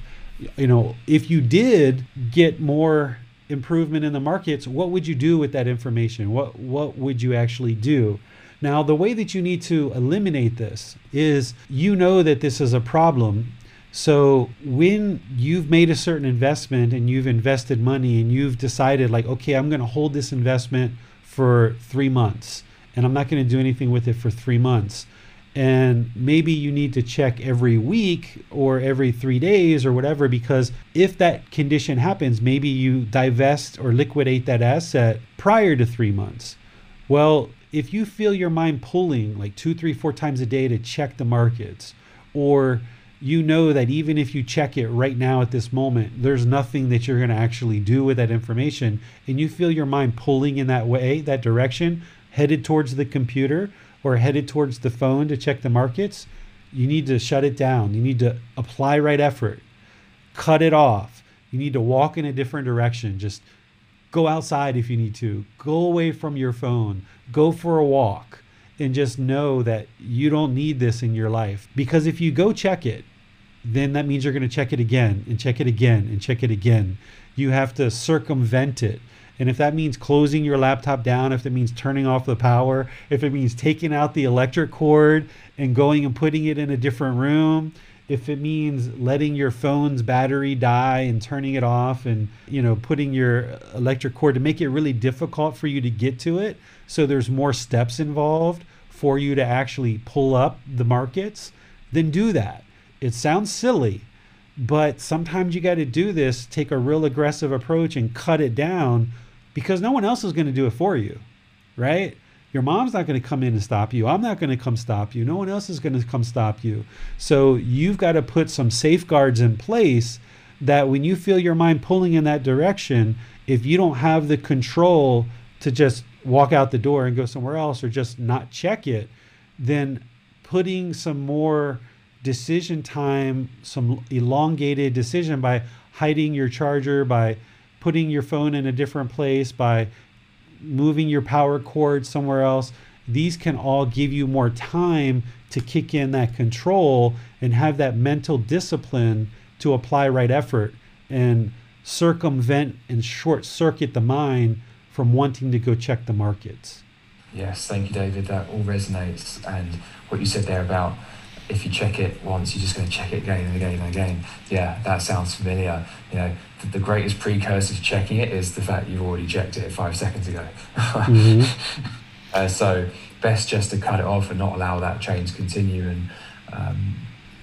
A: You know, if you did get more improvement in the markets, what would you do with that information? What what would you actually do? Now, the way that you need to eliminate this is you know that this is a problem. So, when you've made a certain investment and you've invested money and you've decided, like, okay, I'm going to hold this investment for three months and I'm not going to do anything with it for three months. And maybe you need to check every week or every three days or whatever, because if that condition happens, maybe you divest or liquidate that asset prior to three months. Well, if you feel your mind pulling like two, three, four times a day to check the markets, or you know that even if you check it right now at this moment, there's nothing that you're going to actually do with that information, and you feel your mind pulling in that way, that direction, headed towards the computer or headed towards the phone to check the markets, you need to shut it down. You need to apply right effort, cut it off. You need to walk in a different direction. Just go outside if you need to, go away from your phone, go for a walk, and just know that you don't need this in your life. Because if you go check it, then that means you're going to check it again and check it again and check it again. You have to circumvent it. And if that means closing your laptop down, if it means turning off the power, if it means taking out the electric cord and going and putting it in a different room, if it means letting your phone's battery die and turning it off and you know putting your electric cord to make it really difficult for you to get to it so there's more steps involved for you to actually pull up the markets then do that. It sounds silly but sometimes you got to do this take a real aggressive approach and cut it down because no one else is going to do it for you right your mom's not going to come in and stop you. I'm not going to come stop you. No one else is going to come stop you. So you've got to put some safeguards in place that when you feel your mind pulling in that direction, if you don't have the control to just walk out the door and go somewhere else or just not check it, then putting some more decision time, some elongated decision by hiding your charger, by putting your phone in a different place, by moving your power cord somewhere else. These can all give you more time to kick in that control and have that mental discipline to apply right effort and circumvent and short circuit the mind from wanting to go check the markets.
B: Yes, thank you, David. That all resonates. And what you said there about if you check it once, you're just going to check it again and again and again. Yeah, that sounds familiar. You know, the, greatest precursor to checking it is the fact you've already checked it five seconds ago. Mm-hmm. uh, so best just to cut it off and not allow that chain to continue. And um,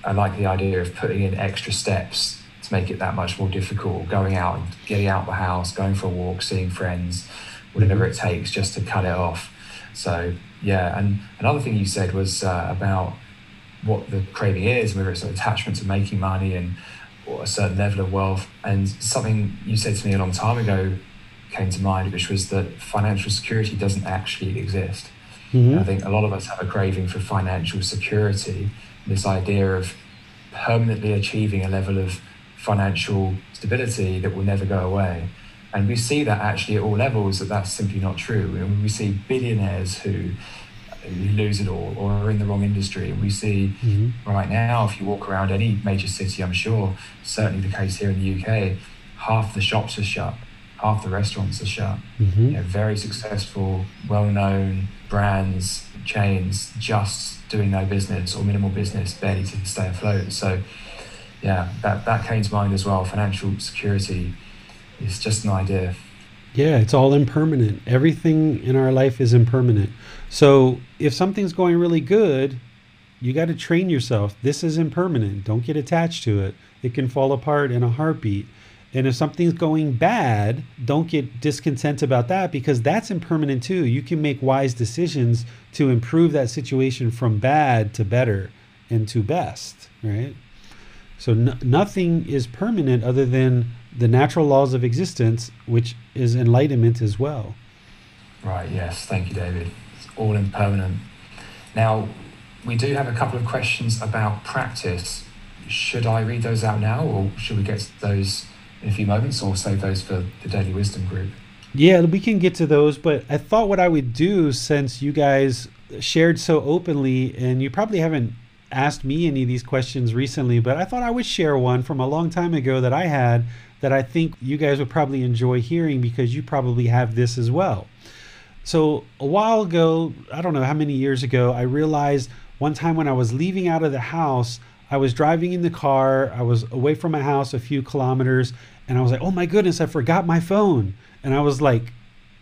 B: I like the idea of putting in extra steps to make it that much more difficult. Going out and getting out the house, going for a walk, seeing friends, whatever it takes, just to cut it off. So yeah, and another thing you said was uh, about what the craving is, whether it's an attachment to making money and or a certain level of wealth. And something you said to me a long time ago came to mind, which was that financial security doesn't actually exist. Mm-hmm. I think a lot of us have a craving for financial security, this idea of permanently achieving a level of financial stability that will never go away. And we see that actually at all levels that that's simply not true. And we see billionaires who who lose it all or are in the wrong industry. And we see mm-hmm. right now, if you walk around any major city, I'm sure, certainly the case here in the UK, half the shops are shut, half the restaurants are shut. Mm-hmm. You know, very successful, well known brands, chains just doing no business or minimal business, barely to stay afloat. So, yeah, that, that came to mind as well. Financial security is just an idea.
A: Yeah, it's all impermanent. Everything in our life is impermanent. So if something's going really good, you got to train yourself. This is impermanent. Don't get attached to it. It can fall apart in a heartbeat. And if something's going bad, don't get discontent about that because that's impermanent too. You can make wise decisions to improve that situation from bad to better and to best, right? So nothing is permanent other than the natural laws of existence, which is enlightenment as well.
B: Right, yes. Thank you, David all impermanent. Now, we do have a couple of questions about practice. Should I read those out now, or should we get to those in a few moments, or save those for the Daily Wisdom group?
A: Yeah, we can get to those, but I thought what I would do since you guys shared so openly, and you probably haven't asked me any of these questions recently, but I thought I would share one from a long time ago that I had that I think you guys would probably enjoy hearing because you probably have this as well. So a while ago, I don't know how many years ago, I realized one time when I was leaving out of the house, I was driving in the car, I was away from my house a few kilometers, and I was like, oh my goodness, I forgot my phone. And I was like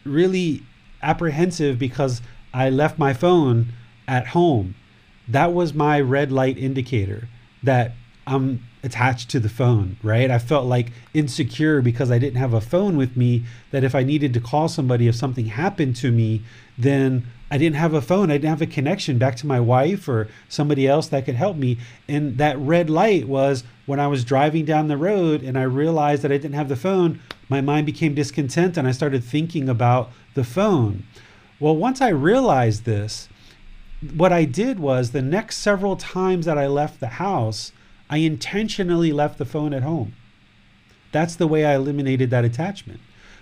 A: really apprehensive because I left my phone at home. That was my red light indicator that I'm attached to the phone, right? I felt like insecure because I didn't have a phone with me. That if I needed to call somebody, if something happened to me, then I didn't have a phone. I didn't have a connection back to my wife or somebody else that could help me. And that red light was when I was driving down the road and I realized that I didn't have the phone, my mind became discontent and I started thinking about the phone. Well, once I realized this, what I did was the next several times that I left the house, I intentionally left the phone at home. That's the way I eliminated that attachment.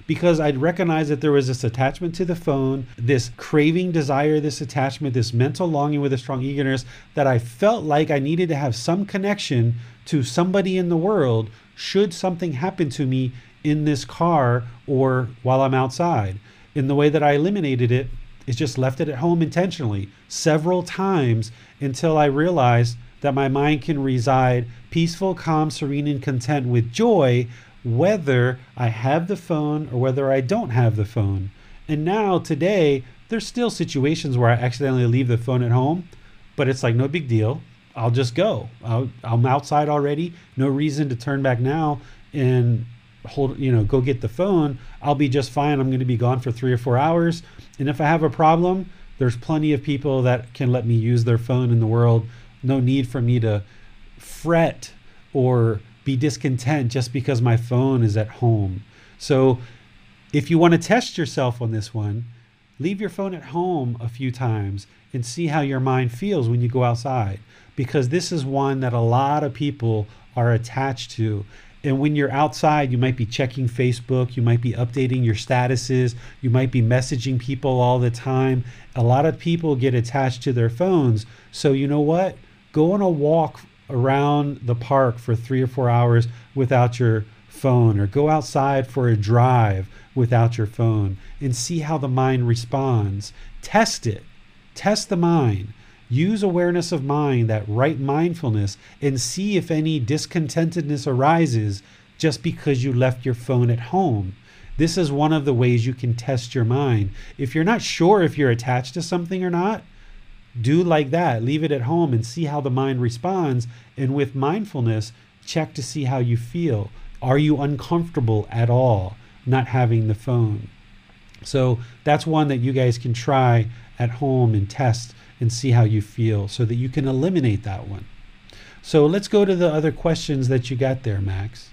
A: because I'd recognized that there was this attachment to the phone, this craving desire, this attachment, this mental longing with a strong eagerness that I felt like I needed to have some connection to somebody in the world should something happen to me in this car or while I'm outside. In the way that I eliminated it is just left it at home intentionally several times until I realized that my mind can reside peaceful, calm, serene, and content with joy, whether I have the phone or whether I don't have the phone. And now, today, there's still situations where I accidentally leave the phone at home, but it's like no big deal. I'll just go. i am outside already. No reason to turn back now and hold, you know, go get the phone. I'll be just fine. I'm going to be gone for three or four hours. And if I have a problem, there's plenty of people that can let me use their phone in the world no need for me to fret or be discontent just because my phone is at home. So, if you want to test yourself on this one, leave your phone at home a few times and see how your mind feels when you go outside. Because this is one that a lot of people are attached to. And when you're outside, you might be checking Facebook, you might be updating your statuses, you might be messaging people all the time. A lot of people get attached to their phones. So, you know what? Go on a walk around the park for three or four hours without your phone, or go outside for a drive without your phone and see how the mind responds. Test it, test the mind. Use awareness of mind, that right mindfulness, and see if any discontentedness arises just because you left your phone at home. This is one of the ways you can test your mind. If you're not sure if you're attached to something or not, do like that. Leave it at home and see how the mind responds. And with mindfulness, check to see how you feel. Are you uncomfortable at all not having the phone? So that's one that you guys can try at home and test and see how you feel so that you can eliminate that one. So let's go to the other questions that you got there, Max.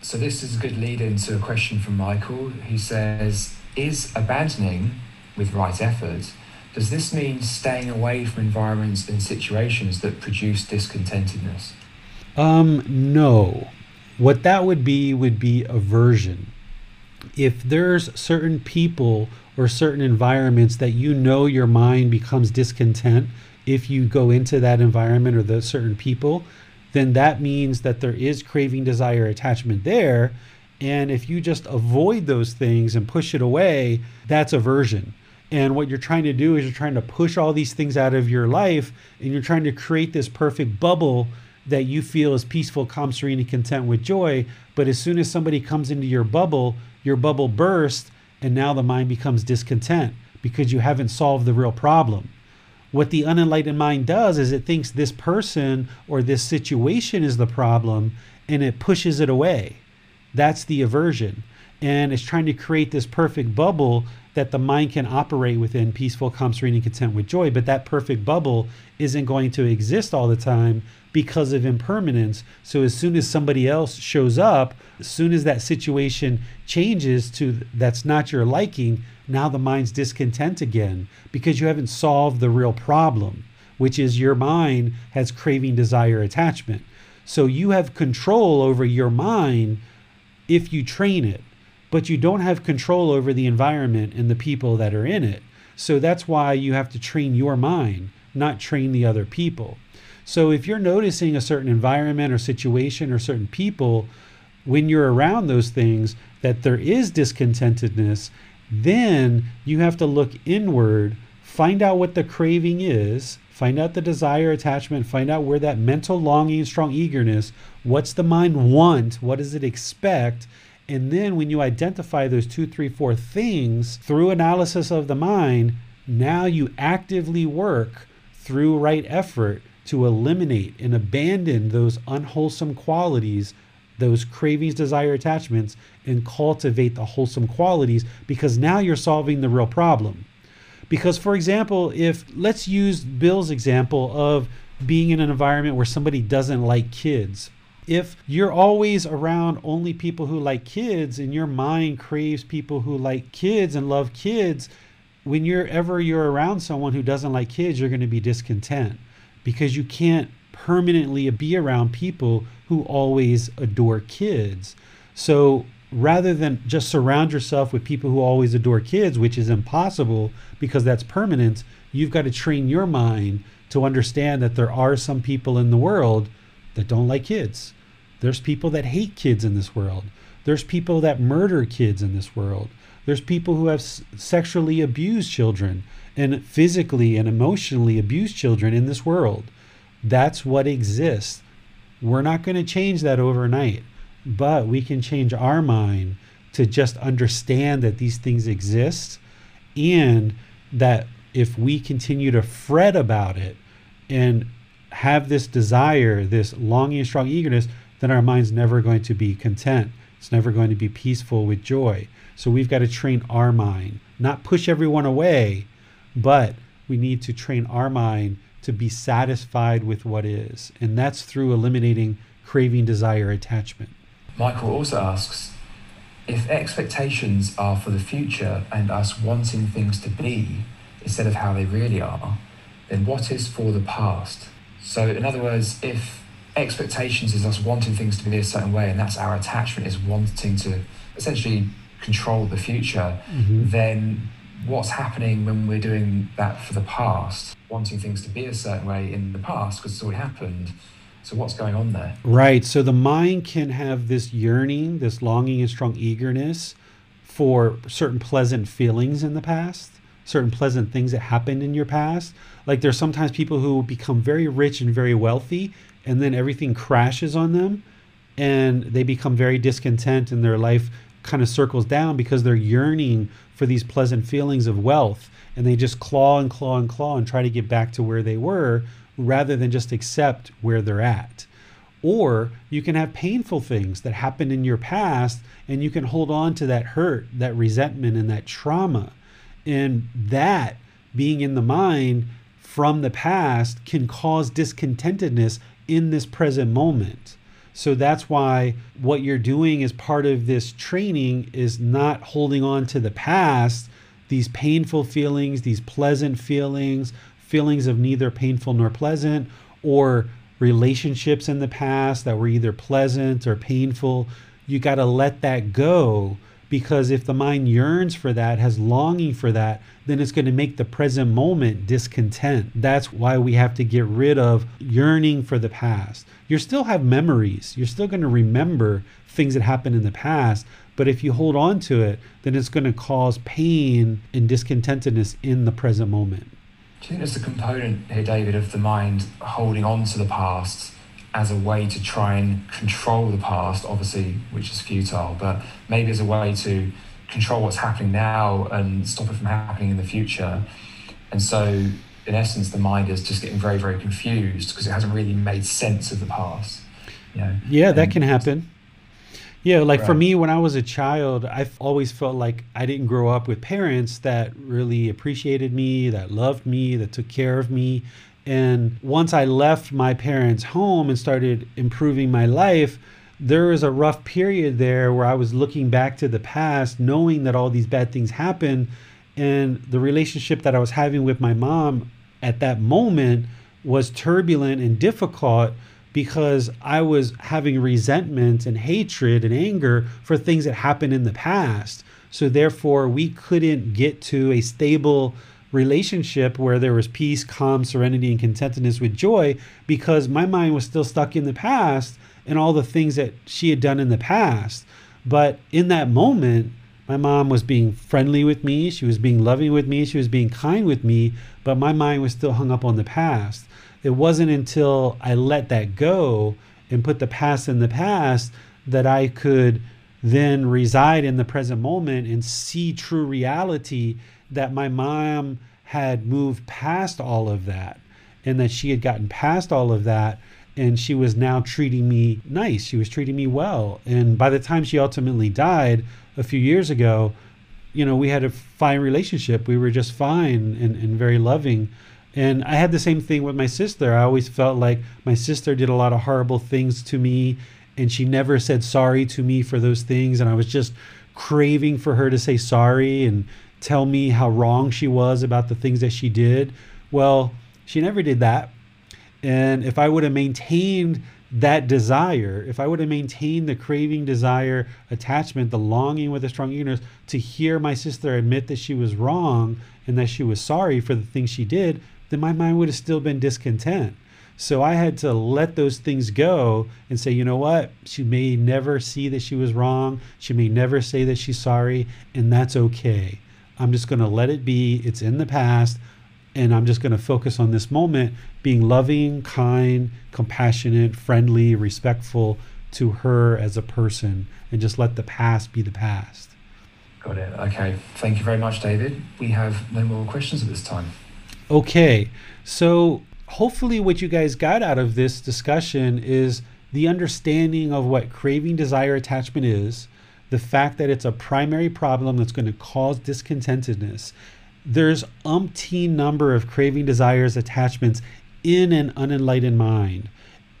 B: So this is a good lead into a question from Michael who says, Is abandoning with right effort does this mean staying away from environments and situations that produce discontentedness?
A: Um, no. What that would be would be aversion. If there's certain people or certain environments that you know your mind becomes discontent if you go into that environment or those certain people, then that means that there is craving, desire, attachment there. And if you just avoid those things and push it away, that's aversion. And what you're trying to do is you're trying to push all these things out of your life and you're trying to create this perfect bubble that you feel is peaceful, calm, serene, and content with joy. But as soon as somebody comes into your bubble, your bubble bursts and now the mind becomes discontent because you haven't solved the real problem. What the unenlightened mind does is it thinks this person or this situation is the problem and it pushes it away. That's the aversion. And it's trying to create this perfect bubble that the mind can operate within peaceful, calm, serene, and content with joy. But that perfect bubble isn't going to exist all the time because of impermanence. So as soon as somebody else shows up, as soon as that situation changes to that's not your liking, now the mind's discontent again because you haven't solved the real problem, which is your mind has craving, desire, attachment. So you have control over your mind if you train it but you don't have control over the environment and the people that are in it. So that's why you have to train your mind, not train the other people. So if you're noticing a certain environment or situation or certain people, when you're around those things, that there is discontentedness, then you have to look inward, find out what the craving is, find out the desire, attachment, find out where that mental longing, strong eagerness, what's the mind want, what does it expect, and then when you identify those two, three, four things through analysis of the mind, now you actively work through right effort to eliminate and abandon those unwholesome qualities, those cravings, desire, attachments, and cultivate the wholesome qualities because now you're solving the real problem. Because, for example, if let's use Bill's example of being in an environment where somebody doesn't like kids if you're always around only people who like kids and your mind craves people who like kids and love kids, when you're ever you're around someone who doesn't like kids, you're going to be discontent because you can't permanently be around people who always adore kids. So rather than just surround yourself with people who always adore kids, which is impossible because that's permanent, you've got to train your mind to understand that there are some people in the world that don't like kids. There's people that hate kids in this world. There's people that murder kids in this world. There's people who have s- sexually abused children and physically and emotionally abused children in this world. That's what exists. We're not going to change that overnight, but we can change our mind to just understand that these things exist and that if we continue to fret about it and have this desire, this longing and strong eagerness, then our mind's never going to be content. It's never going to be peaceful with joy. So we've got to train our mind, not push everyone away, but we need to train our mind to be satisfied with what is. And that's through eliminating craving, desire, attachment.
B: Michael also asks if expectations are for the future and us wanting things to be instead of how they really are, then what is for the past? So, in other words, if expectations is us wanting things to be a certain way and that's our attachment is wanting to essentially control the future,
A: Mhm.
B: then what's happening when we're doing that for the past, wanting things to be a certain way in the past because it's already happened? So, what's going on there?
A: Right. So the mind can have this yearning, this longing and strong eagerness for certain pleasant feelings in the past, certain pleasant things that happened in your past. Like there's sometimes people who become very rich and very wealthy and then everything crashes on them and they become very discontent and their life kind of circles down because they're yearning for these pleasant feelings of wealth and they just claw and claw and claw and try to get back to where they were rather than just accept where they're at. Or you can have painful things that happened in your past and you can hold on to that hurt, that resentment, and that trauma. And that being in the mind from the past can cause discontentedness in this present moment. So that's why what you're doing as part of this training is not holding on to the past, these painful feelings, these pleasant feelings, feelings of neither painful nor pleasant, or relationships in the past that were either pleasant or painful. You got to let that go because if the mind yearns for that, has longing for that, then it's going to make the present moment discontent. That's why we have to get rid of yearning for the past. You still have memories, you're still going to remember things that happened in the past, but if you hold on to it, then it's going to cause pain and discontentedness in the present moment.
B: Do you think there's a component here, David, of the mind holding on to the past as a way to try and control the past, obviously, which is futile, but maybe as a way to control what's happening now and stop it from happening in the future? And so, in essence, the mind is just getting very, very confused because it hasn't really made sense of the past. You know?
A: Yeah, that
B: And-
A: can happen. Yeah, like for me, when I was a child, I've always felt like I didn't grow up with parents that really appreciated me, that loved me, that took care of me. And once I left my parents' home and started improving my life, there was a rough period there where I was looking back to the past, knowing that all these bad things happened. And the relationship that I was having with my mom at that moment was turbulent and difficult because I was having resentment and hatred and anger for things that happened in the past. So therefore, we couldn't get to a stable relationship where there was peace, calm, serenity, and contentedness with joy because my mind was still stuck in the past and all the things that she had done in the past. But in that moment, my mom was being friendly with me, she was being loving with me, she was being kind with me, but my mind was still hung up on the past. It wasn't until I let that go and put the past in the past that I could then reside in the present moment and see true reality that my mom had moved past all of that and that she had gotten past all of that and she was now treating me nice. She was treating me well. And by the time she ultimately died a few years ago, you know, we had a fine relationship. We were just fine and, and very loving. And I had the same thing with my sister. I always felt like my sister did a lot of horrible things to me, and she never said sorry to me for those things. And I was just craving for her to say sorry and tell me how wrong she was about the things that she did. Well, she never did that. And if I would have maintained that desire, if I would have maintained the craving, desire, attachment, the longing with a strong eagerness to hear my sister admit that she was wrong and that she was sorry for the things she did, then my mind would have still been discontent. So I had to let those things go and say, you know what? She may never see that she was wrong. She may never say that she's sorry, and that's okay. I'm just going to let it be. It's in the past, and I'm just going to focus on this moment being loving, kind, compassionate, friendly, respectful to her as a person, and just let the past be the past.
B: Got it. Okay. Thank you very much, David. We have no more questions at this time.
A: Okay. So hopefully, what you guys got out of this discussion is the understanding of what craving, desire, attachment is, the fact that it's a primary problem that's going to cause discontentedness. There's umpteen number of craving, desires, attachments in an unenlightened mind.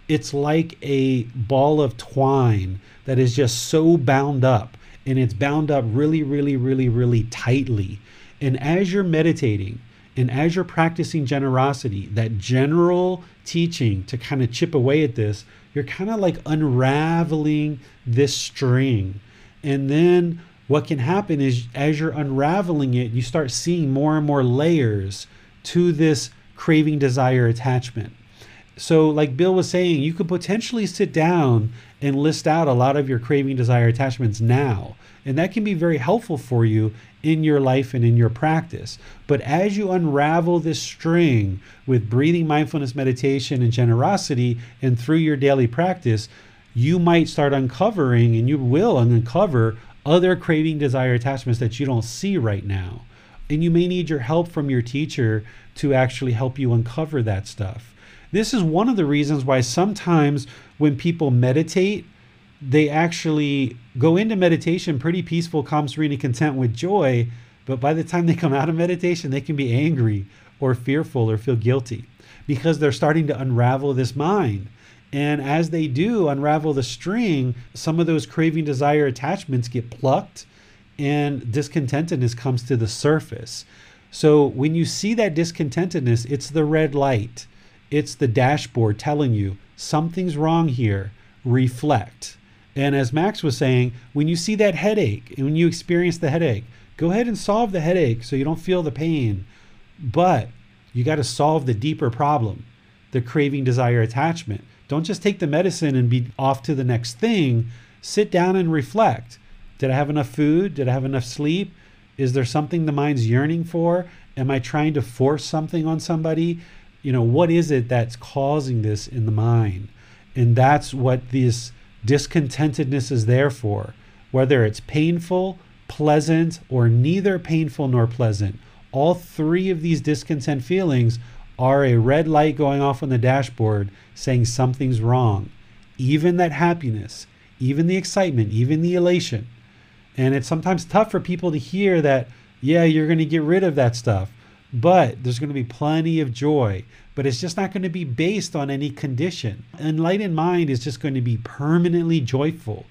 A: It's like a ball of twine that is just so bound up, and it's bound up really, really, really, really tightly. And as you're meditating, and as you're practicing generosity, that general teaching to kind of chip away at this, you're kind of like unraveling this string. And then what can happen is as you're unraveling it, you start seeing more and more layers to this craving, desire, attachment. So, like Bill was saying, you could potentially sit down and list out a lot of your craving, desire, attachments now. And that can be very helpful for you in your life and in your practice. But as you unravel this string with breathing, mindfulness, meditation, and generosity, and through your daily practice, you might start uncovering and you will uncover other craving, desire, attachments that you don't see right now. And you may need your help from your teacher to actually help you uncover that stuff. This is one of the reasons why sometimes when people meditate, they actually go into meditation pretty peaceful, calm, serene, and content with joy. But by the time they come out of meditation, they can be angry or fearful or feel guilty because they're starting to unravel this mind. And as they do unravel the string, some of those craving, desire, attachments get plucked and discontentedness comes to the surface. So when you see that discontentedness, it's the red light, it's the dashboard telling you something's wrong here. Reflect. And as Max was saying, when you see that headache and when you experience the headache, go ahead and solve the headache so you don't feel the pain. But you got to solve the deeper problem the craving, desire, attachment. Don't just take the medicine and be off to the next thing. Sit down and reflect. Did I have enough food? Did I have enough sleep? Is there something the mind's yearning for? Am I trying to force something on somebody? You know, what is it that's causing this in the mind? And that's what this discontentedness is there for. Whether it's painful, pleasant, or neither painful nor pleasant, all three of these discontent feelings are a red light going off on the dashboard saying something's wrong. Even that happiness, even the excitement, even the elation. And it's sometimes tough for people to hear that, yeah, you're going to get rid of that stuff, but there's going to be plenty of joy. But it's just not going to be based on any condition. Enlightened mind is just going to be permanently joyful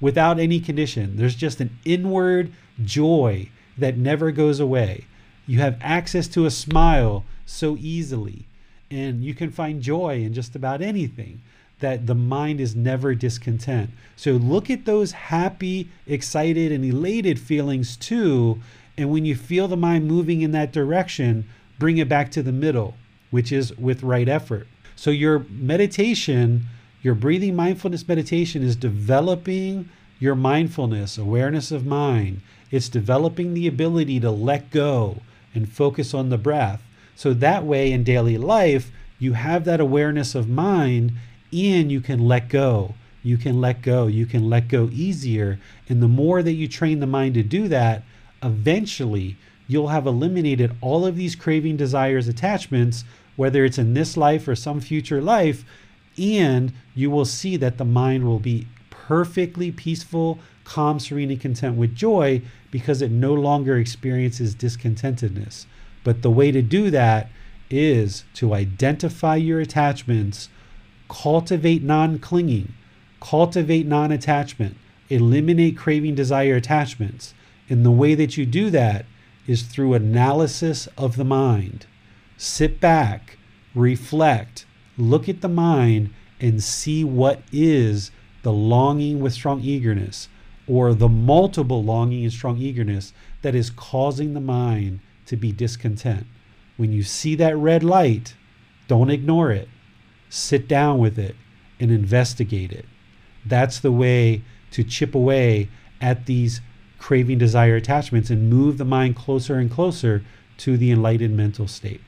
A: without any condition. There's just an inward joy that never goes away. You have access to a smile so easily, and you can find joy in just about anything that the mind is never discontent. So look at those happy, excited, and elated feelings too. And when you feel the mind moving in that direction, bring it back to the middle, which is with right effort. So your meditation, your breathing mindfulness meditation is developing your mindfulness, awareness of mind. It's developing the ability to let go and focus on the breath. So that way in daily life, you have that awareness of mind and you can let go. You can let go. You can let go easier. And the more that you train the mind to do that, eventually you'll have eliminated all of these craving, desires, attachments, whether it's in this life or some future life. And you will see that the mind will be perfectly peaceful, calm, serene, and content with joy because it no longer experiences discontentedness. But the way to do that is to identify your attachments cultivate non clinging, cultivate non attachment, eliminate craving, desire, attachments. And the way that you do that is through analysis of the mind. Sit back, reflect, look at the mind, and see what is the longing with strong eagerness or the multiple longing and strong eagerness that is causing the mind to be discontent. When you see that red light, don't ignore it. Sit down with it and investigate it. That's the way to chip away at these craving, desire attachments and move the mind closer and closer to the enlightened mental state.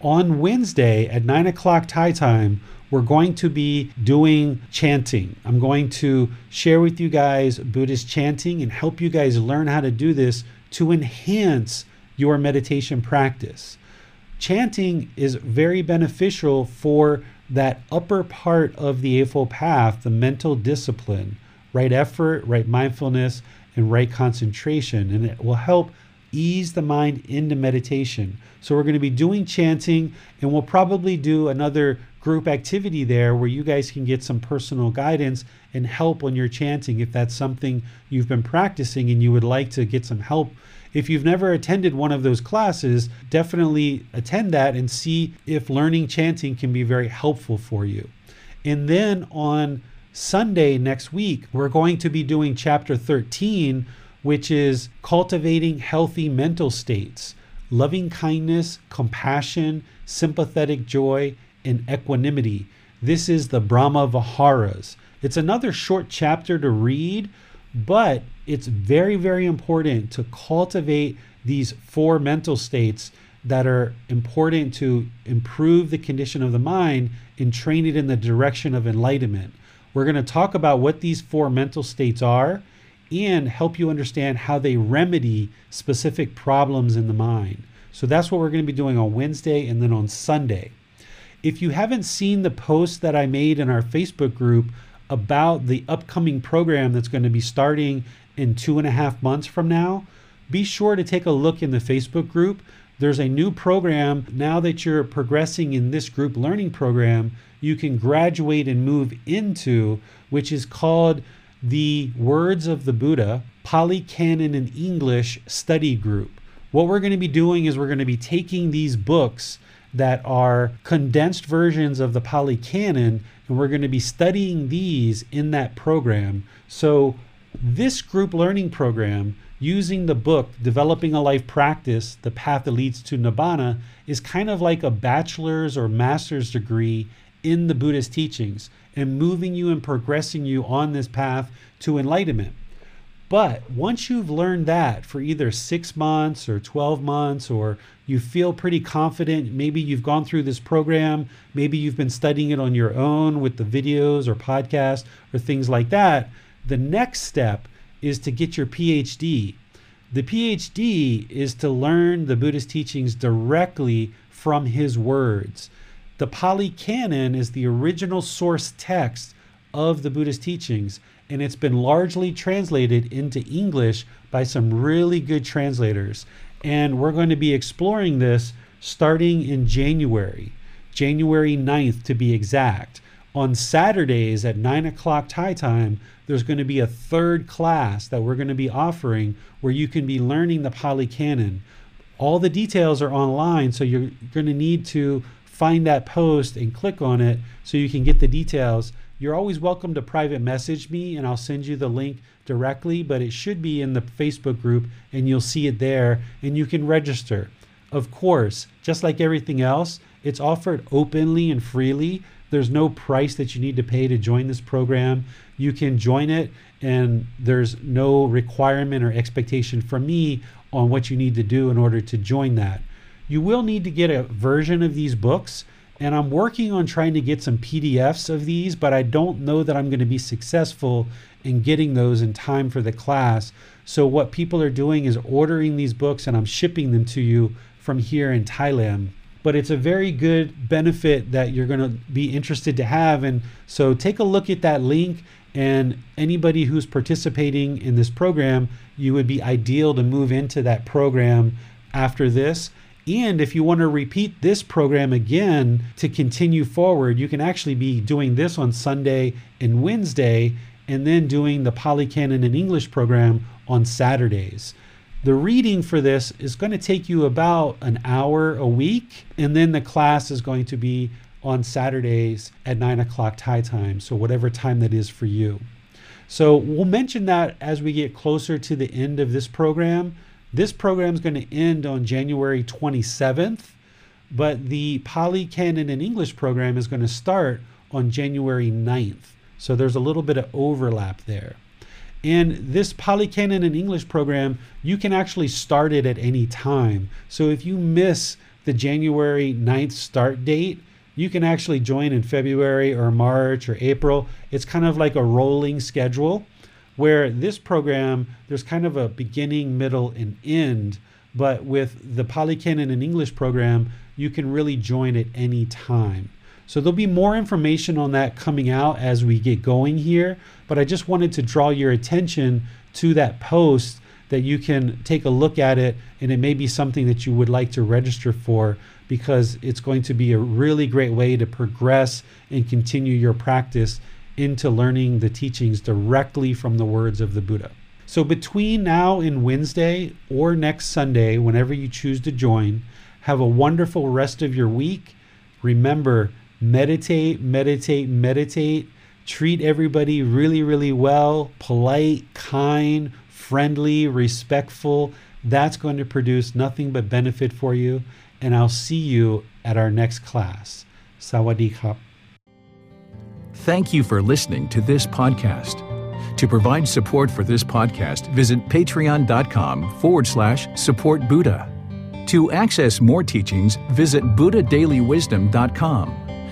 A: On Wednesday at 9 o'clock Thai time, we're going to be doing chanting. I'm going to share with you guys Buddhist chanting and help you guys learn how to do this to enhance your meditation practice. Chanting is very beneficial for that upper part of the Eightfold Path, the mental discipline, right effort, right mindfulness, and right concentration. And it will help ease the mind into meditation. So we're going to be doing chanting, and we'll probably do another group activity there where you guys can get some personal guidance and help when you're chanting if that's something you've been practicing and you would like to get some help. If you've never attended one of those classes, definitely attend that and see if learning chanting can be very helpful for you. And then on Sunday next week, we're going to be doing chapter 13, which is cultivating healthy mental states, loving kindness, compassion, sympathetic joy, and equanimity. This is the Brahma Viharas. It's another short chapter to read, but it's very, very important to cultivate these four mental states that are important to improve the condition of the mind and train it in the direction of enlightenment. We're going to talk about what these four mental states are and help you understand how they remedy specific problems in the mind. So that's what we're going to be doing on Wednesday and then on Sunday. If you haven't seen the post that I made in our Facebook group about the upcoming program that's going to be starting in two and a half months from now, be sure to take a look in the Facebook group. There's a new program now that you're progressing in this group learning program, you can graduate and move into, which is called the Words of the Buddha Pali Canon in English Study Group. What we're going to be doing is we're going to be taking these books that are condensed versions of the Pali Canon, and we're going to be studying these in that program. So, this group learning program, using the book Developing a Life Practice The Path That Leads to Nibbana, is kind of like a bachelor's or master's degree in the Buddhist teachings and moving you and progressing you on this path to enlightenment. But once you've learned that for either six months or 12 months, or you feel pretty confident, maybe you've gone through this program, maybe you've been studying it on your own with the videos or podcasts or things like that, the next step is to get your PhD. The PhD is to learn the Buddhist teachings directly from his words. The Pali Canon is the original source text of the Buddhist teachings and it's been largely translated into English by some really good translators. And we're going to be exploring this starting in January, January 9th to be exact. On Saturdays at 9 o'clock Thai time, there's going to be a third class that we're going to be offering where you can be learning the Pali Canon. All the details are online, so you're going to need to find that post and click on it so you can get the details. You're always welcome to private message me and I'll send you the link directly, but it should be in the Facebook group and you'll see it there and you can register. Of course, just like everything else, it's offered openly and freely. There's no price that you need to pay to join this program. You can join it, and there's no requirement or expectation from me on what you need to do in order to join that. You will need to get a version of these books and I'm working on trying to get some PDFs of these, but I don't know that I'm going to be successful in getting those in time for the class. So, what people are doing is ordering these books and I'm shipping them to you from here in Thailand. But it's a very good benefit that you're going to be interested to have. And so, take a look at that link. And anybody who's participating in this program, you would be ideal to move into that program after this. And if you want to repeat this program again to continue forward, you can actually be doing this on Sunday and Wednesday, and then doing the Pali Canon and English program on Saturdays. The reading for this is going to take you about an hour a week, and then the class is going to be on Saturdays at 9 o'clock Thai time. So, whatever time that is for you. So, we'll mention that as we get closer to the end of this program. This program is going to end on January 27th, but the Pali Canon and English program is going to start on January 9th. So, there's a little bit of overlap there. And this Pali Canon and English program, you can actually start it at any time. So if you miss the January 9th start date, you can actually join in February or March or April. It's kind of like a rolling schedule where this program, there's kind of a beginning, middle, and end. But with the Pali Canon and English program, you can really join at any time. So there'll be more information on that coming out as we get going here. But I just wanted to draw your attention to that post that you can take a look at it and it may be something that you would like to register for because it's going to be a really great way to progress and continue your practice into learning the teachings directly from the words of the Buddha. So between now and Wednesday or next Sunday, whenever you choose to join, have a wonderful rest of your week. Remember, meditate, meditate, meditate. Treat everybody really, really well, polite, kind, friendly, respectful. That's going to produce nothing but benefit for you. And I'll see you at our next class. Sawadee.
E: Thank you for listening to this podcast. To provide support for this podcast, visit patreon.com forward slash support Buddha. To access more teachings, visit buddhadailywisdom.com.